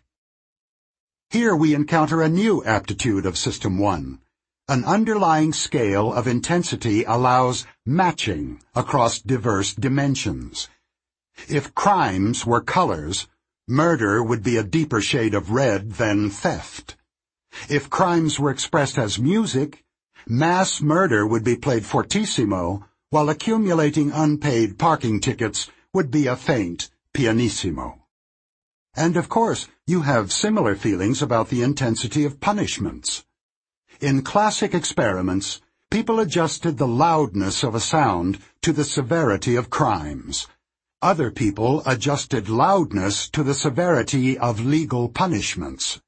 Here we encounter a new aptitude of System 1. An underlying scale of intensity allows matching across diverse dimensions. If crimes were colors, murder would be a deeper shade of red than theft. If crimes were expressed as music, mass murder would be played fortissimo, while accumulating unpaid parking tickets would be a faint pianissimo. And of course, you have similar feelings about the intensity of punishments. In classic experiments, people adjusted the loudness of a sound to the severity of crimes. Other people adjusted loudness to the severity of legal punishments.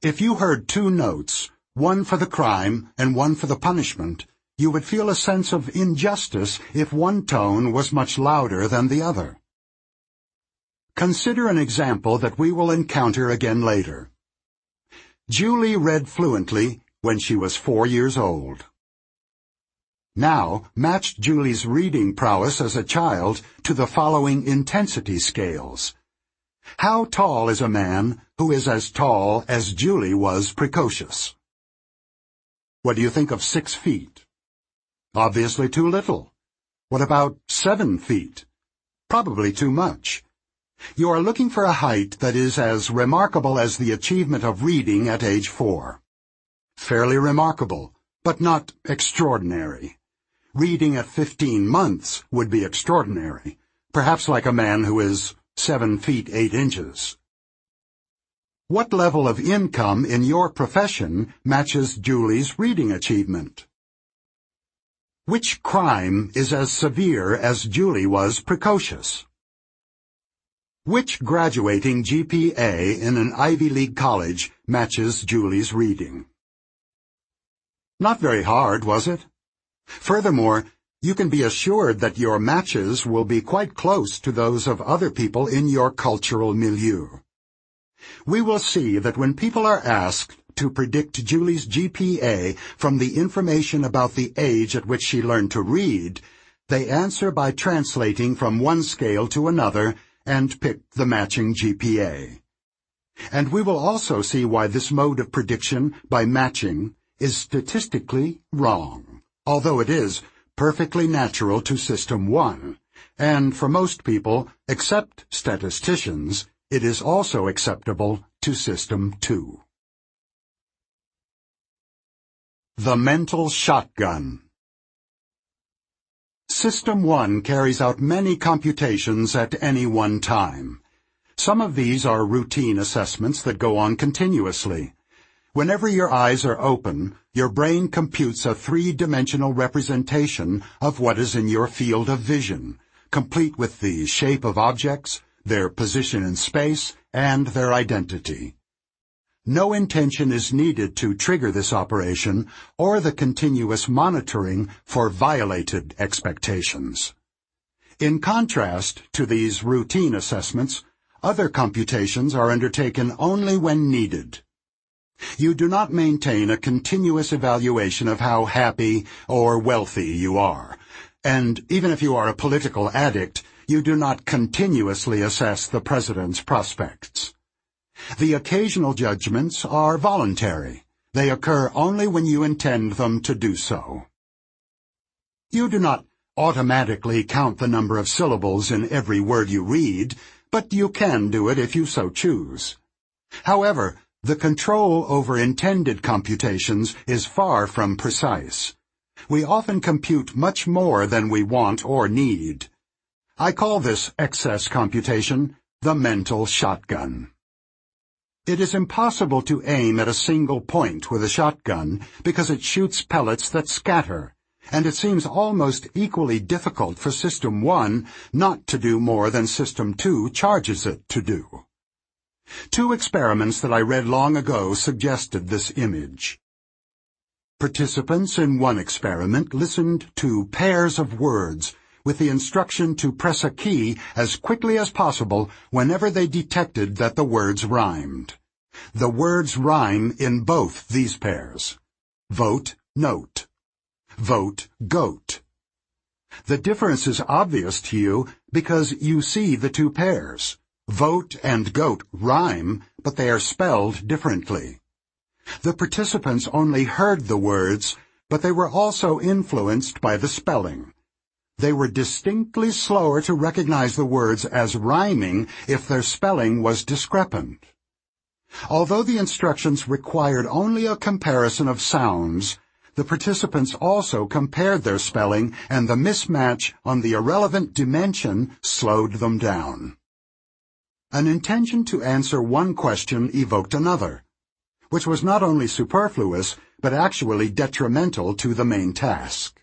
If you heard two notes, one for the crime and one for the punishment, you would feel a sense of injustice if one tone was much louder than the other. Consider an example that we will encounter again later. Julie read fluently when she was four years old. Now, match Julie's reading prowess as a child to the following intensity scales. How tall is a man who is as tall as Julie was precocious? What do you think of six feet? Obviously too little. What about seven feet? Probably too much. You are looking for a height that is as remarkable as the achievement of reading at age four. Fairly remarkable, but not extraordinary. Reading at fifteen months would be extraordinary, perhaps like a man who is seven feet eight inches. What level of income in your profession matches Julie's reading achievement? Which crime is as severe as Julie was precocious? Which graduating GPA in an Ivy League college matches Julie's reading? Not very hard, was it? Furthermore, you can be assured that your matches will be quite close to those of other people in your cultural milieu. We will see that when people are asked to predict Julie's GPA from the information about the age at which she learned to read, they answer by translating from one scale to another and pick the matching GPA. And we will also see why this mode of prediction by matching is statistically wrong, although it is perfectly natural to System 1, and for most people, except statisticians, it is also acceptable to System 2. The Mental Shotgun System 1 carries out many computations at any one time. Some of these are routine assessments that go on continuously. Whenever your eyes are open, your brain computes a three-dimensional representation of what is in your field of vision, complete with the shape of objects, their position in space, and their identity. No intention is needed to trigger this operation or the continuous monitoring for violated expectations. In contrast to these routine assessments, other computations are undertaken only when needed. You do not maintain a continuous evaluation of how happy or wealthy you are. And even if you are a political addict, you do not continuously assess the president's prospects. The occasional judgments are voluntary. They occur only when you intend them to do so. You do not automatically count the number of syllables in every word you read, but you can do it if you so choose. However, the control over intended computations is far from precise. We often compute much more than we want or need. I call this excess computation the mental shotgun. It is impossible to aim at a single point with a shotgun because it shoots pellets that scatter, and it seems almost equally difficult for System 1 not to do more than System 2 charges it to do. Two experiments that I read long ago suggested this image. Participants in one experiment listened to pairs of words with the instruction to press a key as quickly as possible whenever they detected that the words rhymed. The words rhyme in both these pairs. Vote, note. Vote, goat. The difference is obvious to you because you see the two pairs. Vote and goat rhyme, but they are spelled differently. The participants only heard the words, but they were also influenced by the spelling. They were distinctly slower to recognize the words as rhyming if their spelling was discrepant. Although the instructions required only a comparison of sounds, the participants also compared their spelling and the mismatch on the irrelevant dimension slowed them down. An intention to answer one question evoked another, which was not only superfluous, but actually detrimental to the main task.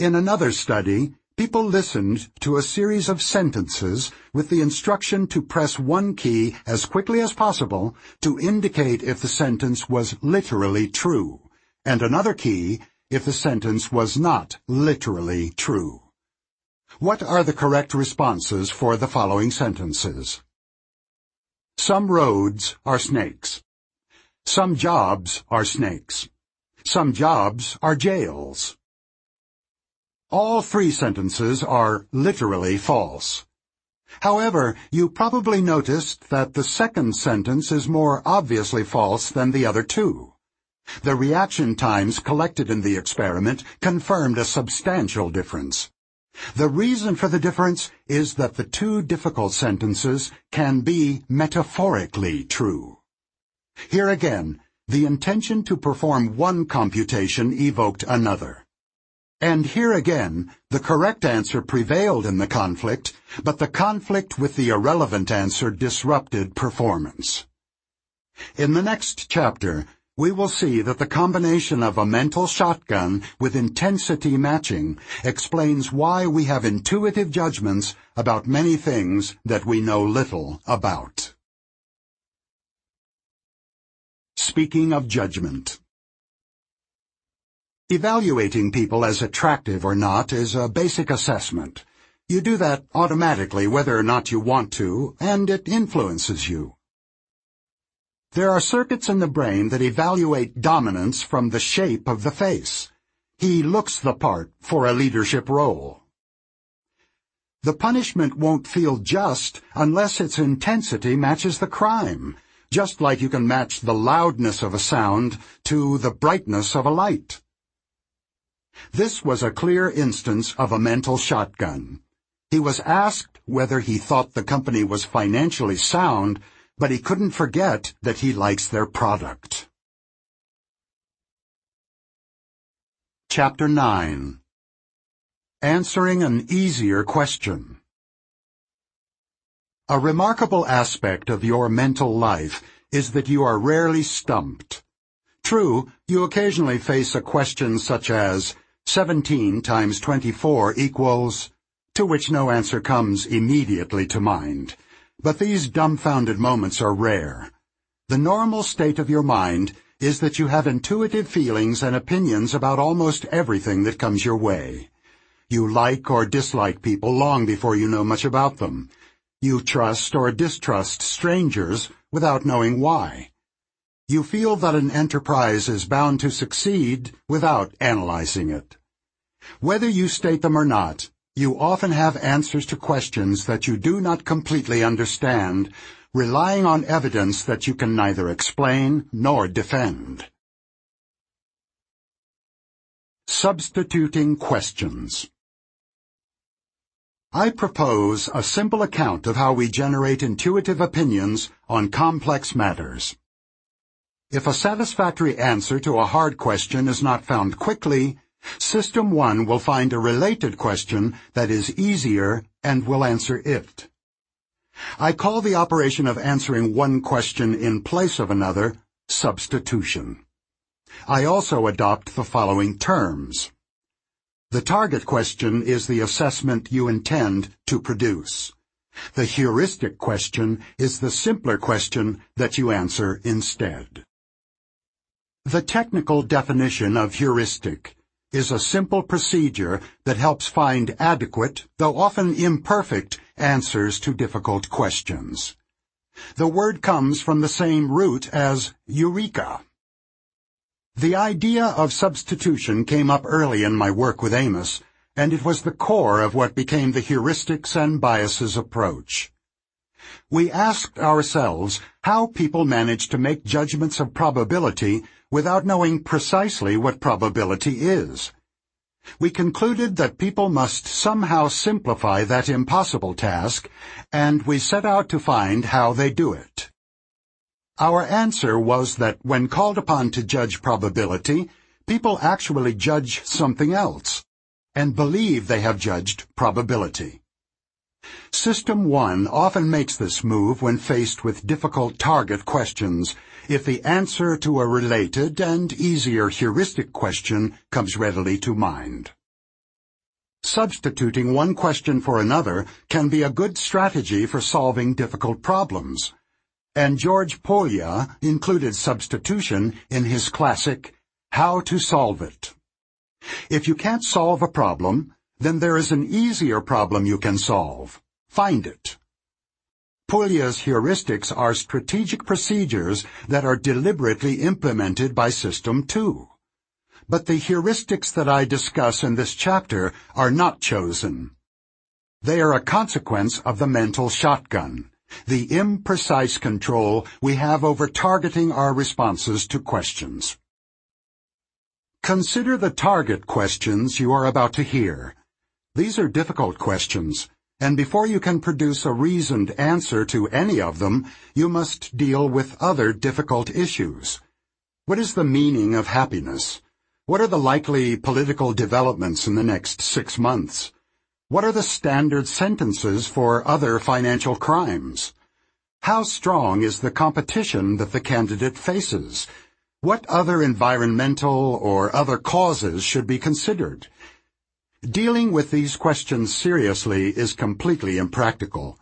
In another study, people listened to a series of sentences with the instruction to press one key as quickly as possible to indicate if the sentence was literally true, and another key if the sentence was not literally true. What are the correct responses for the following sentences? Some roads are snakes. Some jobs are snakes. Some jobs are jails. All three sentences are literally false. However, you probably noticed that the second sentence is more obviously false than the other two. The reaction times collected in the experiment confirmed a substantial difference. The reason for the difference is that the two difficult sentences can be metaphorically true. Here again, the intention to perform one computation evoked another. And here again, the correct answer prevailed in the conflict, but the conflict with the irrelevant answer disrupted performance. In the next chapter, we will see that the combination of a mental shotgun with intensity matching explains why we have intuitive judgments about many things that we know little about. Speaking of judgment. Evaluating people as attractive or not is a basic assessment. You do that automatically whether or not you want to, and it influences you. There are circuits in the brain that evaluate dominance from the shape of the face. He looks the part for a leadership role. The punishment won't feel just unless its intensity matches the crime, just like you can match the loudness of a sound to the brightness of a light. This was a clear instance of a mental shotgun. He was asked whether he thought the company was financially sound but he couldn't forget that he likes their product. Chapter 9 Answering an Easier Question A remarkable aspect of your mental life is that you are rarely stumped. True, you occasionally face a question such as, 17 times 24 equals, to which no answer comes immediately to mind. But these dumbfounded moments are rare. The normal state of your mind is that you have intuitive feelings and opinions about almost everything that comes your way. You like or dislike people long before you know much about them. You trust or distrust strangers without knowing why. You feel that an enterprise is bound to succeed without analyzing it. Whether you state them or not, you often have answers to questions that you do not completely understand, relying on evidence that you can neither explain nor defend. Substituting questions. I propose a simple account of how we generate intuitive opinions on complex matters. If a satisfactory answer to a hard question is not found quickly, System 1 will find a related question that is easier and will answer it. I call the operation of answering one question in place of another substitution. I also adopt the following terms. The target question is the assessment you intend to produce. The heuristic question is the simpler question that you answer instead. The technical definition of heuristic is a simple procedure that helps find adequate, though often imperfect, answers to difficult questions. The word comes from the same root as eureka. The idea of substitution came up early in my work with Amos, and it was the core of what became the heuristics and biases approach. We asked ourselves how people manage to make judgments of probability without knowing precisely what probability is. We concluded that people must somehow simplify that impossible task, and we set out to find how they do it. Our answer was that when called upon to judge probability, people actually judge something else, and believe they have judged probability. System 1 often makes this move when faced with difficult target questions if the answer to a related and easier heuristic question comes readily to mind. Substituting one question for another can be a good strategy for solving difficult problems, and George Polya included substitution in his classic How to Solve It. If you can't solve a problem, then there is an easier problem you can solve. Find it. Polya's heuristics are strategic procedures that are deliberately implemented by System 2. But the heuristics that I discuss in this chapter are not chosen. They are a consequence of the mental shotgun, the imprecise control we have over targeting our responses to questions. Consider the target questions you are about to hear. These are difficult questions, and before you can produce a reasoned answer to any of them, you must deal with other difficult issues. What is the meaning of happiness? What are the likely political developments in the next six months? What are the standard sentences for other financial crimes? How strong is the competition that the candidate faces? What other environmental or other causes should be considered? Dealing with these questions seriously is completely impractical.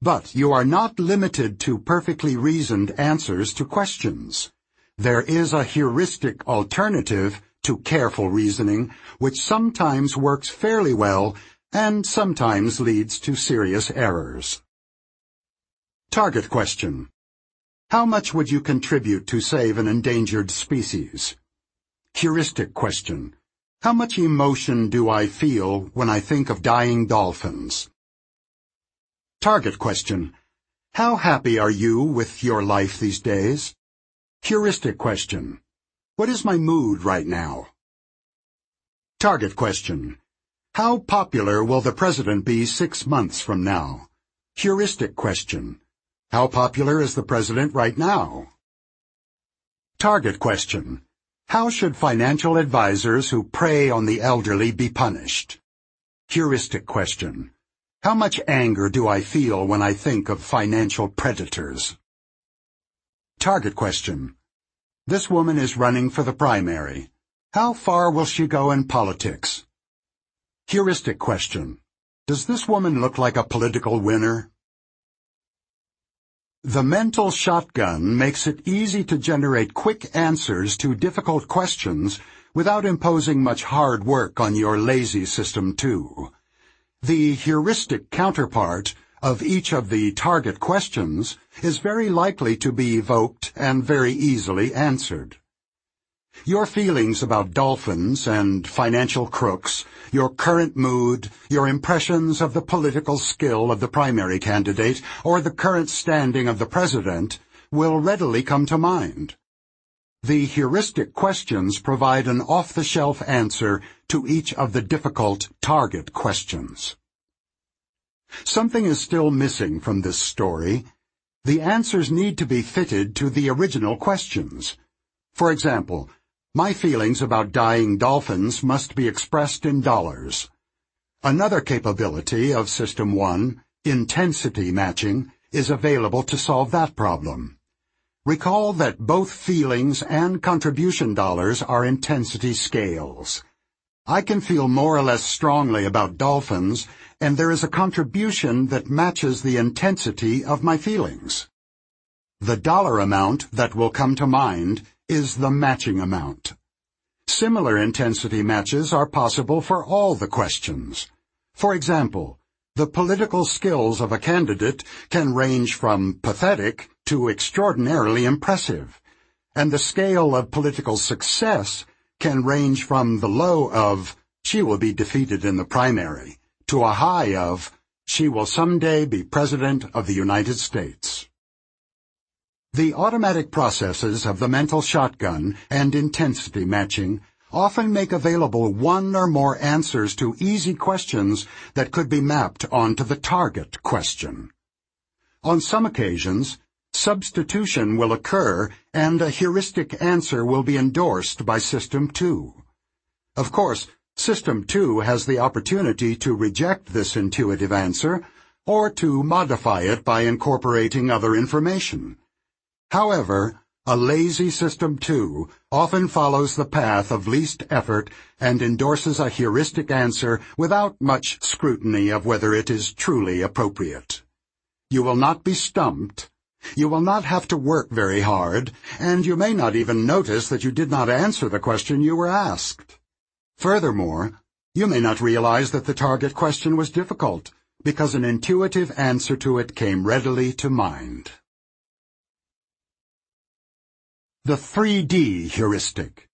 But you are not limited to perfectly reasoned answers to questions. There is a heuristic alternative to careful reasoning, which sometimes works fairly well and sometimes leads to serious errors. Target question. How much would you contribute to save an endangered species? Heuristic question. How much emotion do I feel when I think of dying dolphins? Target question. How happy are you with your life these days? Heuristic question. What is my mood right now? Target question. How popular will the president be six months from now? Heuristic question. How popular is the president right now? Target question. How should financial advisors who prey on the elderly be punished? Heuristic question. How much anger do I feel when I think of financial predators? Target question. This woman is running for the primary. How far will she go in politics? Heuristic question. Does this woman look like a political winner? The mental shotgun makes it easy to generate quick answers to difficult questions without imposing much hard work on your lazy System 2. The heuristic counterpart of each of the target questions is very likely to be evoked and very easily answered. Your feelings about dolphins and financial crooks, your current mood, your impressions of the political skill of the primary candidate, or the current standing of the president will readily come to mind. The heuristic questions provide an off-the-shelf answer to each of the difficult target questions. Something is still missing from this story. The answers need to be fitted to the original questions. For example, my feelings about dying dolphins must be expressed in dollars. Another capability of System 1, intensity matching, is available to solve that problem. Recall that both feelings and contribution dollars are intensity scales. I can feel more or less strongly about dolphins, and there is a contribution that matches the intensity of my feelings. The dollar amount that will come to mind is the matching amount. Similar intensity matches are possible for all the questions. For example, the political skills of a candidate can range from pathetic to extraordinarily impressive, and the scale of political success can range from the low of, she will be defeated in the primary, to a high of, she will someday be President of the United States. The automatic processes of the mental shotgun and intensity matching often make available one or more answers to easy questions that could be mapped onto the target question. On some occasions, substitution will occur and a heuristic answer will be endorsed by System 2. Of course, System 2 has the opportunity to reject this intuitive answer or to modify it by incorporating other information. However, a lazy system, too, often follows the path of least effort and endorses a heuristic answer without much scrutiny of whether it is truly appropriate. You will not be stumped. You will not have to work very hard, and you may not even notice that you did not answer the question you were asked. Furthermore, you may not realize that the target question was difficult, because an intuitive answer to it came readily to mind. The 3D heuristic.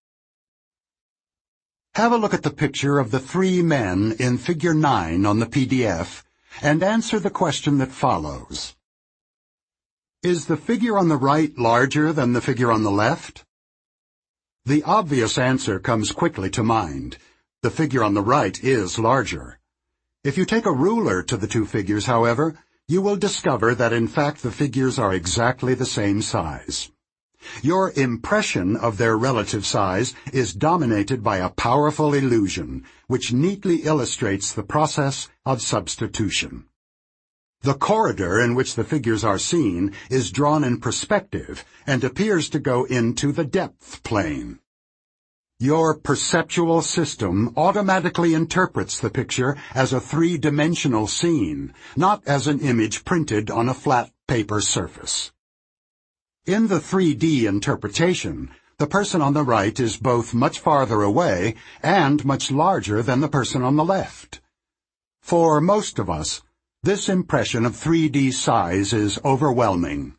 Have a look at the picture of the three men in Figure 9 on the PDF and answer the question that follows. Is the figure on the right larger than the figure on the left? The obvious answer comes quickly to mind. The figure on the right is larger. If you take a ruler to the two figures, however, you will discover that in fact the figures are exactly the same size. Your impression of their relative size is dominated by a powerful illusion, which neatly illustrates the process of substitution. The corridor in which the figures are seen is drawn in perspective and appears to go into the depth plane. Your perceptual system automatically interprets the picture as a three-dimensional scene, not as an image printed on a flat paper surface. In the 3D interpretation, the person on the right is both much farther away and much larger than the person on the left. For most of us, this impression of 3D size is overwhelming.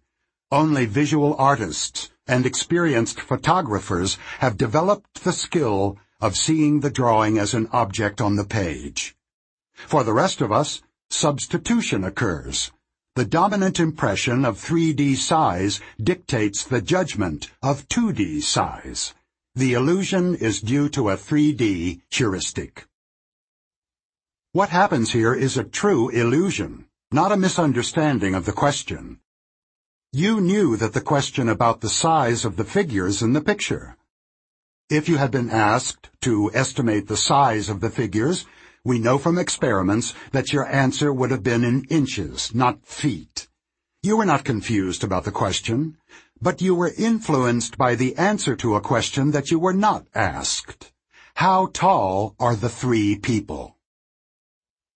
Only visual artists and experienced photographers have developed the skill of seeing the drawing as an object on the page. For the rest of us, substitution occurs the dominant impression of 3D size dictates the judgment of 2D size. The illusion is due to a 3D heuristic. What happens here is a true illusion, not a misunderstanding of the question. You knew that the question about the size of the figures in the picture. If you had been asked to estimate the size of the figures, we know from experiments that your answer would have been in inches, not feet. You were not confused about the question, but you were influenced by the answer to a question that you were not asked. How tall are the three people?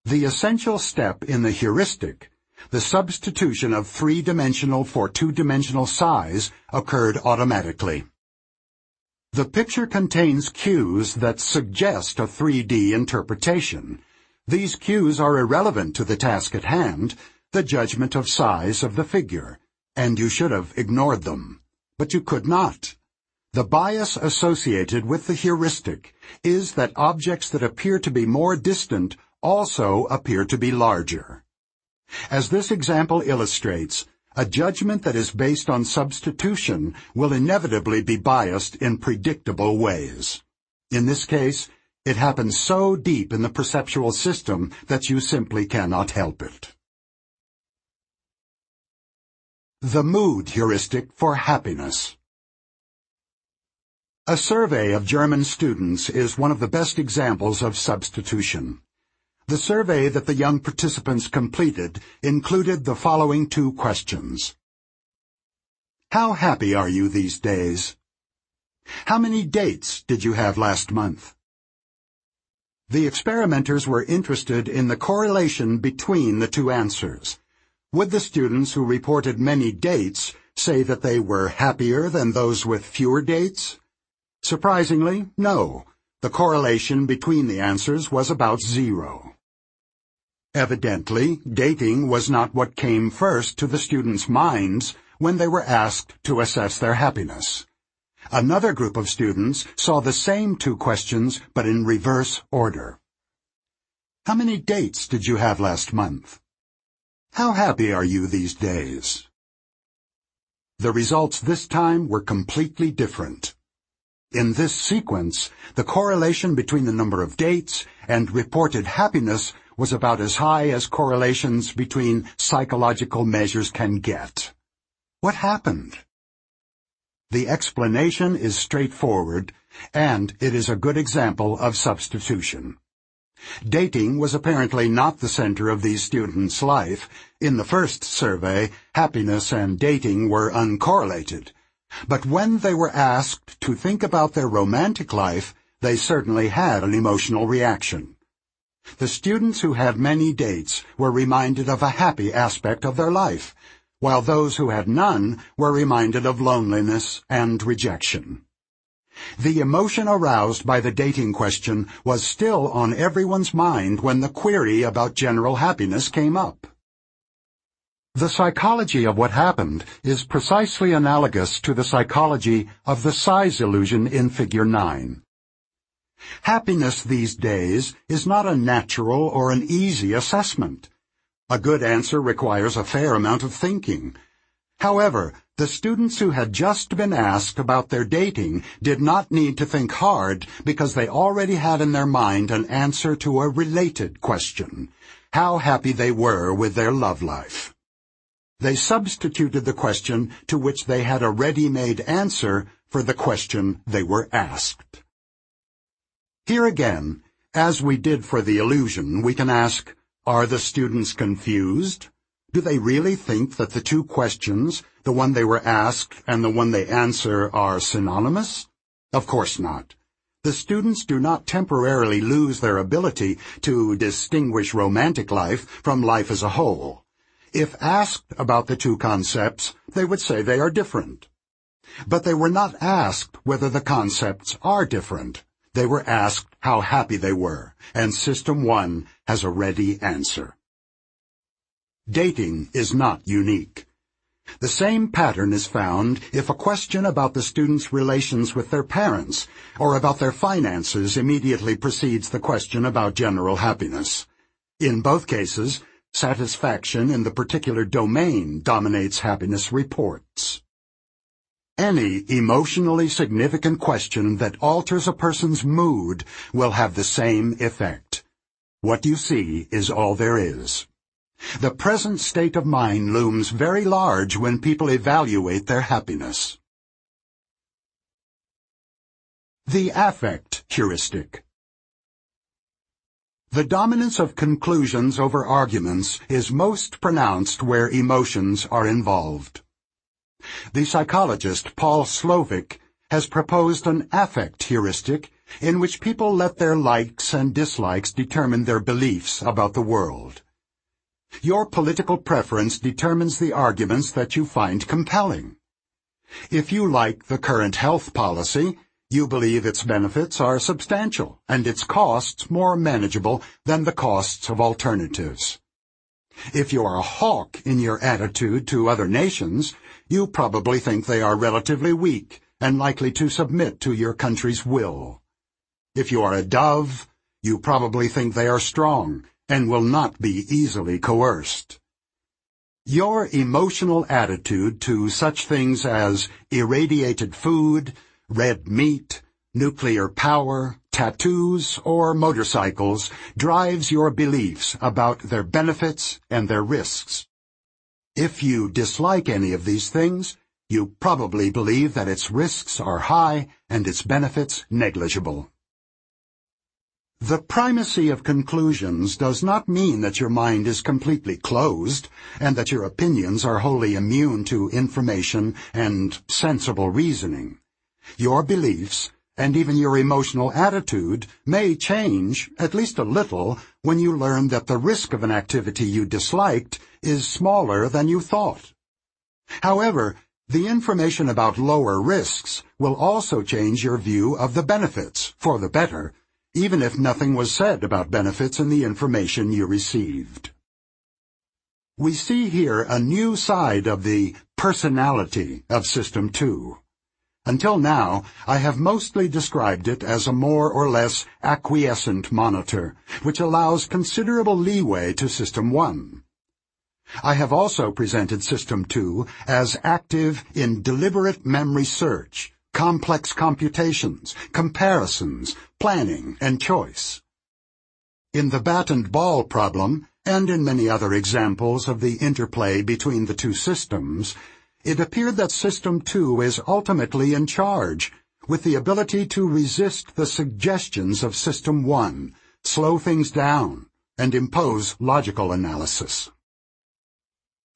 The essential step in the heuristic, the substitution of three-dimensional for two-dimensional size, occurred automatically. The picture contains cues that suggest a 3D interpretation. These cues are irrelevant to the task at hand, the judgment of size of the figure, and you should have ignored them. But you could not. The bias associated with the heuristic is that objects that appear to be more distant also appear to be larger. As this example illustrates, a judgment that is based on substitution will inevitably be biased in predictable ways. In this case, it happens so deep in the perceptual system that you simply cannot help it. The mood heuristic for happiness. A survey of German students is one of the best examples of substitution. The survey that the young participants completed included the following two questions. How happy are you these days? How many dates did you have last month? The experimenters were interested in the correlation between the two answers. Would the students who reported many dates say that they were happier than those with fewer dates? Surprisingly, no. The correlation between the answers was about zero. Evidently, dating was not what came first to the students' minds when they were asked to assess their happiness. Another group of students saw the same two questions but in reverse order. How many dates did you have last month? How happy are you these days? The results this time were completely different. In this sequence, the correlation between the number of dates and reported happiness was about as high as correlations between psychological measures can get. What happened? The explanation is straightforward, and it is a good example of substitution. Dating was apparently not the center of these students' life. In the first survey, happiness and dating were uncorrelated. But when they were asked to think about their romantic life, they certainly had an emotional reaction. The students who had many dates were reminded of a happy aspect of their life, while those who had none were reminded of loneliness and rejection. The emotion aroused by the dating question was still on everyone's mind when the query about general happiness came up. The psychology of what happened is precisely analogous to the psychology of the size illusion in Figure 9. Happiness these days is not a natural or an easy assessment. A good answer requires a fair amount of thinking. However, the students who had just been asked about their dating did not need to think hard because they already had in their mind an answer to a related question, how happy they were with their love life. They substituted the question to which they had a ready-made answer for the question they were asked. Here again, as we did for the illusion, we can ask, are the students confused? Do they really think that the two questions, the one they were asked and the one they answer, are synonymous? Of course not. The students do not temporarily lose their ability to distinguish romantic life from life as a whole. If asked about the two concepts, they would say they are different. But they were not asked whether the concepts are different. They were asked how happy they were, and System 1 has a ready answer. Dating is not unique. The same pattern is found if a question about the student's relations with their parents or about their finances immediately precedes the question about general happiness. In both cases, satisfaction in the particular domain dominates happiness reports. Any emotionally significant question that alters a person's mood will have the same effect. What you see is all there is. The present state of mind looms very large when people evaluate their happiness. The affect heuristic. The dominance of conclusions over arguments is most pronounced where emotions are involved. The psychologist Paul Slovic has proposed an affect heuristic in which people let their likes and dislikes determine their beliefs about the world. Your political preference determines the arguments that you find compelling. If you like the current health policy, you believe its benefits are substantial and its costs more manageable than the costs of alternatives. If you are a hawk in your attitude to other nations, you probably think they are relatively weak and likely to submit to your country's will. If you are a dove, you probably think they are strong and will not be easily coerced. Your emotional attitude to such things as irradiated food, red meat, nuclear power, tattoos, or motorcycles drives your beliefs about their benefits and their risks. If you dislike any of these things, you probably believe that its risks are high and its benefits negligible. The primacy of conclusions does not mean that your mind is completely closed and that your opinions are wholly immune to information and sensible reasoning. Your beliefs and even your emotional attitude may change, at least a little, when you learn that the risk of an activity you disliked is smaller than you thought. However, The information about lower risks will also change your view of the benefits for the better, even if nothing was said about benefits in the information you received. We see here a new side of the personality of System 2. Until now, I have mostly described it as a more or less acquiescent monitor, which allows considerable leeway to System 1. I have also presented System 2 as active in deliberate memory search, complex computations, comparisons, planning, and choice. In the bat and ball problem, and in many other examples of the interplay between the two systems, it appeared that System 2 is ultimately in charge, with the ability to resist the suggestions of System 1, slow things down, and impose logical analysis.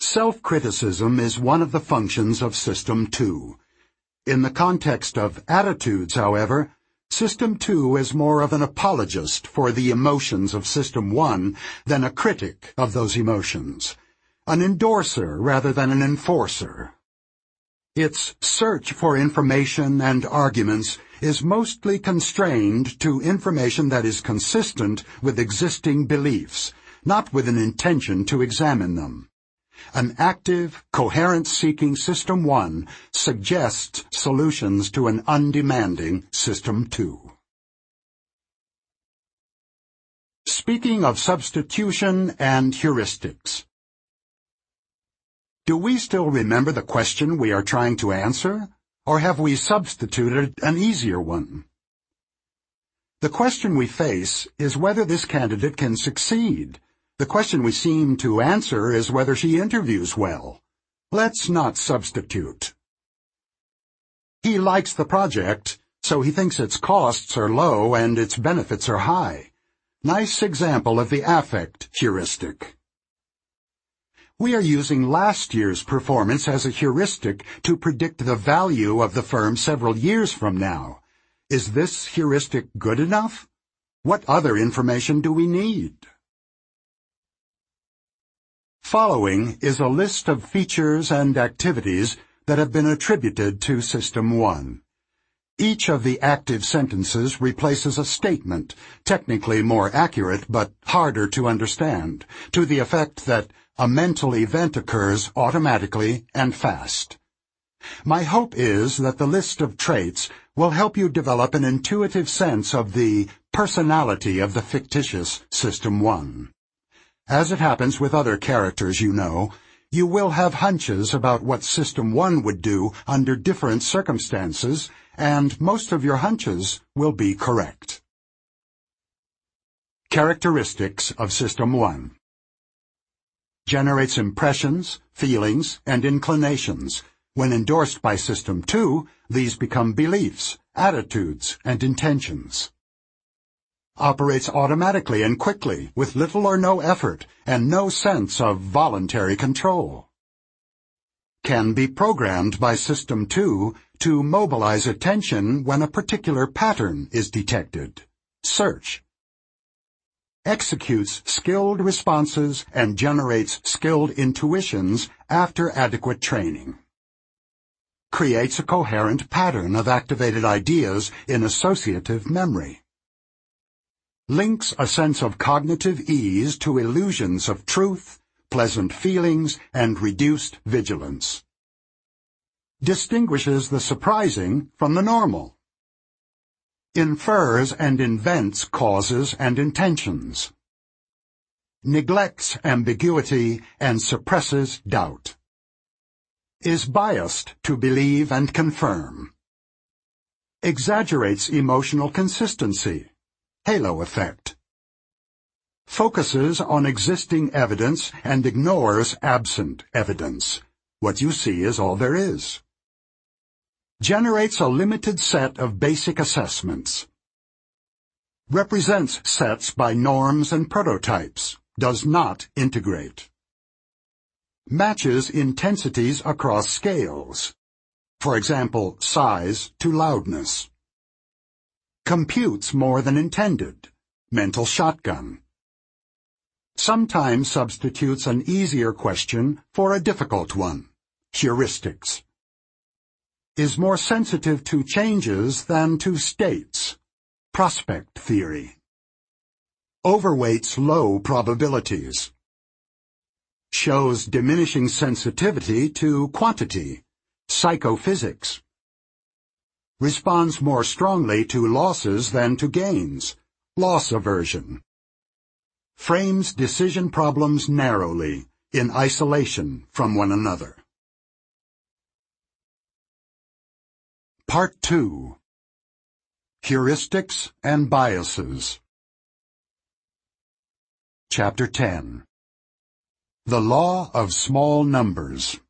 Self-criticism is one of the functions of System 2. In the context of attitudes, however, System 2 is more of an apologist for the emotions of System 1 than a critic of those emotions, an endorser rather than an enforcer. Its search for information and arguments is mostly constrained to information that is consistent with existing beliefs, not with an intention to examine them. An active, coherence-seeking System 1 suggests solutions to an undemanding System 2. Speaking of substitution and heuristics, do we still remember the question we are trying to answer, or have we substituted an easier one? The question we face is whether this candidate can succeed. The question we seem to answer is whether she interviews well. Let's not substitute. He likes the project, so he thinks its costs are low and its benefits are high. Nice example of the affect heuristic. We are using last year's performance as a heuristic to predict the value of the firm several years from now. Is this heuristic good enough? What other information do we need? Following is a list of features and activities that have been attributed to System 1. Each of the active sentences replaces a statement, technically more accurate but harder to understand, to the effect that a mental event occurs automatically and fast. My hope is that the list of traits will help you develop an intuitive sense of the personality of the fictitious System 1. As it happens with other characters you know, you will have hunches about what System 1 would do under different circumstances, and most of your hunches will be correct. Characteristics of System 1 generates impressions, feelings, and inclinations. When endorsed by System 2, these become beliefs, attitudes, and intentions. Operates automatically and quickly, with little or no effort, and no sense of voluntary control. Can be programmed by System 2 to mobilize attention when a particular pattern is detected. Search, executes skilled responses and generates skilled intuitions after adequate training. Creates a coherent pattern of activated ideas in associative memory. Links a sense of cognitive ease to illusions of truth, pleasant feelings, and reduced vigilance. Distinguishes the surprising from the normal infers and invents causes and intentions, neglects ambiguity and suppresses doubt, is biased to believe and confirm, exaggerates emotional consistency, halo effect, focuses on existing evidence and ignores absent evidence. What you see is all there is generates a limited set of basic assessments, represents sets by norms and prototypes, does not integrate, matches intensities across scales, for example, size to loudness, computes more than intended, mental shotgun, sometimes substitutes an easier question for a difficult one, heuristics. Is more sensitive to changes than to states. Prospect theory. Overweights low probabilities. Shows diminishing sensitivity to quantity. Psychophysics. Responds more strongly to losses than to gains. Loss aversion. Frames decision problems narrowly, in isolation from one another. Part 2 Heuristics and Biases. Chapter 10 The Law of Small Numbers.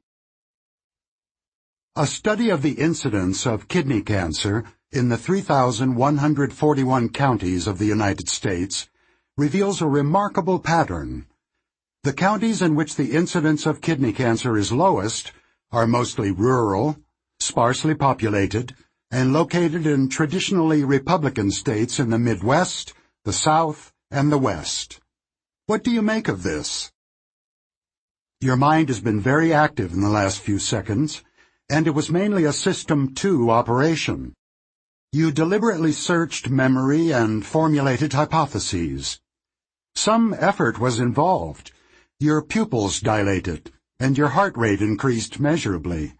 A study of the incidence of kidney cancer in the 3,141 counties of the United States reveals a remarkable pattern. The counties in which the incidence of kidney cancer is lowest are mostly rural, sparsely populated, and located in traditionally Republican states in the Midwest, the South, and the West. What do you make of this? Your mind has been very active in the last few seconds, and it was mainly a System 2 operation. You deliberately searched memory and formulated hypotheses. Some effort was involved. Your pupils dilated, and your heart rate increased measurably.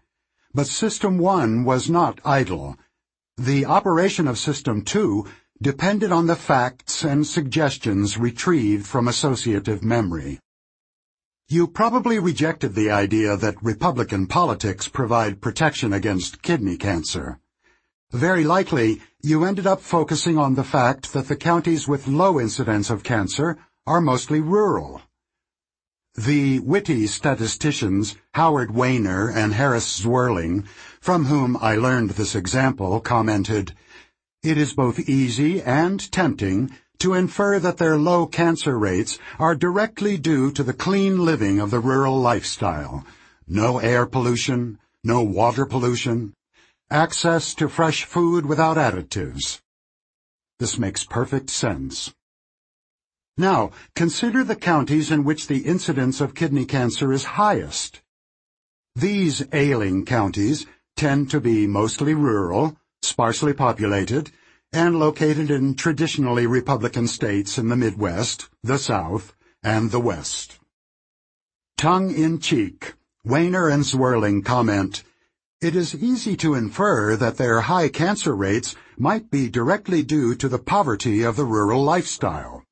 But System 1 was not idle. The operation of System 2 depended on the facts and suggestions retrieved from associative memory. You probably rejected the idea that Republican politics provide protection against kidney cancer. Very likely, you ended up focusing on the fact that the counties with low incidence of cancer are mostly rural. The witty statisticians Howard Wainer and Harris Zwerling, from whom I learned this example, commented, It is both easy and tempting to infer that their low cancer rates are directly due to the clean living of the rural lifestyle. No air pollution, no water pollution, access to fresh food without additives. This makes perfect sense. Now, consider the counties in which the incidence of kidney cancer is highest. These ailing counties tend to be mostly rural, sparsely populated, and located in traditionally Republican states in the Midwest, the South, and the West. Tongue-in-cheek, Wainer and Zwerling comment, It is easy to infer that their high cancer rates might be directly due to the poverty of the rural lifestyle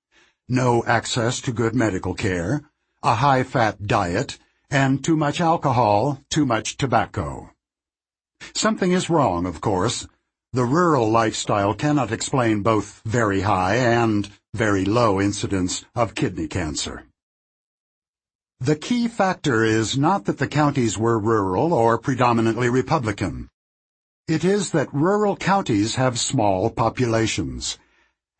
no access to good medical care, a high-fat diet, and too much alcohol, too much tobacco. Something is wrong, of course. The rural lifestyle cannot explain both very high and very low incidence of kidney cancer. The key factor is not that the counties were rural or predominantly Republican. It is that rural counties have small populations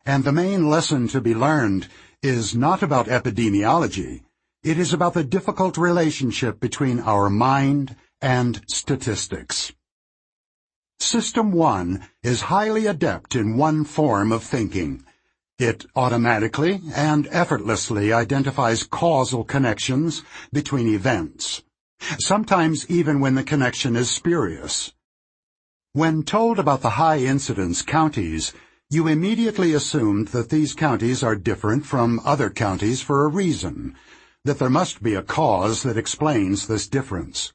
and the main lesson to be learned is not about epidemiology. It is about the difficult relationship between our mind and statistics. System 1 is highly adept in one form of thinking. It automatically and effortlessly identifies causal connections between events, sometimes even when the connection is spurious. When told about the high incidence counties, you immediately assumed that these counties are different from other counties for a reason, that there must be a cause that explains this difference.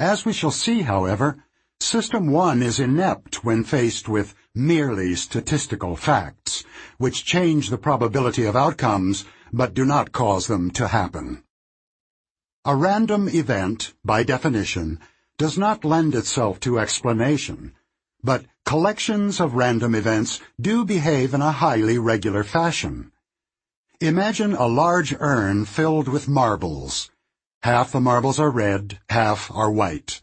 As we shall see, however, System 1 is inept when faced with merely statistical facts, which change the probability of outcomes but do not cause them to happen. A random event, by definition, does not lend itself to explanation, but collections of random events do behave in a highly regular fashion. Imagine a large urn filled with marbles. Half the marbles are red, half are white.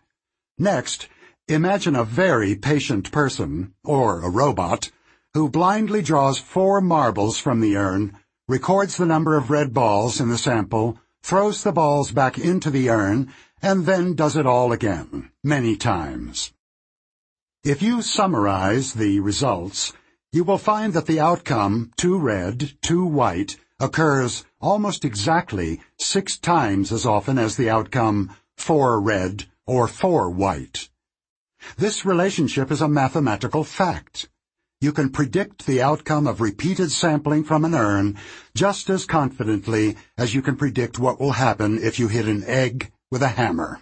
Next, imagine a very patient person, or a robot, who blindly draws four marbles from the urn, records the number of red balls in the sample, throws the balls back into the urn, and then does it all again, many times. If you summarize the results, you will find that the outcome, two red, two white, occurs almost exactly six times as often as the outcome, four red or four white. This relationship is a mathematical fact. You can predict the outcome of repeated sampling from an urn just as confidently as you can predict what will happen if you hit an egg with a hammer.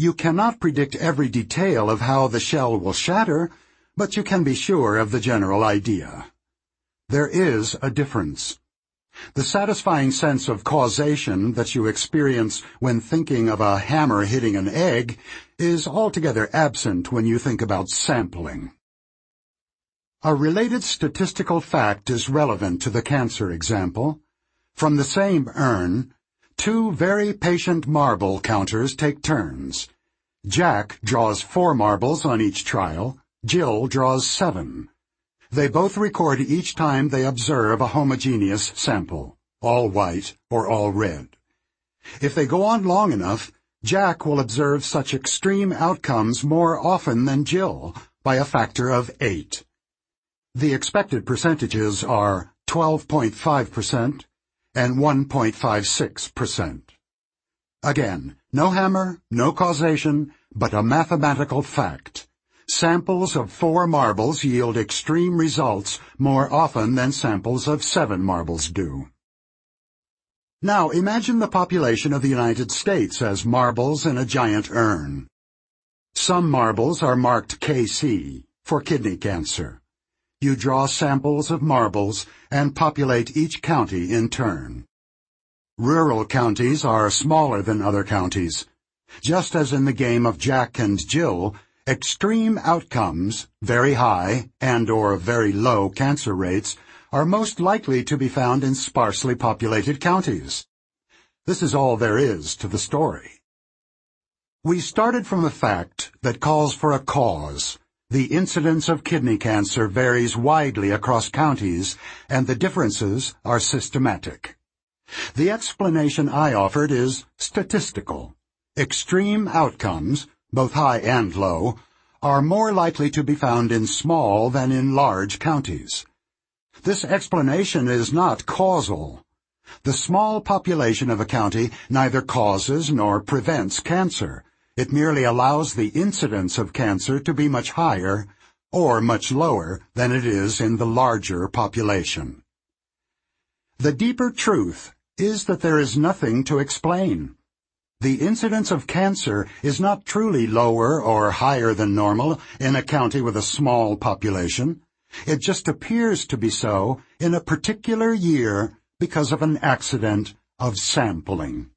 You cannot predict every detail of how the shell will shatter, but you can be sure of the general idea. There is a difference. The satisfying sense of causation that you experience when thinking of a hammer hitting an egg is altogether absent when you think about sampling. A related statistical fact is relevant to the cancer example. From the same urn, two very patient marble counters take turns. Jack draws four marbles on each trial, Jill draws seven. They both record each time they observe a homogeneous sample, all white or all red. If they go on long enough, Jack will observe such extreme outcomes more often than Jill, by a factor of eight. The expected percentages are 12.5% and 1.56%. Again, no hammer, no causation, but a mathematical fact. Samples of four marbles yield extreme results more often than samples of seven marbles do. Now imagine the population of the United States as marbles in a giant urn. Some marbles are marked KC, for kidney cancer. You draw samples of marbles and populate each county in turn. Rural counties are smaller than other counties. Just as in the game of Jack and Jill, extreme outcomes, very high and or very low cancer rates, are most likely to be found in sparsely populated counties. This is all there is to the story. We started from a fact that calls for a cause, the incidence of kidney cancer varies widely across counties, and the differences are systematic. The explanation I offered is statistical. Extreme outcomes, both high and low, are more likely to be found in small than in large counties. This explanation is not causal. The small population of a county neither causes nor prevents cancer, it merely allows the incidence of cancer to be much higher or much lower than it is in the larger population. The deeper truth is that there is nothing to explain. The incidence of cancer is not truly lower or higher than normal in a county with a small population. It just appears to be so in a particular year because of an accident of sampling.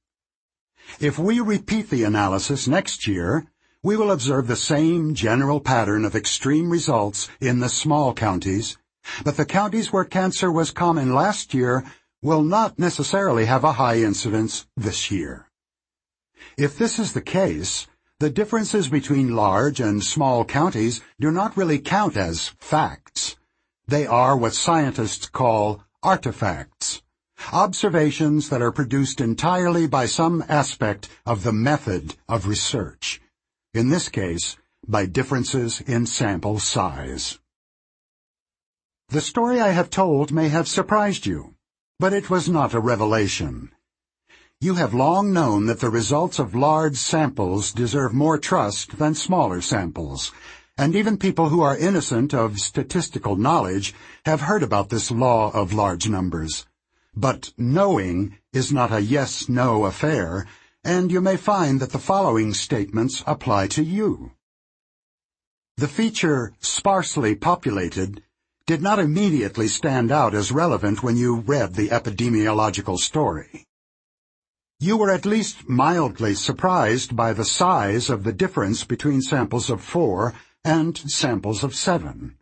If we repeat the analysis next year, we will observe the same general pattern of extreme results in the small counties, but the counties where cancer was common last year will not necessarily have a high incidence this year. If this is the case, the differences between large and small counties do not really count as facts. They are what scientists call artifacts observations that are produced entirely by some aspect of the method of research, in this case, by differences in sample size. The story I have told may have surprised you, but it was not a revelation. You have long known that the results of large samples deserve more trust than smaller samples, and even people who are innocent of statistical knowledge have heard about this law of large numbers. But knowing is not a yes-no affair, and you may find that the following statements apply to you. The feature sparsely populated did not immediately stand out as relevant when you read the epidemiological story. You were at least mildly surprised by the size of the difference between samples of four and samples of seven.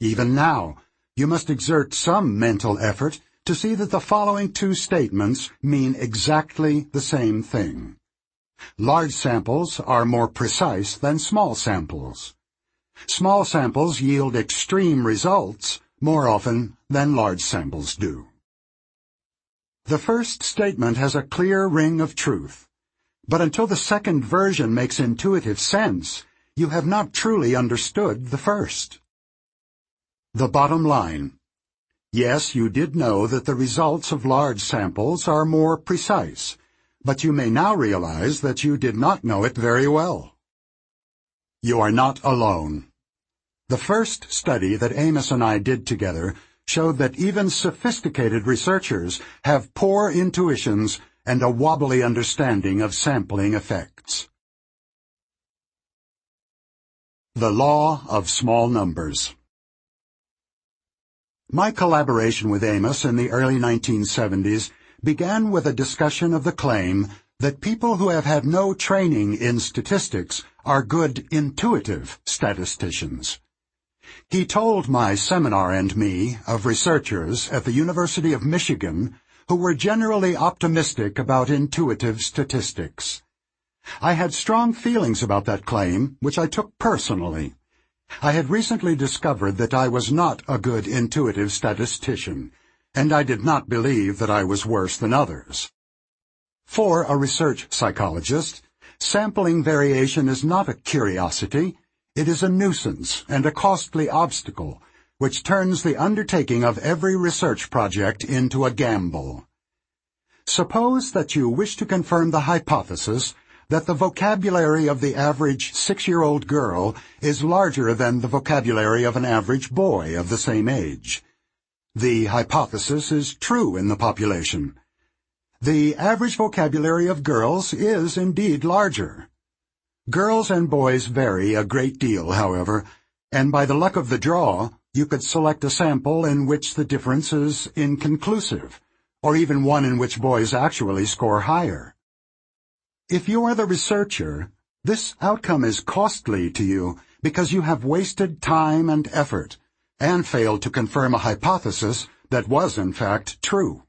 Even now, you must exert some mental effort to see that the following two statements mean exactly the same thing. Large samples are more precise than small samples. Small samples yield extreme results more often than large samples do. The first statement has a clear ring of truth, but until the second version makes intuitive sense, you have not truly understood the first. The bottom line. Yes, you did know that the results of large samples are more precise, but you may now realize that you did not know it very well. You are not alone. The first study that Amos and I did together showed that even sophisticated researchers have poor intuitions and a wobbly understanding of sampling effects. The Law of Small Numbers My collaboration with Amos in the early 1970s began with a discussion of the claim that people who have had no training in statistics are good intuitive statisticians. He told my seminar and me of researchers at the University of Michigan who were generally optimistic about intuitive statistics. I had strong feelings about that claim, which I took personally. I had recently discovered that I was not a good intuitive statistician, and I did not believe that I was worse than others. For a research psychologist, sampling variation is not a curiosity, it is a nuisance and a costly obstacle, which turns the undertaking of every research project into a gamble. Suppose that you wish to confirm the hypothesis that the vocabulary of the average six-year-old girl is larger than the vocabulary of an average boy of the same age. The hypothesis is true in the population. The average vocabulary of girls is indeed larger. Girls and boys vary a great deal, however, and by the luck of the draw, you could select a sample in which the difference is inconclusive, or even one in which boys actually score higher. If you are the researcher, this outcome is costly to you because you have wasted time and effort, and failed to confirm a hypothesis that was in fact true.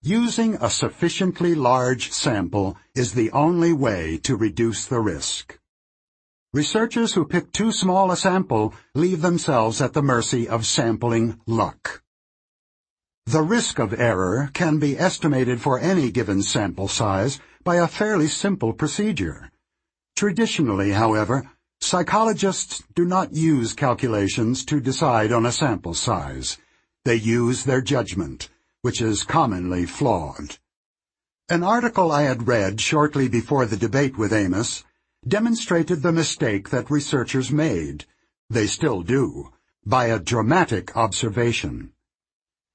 Using a sufficiently large sample is the only way to reduce the risk. Researchers who pick too small a sample leave themselves at the mercy of sampling luck. The risk of error can be estimated for any given sample size by a fairly simple procedure. Traditionally, however, psychologists do not use calculations to decide on a sample size. They use their judgment which is commonly flawed. An article I had read shortly before the debate with Amos demonstrated the mistake that researchers made, they still do, by a dramatic observation.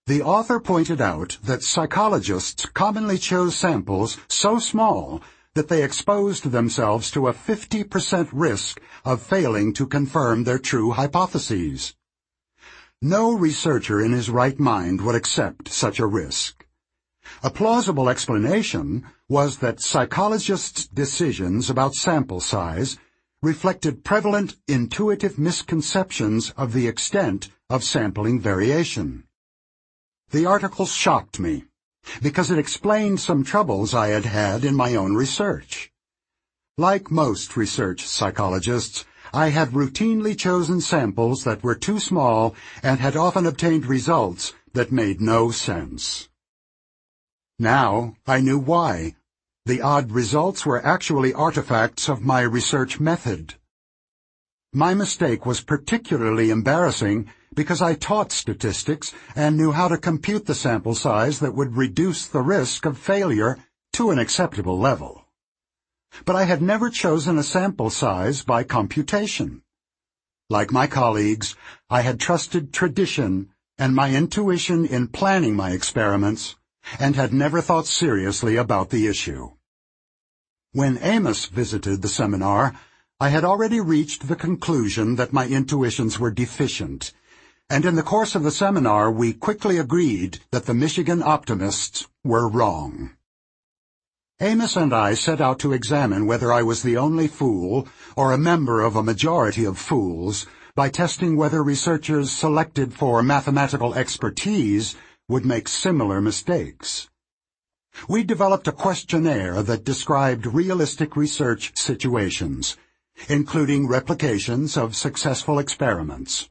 The author pointed out that psychologists commonly chose samples so small that they exposed themselves to a 50% risk of failing to confirm their true hypotheses. No researcher in his right mind would accept such a risk. A plausible explanation was that psychologists' decisions about sample size reflected prevalent intuitive misconceptions of the extent of sampling variation. The article shocked me, because it explained some troubles I had had in my own research. Like most research psychologists, I had routinely chosen samples that were too small and had often obtained results that made no sense. Now I knew why. The odd results were actually artifacts of my research method. My mistake was particularly embarrassing because I taught statistics and knew how to compute the sample size that would reduce the risk of failure to an acceptable level but I had never chosen a sample size by computation. Like my colleagues, I had trusted tradition and my intuition in planning my experiments, and had never thought seriously about the issue. When Amos visited the seminar, I had already reached the conclusion that my intuitions were deficient, and in the course of the seminar we quickly agreed that the Michigan optimists were wrong. Amos and I set out to examine whether I was the only fool or a member of a majority of fools by testing whether researchers selected for mathematical expertise would make similar mistakes. We developed a questionnaire that described realistic research situations, including replications of successful experiments.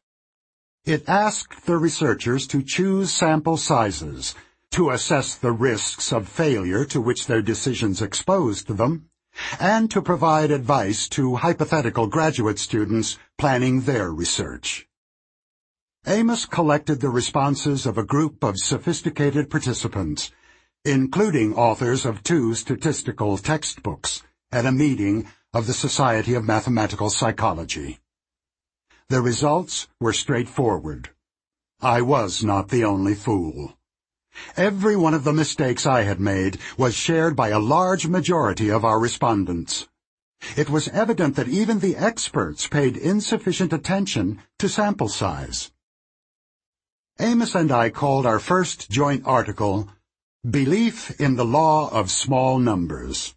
It asked the researchers to choose sample sizes to assess the risks of failure to which their decisions exposed them, and to provide advice to hypothetical graduate students planning their research. Amos collected the responses of a group of sophisticated participants, including authors of two statistical textbooks, at a meeting of the Society of Mathematical Psychology. The results were straightforward. I was not the only fool. Every one of the mistakes I had made was shared by a large majority of our respondents. It was evident that even the experts paid insufficient attention to sample size. Amos and I called our first joint article Belief in the Law of Small Numbers.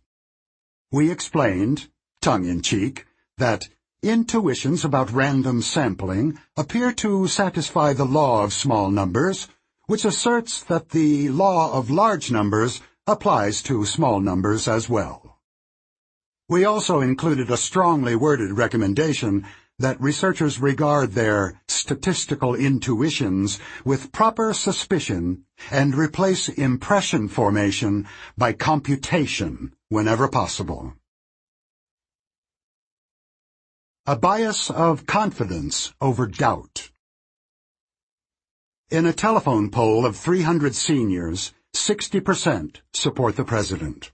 We explained, tongue-in-cheek, that intuitions about random sampling appear to satisfy the law of small numbers, which asserts that the law of large numbers applies to small numbers as well. We also included a strongly worded recommendation that researchers regard their statistical intuitions with proper suspicion and replace impression formation by computation whenever possible. A bias of confidence over doubt. In a telephone poll of 300 seniors, 60% support the president.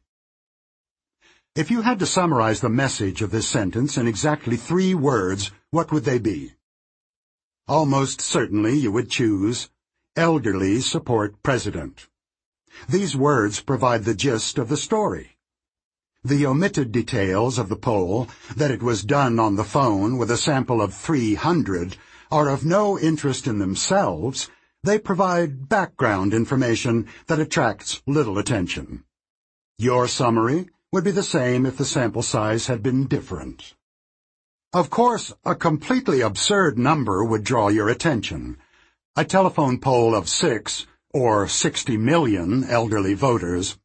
If you had to summarize the message of this sentence in exactly three words, what would they be? Almost certainly you would choose, elderly support president. These words provide the gist of the story. The omitted details of the poll, that it was done on the phone with a sample of 300, are of no interest in themselves, they provide background information that attracts little attention. Your summary would be the same if the sample size had been different. Of course, a completely absurd number would draw your attention. A telephone poll of six, or 60 million elderly voters.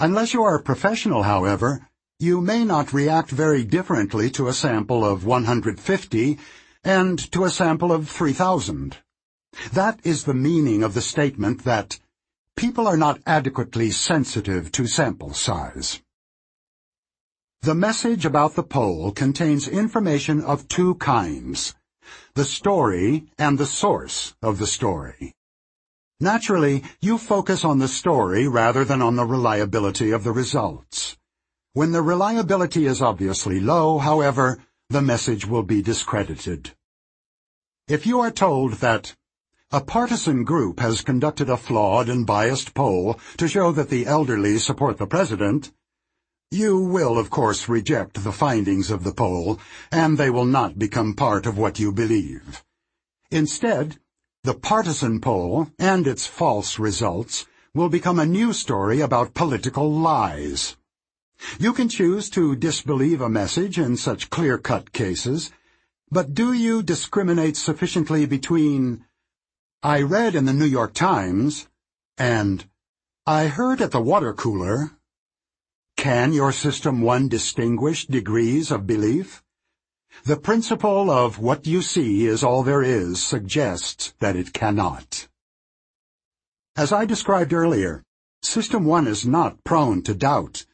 Unless you are a professional, however, you may not react very differently to a sample of 150 and to a sample of 3,000. That is the meaning of the statement that people are not adequately sensitive to sample size. The message about the poll contains information of two kinds, the story and the source of the story. Naturally, you focus on the story rather than on the reliability of the results. When the reliability is obviously low, however, the message will be discredited. If you are told that a partisan group has conducted a flawed and biased poll to show that the elderly support the president, you will, of course, reject the findings of the poll, and they will not become part of what you believe. Instead, the partisan poll and its false results will become a new story about political lies. You can choose to disbelieve a message in such clear-cut cases, but do you discriminate sufficiently between I read in the New York Times and I heard at the water cooler can your System 1 distinguish degrees of belief? The principle of what you see is all there is suggests that it cannot. As I described earlier, System 1 is not prone to doubt.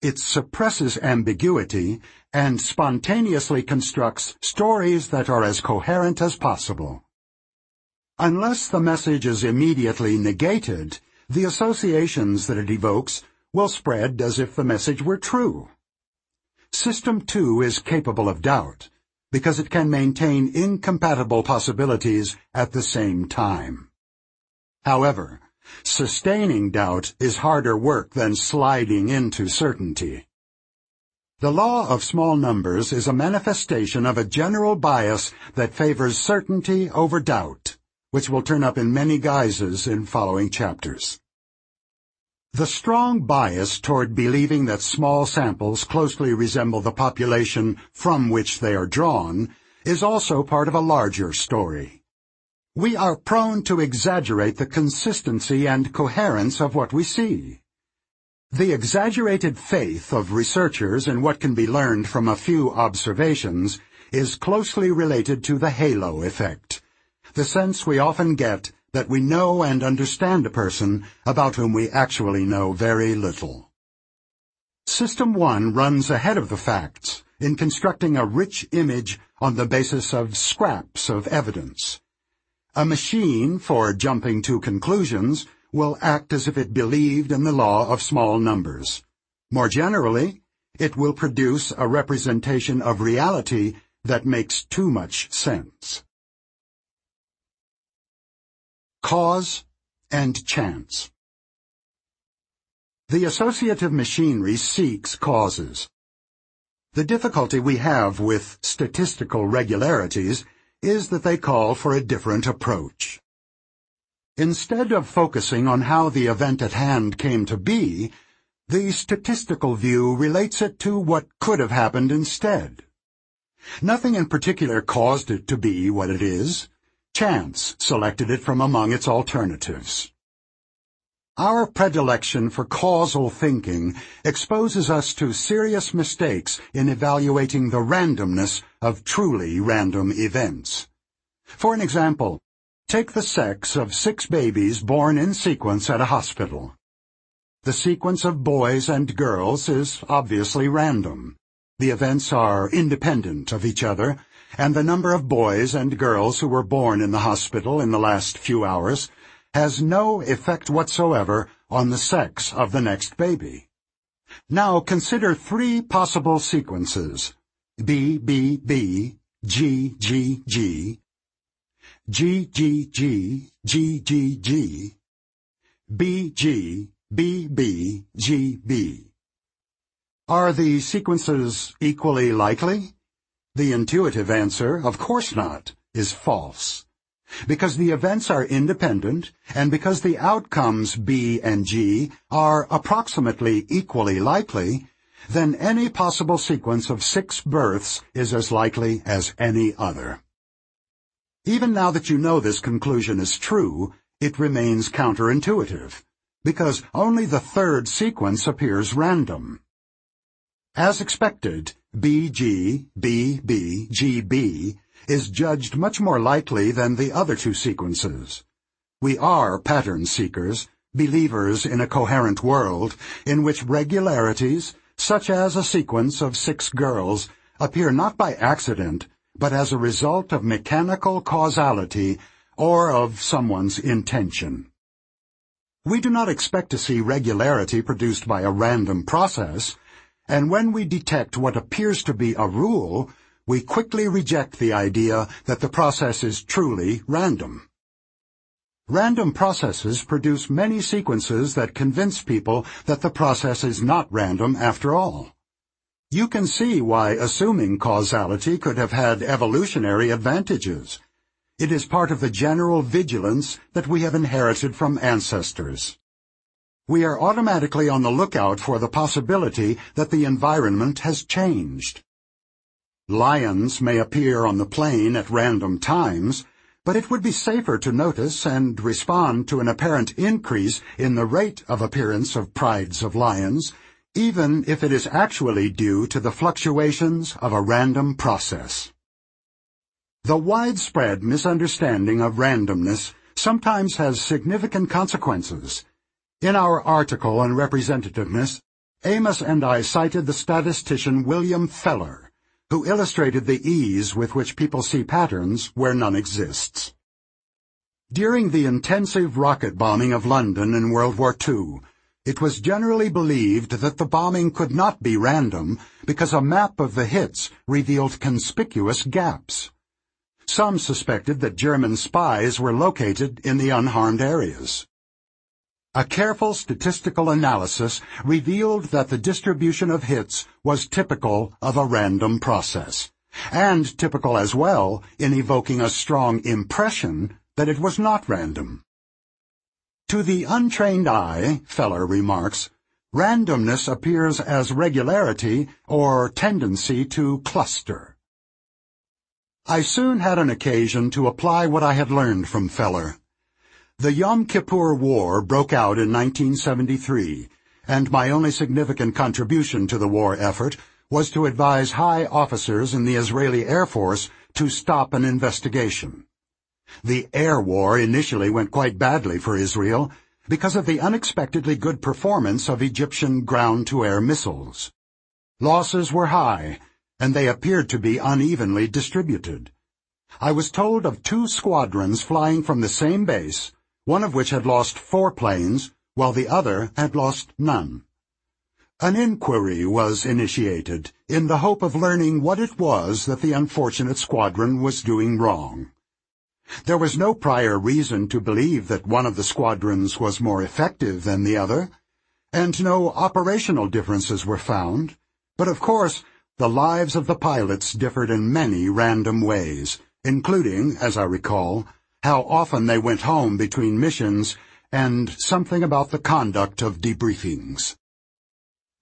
It suppresses ambiguity and spontaneously constructs stories that are as coherent as possible. Unless the message is immediately negated, the associations that it evokes will spread as if the message were true. System 2 is capable of doubt because it can maintain incompatible possibilities at the same time. However, sustaining doubt is harder work than sliding into certainty. The law of small numbers is a manifestation of a general bias that favors certainty over doubt, which will turn up in many guises in following chapters. The strong bias toward believing that small samples closely resemble the population from which they are drawn is also part of a larger story. We are prone to exaggerate the consistency and coherence of what we see. The exaggerated faith of researchers in what can be learned from a few observations is closely related to the halo effect, the sense we often get that we know and understand a person about whom we actually know very little. System 1 runs ahead of the facts in constructing a rich image on the basis of scraps of evidence. A machine for jumping to conclusions will act as if it believed in the law of small numbers. More generally, it will produce a representation of reality that makes too much sense. Cause and chance. The associative machinery seeks causes. The difficulty we have with statistical regularities is that they call for a different approach. Instead of focusing on how the event at hand came to be, the statistical view relates it to what could have happened instead. Nothing in particular caused it to be what it is. Chance selected it from among its alternatives. Our predilection for causal thinking exposes us to serious mistakes in evaluating the randomness of truly random events. For an example, take the sex of six babies born in sequence at a hospital. The sequence of boys and girls is obviously random. The events are independent of each other, and the number of boys and girls who were born in the hospital in the last few hours has no effect whatsoever on the sex of the next baby. Now consider three possible sequences, B B B G G G, G G G G G G, B G B B G B. Are the sequences equally likely? The intuitive answer, of course not, is false. Because the events are independent, and because the outcomes B and G are approximately equally likely, then any possible sequence of six births is as likely as any other. Even now that you know this conclusion is true, it remains counterintuitive, because only the third sequence appears random. As expected, BG, BB, GB is judged much more likely than the other two sequences. We are pattern seekers, believers in a coherent world in which regularities, such as a sequence of six girls, appear not by accident, but as a result of mechanical causality or of someone's intention. We do not expect to see regularity produced by a random process, and when we detect what appears to be a rule, we quickly reject the idea that the process is truly random. Random processes produce many sequences that convince people that the process is not random after all. You can see why assuming causality could have had evolutionary advantages. It is part of the general vigilance that we have inherited from ancestors. We are automatically on the lookout for the possibility that the environment has changed. Lions may appear on the plain at random times, but it would be safer to notice and respond to an apparent increase in the rate of appearance of prides of lions, even if it is actually due to the fluctuations of a random process. The widespread misunderstanding of randomness sometimes has significant consequences. In our article on representativeness, Amos and I cited the statistician William Feller, who illustrated the ease with which people see patterns where none exists. During the intensive rocket bombing of London in World War II, it was generally believed that the bombing could not be random because a map of the hits revealed conspicuous gaps. Some suspected that German spies were located in the unharmed areas. A careful statistical analysis revealed that the distribution of hits was typical of a random process, and typical as well in evoking a strong impression that it was not random. To the untrained eye, Feller remarks, randomness appears as regularity or tendency to cluster. I soon had an occasion to apply what I had learned from Feller. The Yom Kippur War broke out in 1973, and my only significant contribution to the war effort was to advise high officers in the Israeli Air Force to stop an investigation. The air war initially went quite badly for Israel because of the unexpectedly good performance of Egyptian ground-to-air missiles. Losses were high, and they appeared to be unevenly distributed. I was told of two squadrons flying from the same base one of which had lost four planes, while the other had lost none. An inquiry was initiated in the hope of learning what it was that the unfortunate squadron was doing wrong. There was no prior reason to believe that one of the squadrons was more effective than the other, and no operational differences were found, but of course the lives of the pilots differed in many random ways, including, as I recall, how often they went home between missions and something about the conduct of debriefings.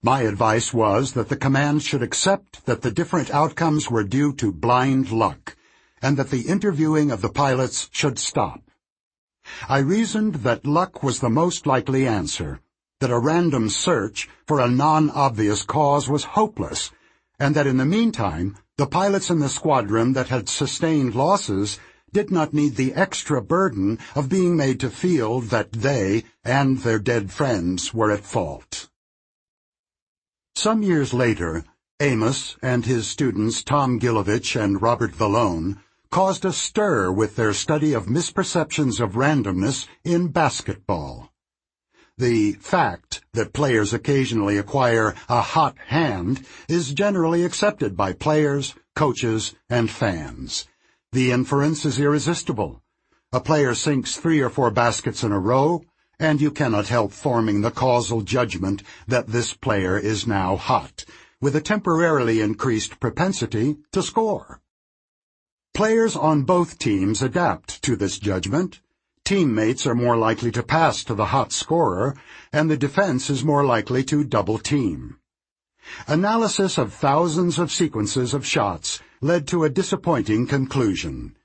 My advice was that the command should accept that the different outcomes were due to blind luck, and that the interviewing of the pilots should stop. I reasoned that luck was the most likely answer, that a random search for a non-obvious cause was hopeless, and that in the meantime, the pilots in the squadron that had sustained losses did not need the extra burden of being made to feel that they and their dead friends were at fault. Some years later, Amos and his students Tom Gilovich and Robert Vallone caused a stir with their study of misperceptions of randomness in basketball. The fact that players occasionally acquire a hot hand is generally accepted by players, coaches, and fans. The inference is irresistible. A player sinks three or four baskets in a row, and you cannot help forming the causal judgment that this player is now hot, with a temporarily increased propensity to score. Players on both teams adapt to this judgment. Teammates are more likely to pass to the hot scorer, and the defense is more likely to double-team. Analysis of thousands of sequences of shots led to a disappointing conclusion.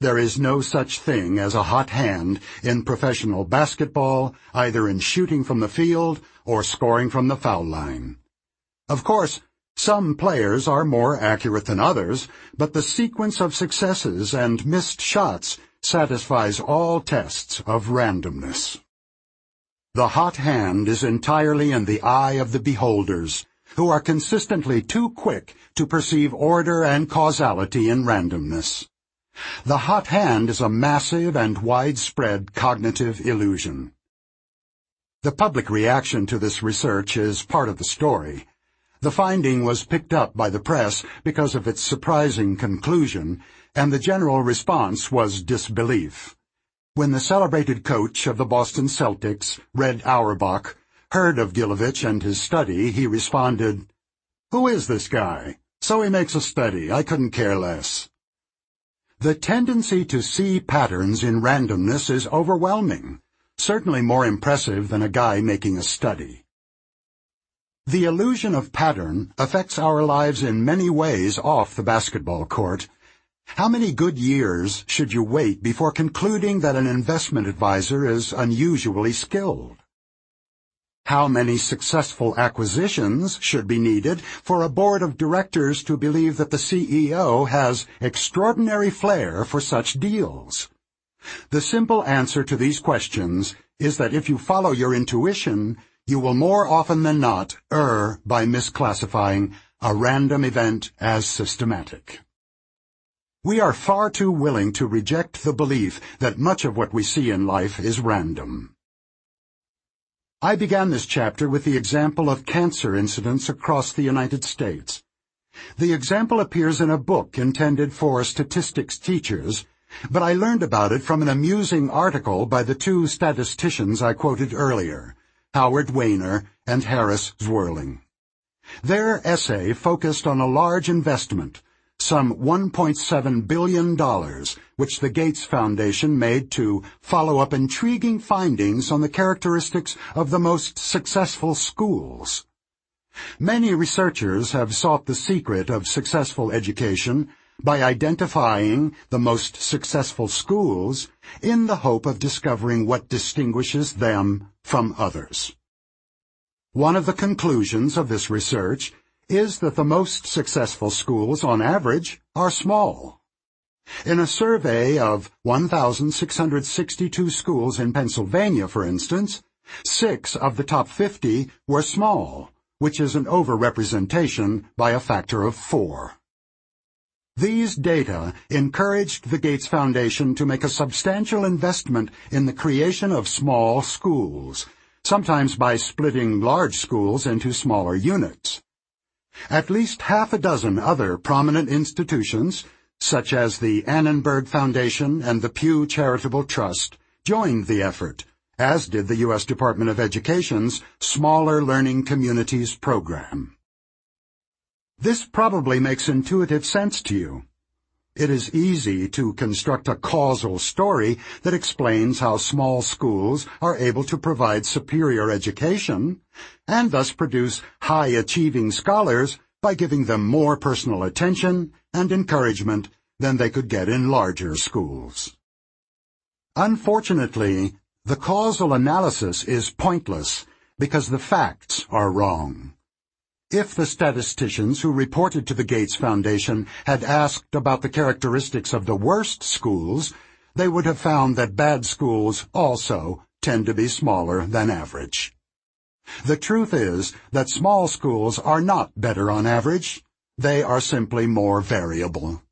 There is no such thing as a hot hand in professional basketball, either in shooting from the field or scoring from the foul line. Of course, some players are more accurate than others, but the sequence of successes and missed shots satisfies all tests of randomness. The hot hand is entirely in the eye of the beholders, who are consistently too quick to perceive order and causality in randomness. The hot hand is a massive and widespread cognitive illusion. The public reaction to this research is part of the story. The finding was picked up by the press because of its surprising conclusion, and the general response was disbelief. When the celebrated coach of the Boston Celtics, Red Auerbach, heard of Gilovich and his study, he responded, Who is this guy? So he makes a study. I couldn't care less. The tendency to see patterns in randomness is overwhelming, certainly more impressive than a guy making a study. The illusion of pattern affects our lives in many ways off the basketball court. How many good years should you wait before concluding that an investment advisor is unusually skilled? How many successful acquisitions should be needed for a board of directors to believe that the CEO has extraordinary flair for such deals? The simple answer to these questions is that if you follow your intuition, you will more often than not err by misclassifying a random event as systematic. We are far too willing to reject the belief that much of what we see in life is random. I began this chapter with the example of cancer incidents across the United States. The example appears in a book intended for statistics teachers, but I learned about it from an amusing article by the two statisticians I quoted earlier, Howard Wainer and Harris Zwerling. Their essay focused on a large investment some $1.7 billion, which the Gates Foundation made to follow up intriguing findings on the characteristics of the most successful schools. Many researchers have sought the secret of successful education by identifying the most successful schools in the hope of discovering what distinguishes them from others. One of the conclusions of this research is that the most successful schools, on average, are small. In a survey of 1,662 schools in Pennsylvania, for instance, six of the top 50 were small, which is an overrepresentation by a factor of four. These data encouraged the Gates Foundation to make a substantial investment in the creation of small schools, sometimes by splitting large schools into smaller units. At least half a dozen other prominent institutions, such as the Annenberg Foundation and the Pew Charitable Trust, joined the effort, as did the U.S. Department of Education's Smaller Learning Communities program. This probably makes intuitive sense to you. It is easy to construct a causal story that explains how small schools are able to provide superior education and thus produce high-achieving scholars by giving them more personal attention and encouragement than they could get in larger schools. Unfortunately, the causal analysis is pointless because the facts are wrong. If the statisticians who reported to the Gates Foundation had asked about the characteristics of the worst schools, they would have found that bad schools also tend to be smaller than average. The truth is that small schools are not better on average. They are simply more variable.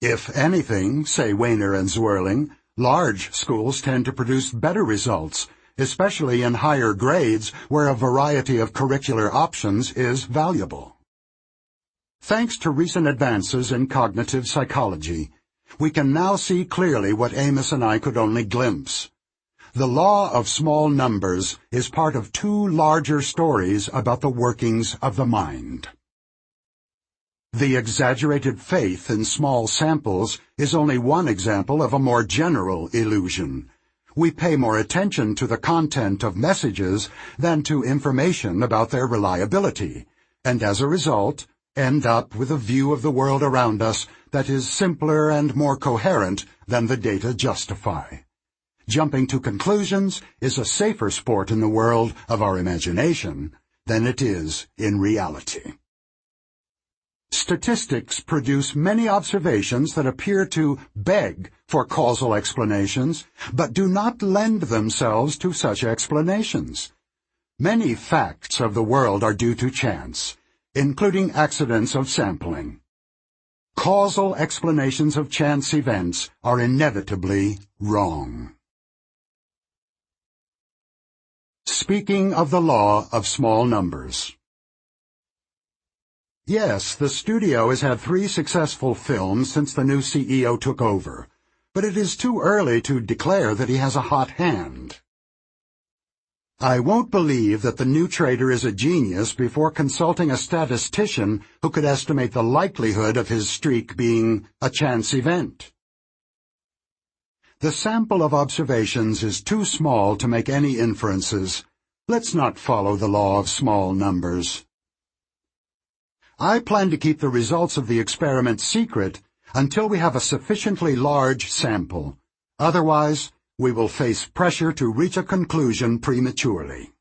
If anything, say Wainer and Zwerling, large schools tend to produce better results especially in higher grades where a variety of curricular options is valuable. Thanks to recent advances in cognitive psychology, we can now see clearly what Amos and I could only glimpse. The law of small numbers is part of two larger stories about the workings of the mind. The exaggerated faith in small samples is only one example of a more general illusion we pay more attention to the content of messages than to information about their reliability, and as a result, end up with a view of the world around us that is simpler and more coherent than the data justify. Jumping to conclusions is a safer sport in the world of our imagination than it is in reality. Statistics produce many observations that appear to beg for causal explanations, but do not lend themselves to such explanations. Many facts of the world are due to chance, including accidents of sampling. Causal explanations of chance events are inevitably wrong. Speaking of the law of small numbers. Yes, the studio has had three successful films since the new CEO took over, but it is too early to declare that he has a hot hand. I won't believe that the new trader is a genius before consulting a statistician who could estimate the likelihood of his streak being a chance event. The sample of observations is too small to make any inferences. Let's not follow the law of small numbers. I plan to keep the results of the experiment secret until we have a sufficiently large sample. Otherwise, we will face pressure to reach a conclusion prematurely.